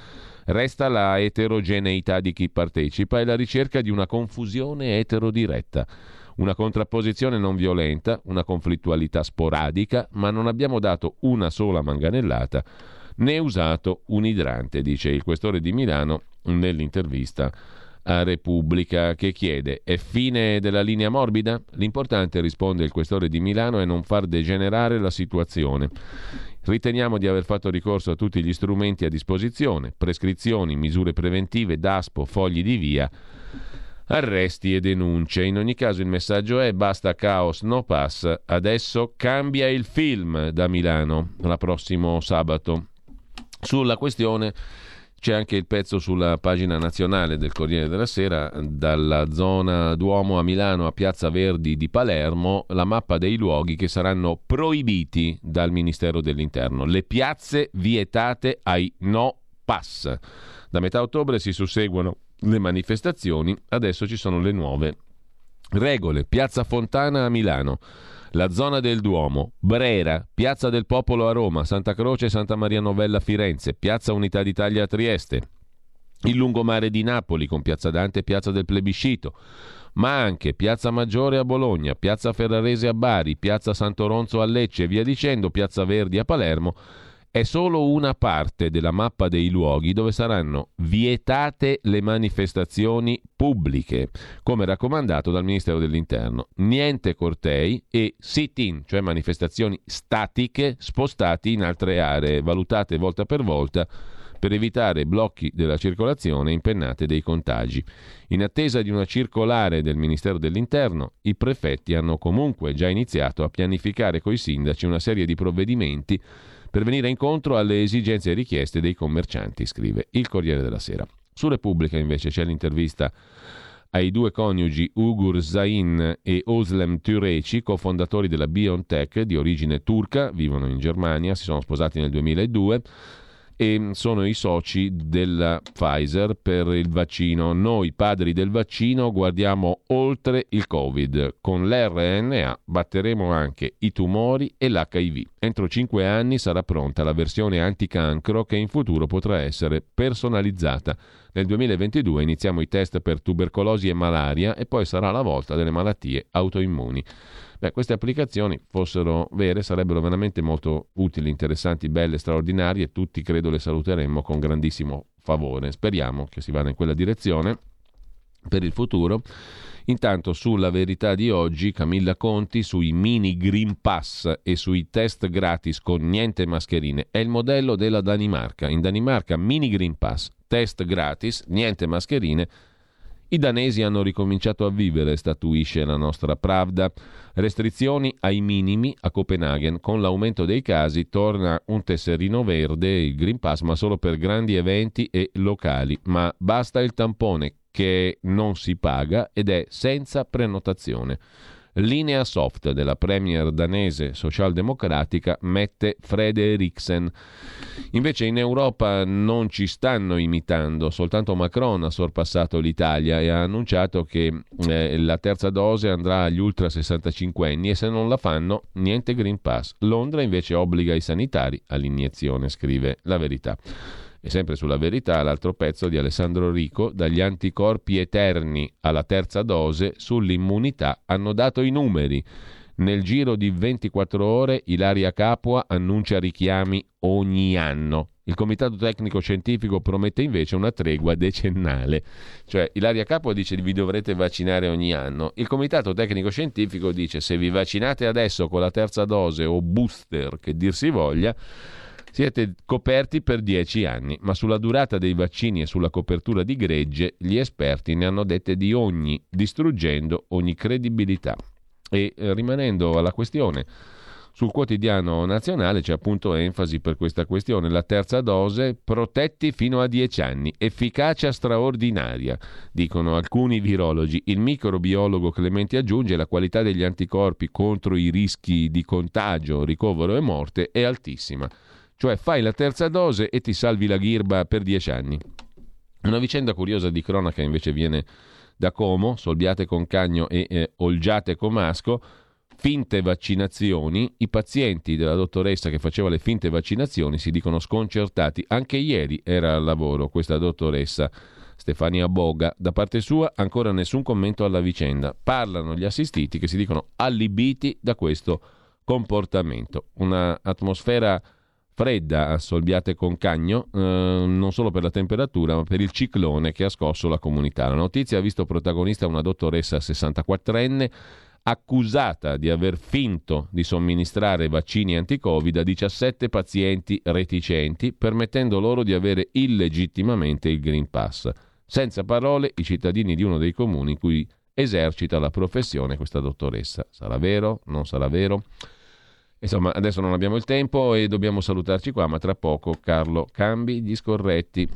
Resta la eterogeneità di chi partecipa e la ricerca di una confusione eterodiretta una contrapposizione non violenta, una conflittualità sporadica, ma non abbiamo dato una sola manganellata né usato un idrante, dice il questore di Milano nell'intervista a Repubblica che chiede è fine della linea morbida? L'importante, risponde il questore di Milano, è non far degenerare la situazione. Riteniamo di aver fatto ricorso a tutti gli strumenti a disposizione, prescrizioni, misure preventive, DASPO, fogli di via, arresti e denunce. In ogni caso il messaggio è basta caos, no pass, adesso cambia il film da Milano, la prossimo sabato. Sulla questione c'è anche il pezzo sulla pagina nazionale del Corriere della Sera, dalla zona Duomo a Milano a Piazza Verdi di Palermo, la mappa dei luoghi che saranno proibiti dal Ministero dell'Interno. Le piazze vietate ai no pass. Da metà ottobre si susseguono le manifestazioni, adesso ci sono le nuove regole. Piazza Fontana a Milano la zona del Duomo, Brera, Piazza del Popolo a Roma, Santa Croce e Santa Maria Novella a Firenze, Piazza Unità d'Italia a Trieste, il lungomare di Napoli con Piazza Dante e Piazza del Plebiscito, ma anche Piazza Maggiore a Bologna, Piazza Ferrarese a Bari, Piazza Santoronzo a Lecce e via dicendo, Piazza Verdi a Palermo è solo una parte della mappa dei luoghi dove saranno vietate le manifestazioni pubbliche, come raccomandato dal Ministero dell'Interno. Niente cortei e sit-in, cioè manifestazioni statiche spostati in altre aree, valutate volta per volta per evitare blocchi della circolazione e impennate dei contagi. In attesa di una circolare del Ministero dell'Interno, i prefetti hanno comunque già iniziato a pianificare coi sindaci una serie di provvedimenti per venire incontro alle esigenze e richieste dei commercianti, scrive il Corriere della Sera. Su Repubblica invece c'è l'intervista ai due coniugi Ugur Zain e Oslem Tureci, cofondatori della BioNTech di origine turca, vivono in Germania, si sono sposati nel 2002 e sono i soci della Pfizer per il vaccino. Noi padri del vaccino guardiamo oltre il Covid. Con l'RNA batteremo anche i tumori e l'HIV. Entro cinque anni sarà pronta la versione anticancro che in futuro potrà essere personalizzata. Nel 2022 iniziamo i test per tubercolosi e malaria e poi sarà la volta delle malattie autoimmuni. Beh, queste applicazioni fossero vere sarebbero veramente molto utili, interessanti, belle, straordinarie tutti credo le saluteremmo con grandissimo favore. Speriamo che si vada in quella direzione per il futuro. Intanto sulla verità di oggi Camilla Conti sui mini Green Pass e sui test gratis con niente mascherine è il modello della Danimarca. In Danimarca mini Green Pass, test gratis, niente mascherine i danesi hanno ricominciato a vivere, statuisce la nostra Pravda. Restrizioni ai minimi a Copenaghen. Con l'aumento dei casi torna un tesserino verde, il Green Pass, ma solo per grandi eventi e locali. Ma basta il tampone che non si paga ed è senza prenotazione. Linea soft della premier danese socialdemocratica mette Frederiksen. Invece in Europa non ci stanno imitando, soltanto Macron ha sorpassato l'Italia e ha annunciato che eh, la terza dose andrà agli ultra 65 anni e se non la fanno niente Green Pass. Londra invece obbliga i sanitari all'iniezione, scrive la verità. E sempre sulla verità, l'altro pezzo di Alessandro Rico, dagli anticorpi eterni alla terza dose, sull'immunità hanno dato i numeri. Nel giro di 24 ore Ilaria Capua annuncia richiami ogni anno. Il Comitato Tecnico Scientifico promette invece una tregua decennale. Cioè Ilaria Capua dice vi dovrete vaccinare ogni anno. Il Comitato Tecnico Scientifico dice se vi vaccinate adesso con la terza dose o booster, che dir si voglia, siete coperti per dieci anni, ma sulla durata dei vaccini e sulla copertura di gregge gli esperti ne hanno dette di ogni, distruggendo ogni credibilità. E eh, rimanendo alla questione Sul quotidiano nazionale c'è appunto enfasi per questa questione. La terza dose, protetti fino a 10 anni, efficacia straordinaria, dicono alcuni virologi. Il microbiologo Clementi aggiunge la qualità degli anticorpi contro i rischi di contagio, ricovero e morte è altissima. Cioè fai la terza dose e ti salvi la ghirba per 10 anni. Una vicenda curiosa di cronaca invece viene da Como, Solbiate con Cagno e eh, Olgiate con Masco finte vaccinazioni, i pazienti della dottoressa che faceva le finte vaccinazioni si dicono sconcertati. Anche ieri era al lavoro questa dottoressa Stefania Boga. Da parte sua ancora nessun commento alla vicenda. Parlano gli assistiti che si dicono allibiti da questo comportamento. Un'atmosfera fredda a Solbiate con Cagno, eh, non solo per la temperatura, ma per il ciclone che ha scosso la comunità. La notizia ha visto protagonista una dottoressa 64enne accusata di aver finto di somministrare vaccini anti-Covid a 17 pazienti reticenti, permettendo loro di avere illegittimamente il Green Pass. Senza parole, i cittadini di uno dei comuni in cui esercita la professione questa dottoressa. Sarà vero? Non sarà vero? Insomma, adesso non abbiamo il tempo e dobbiamo salutarci qua, ma tra poco Carlo cambi gli scorretti.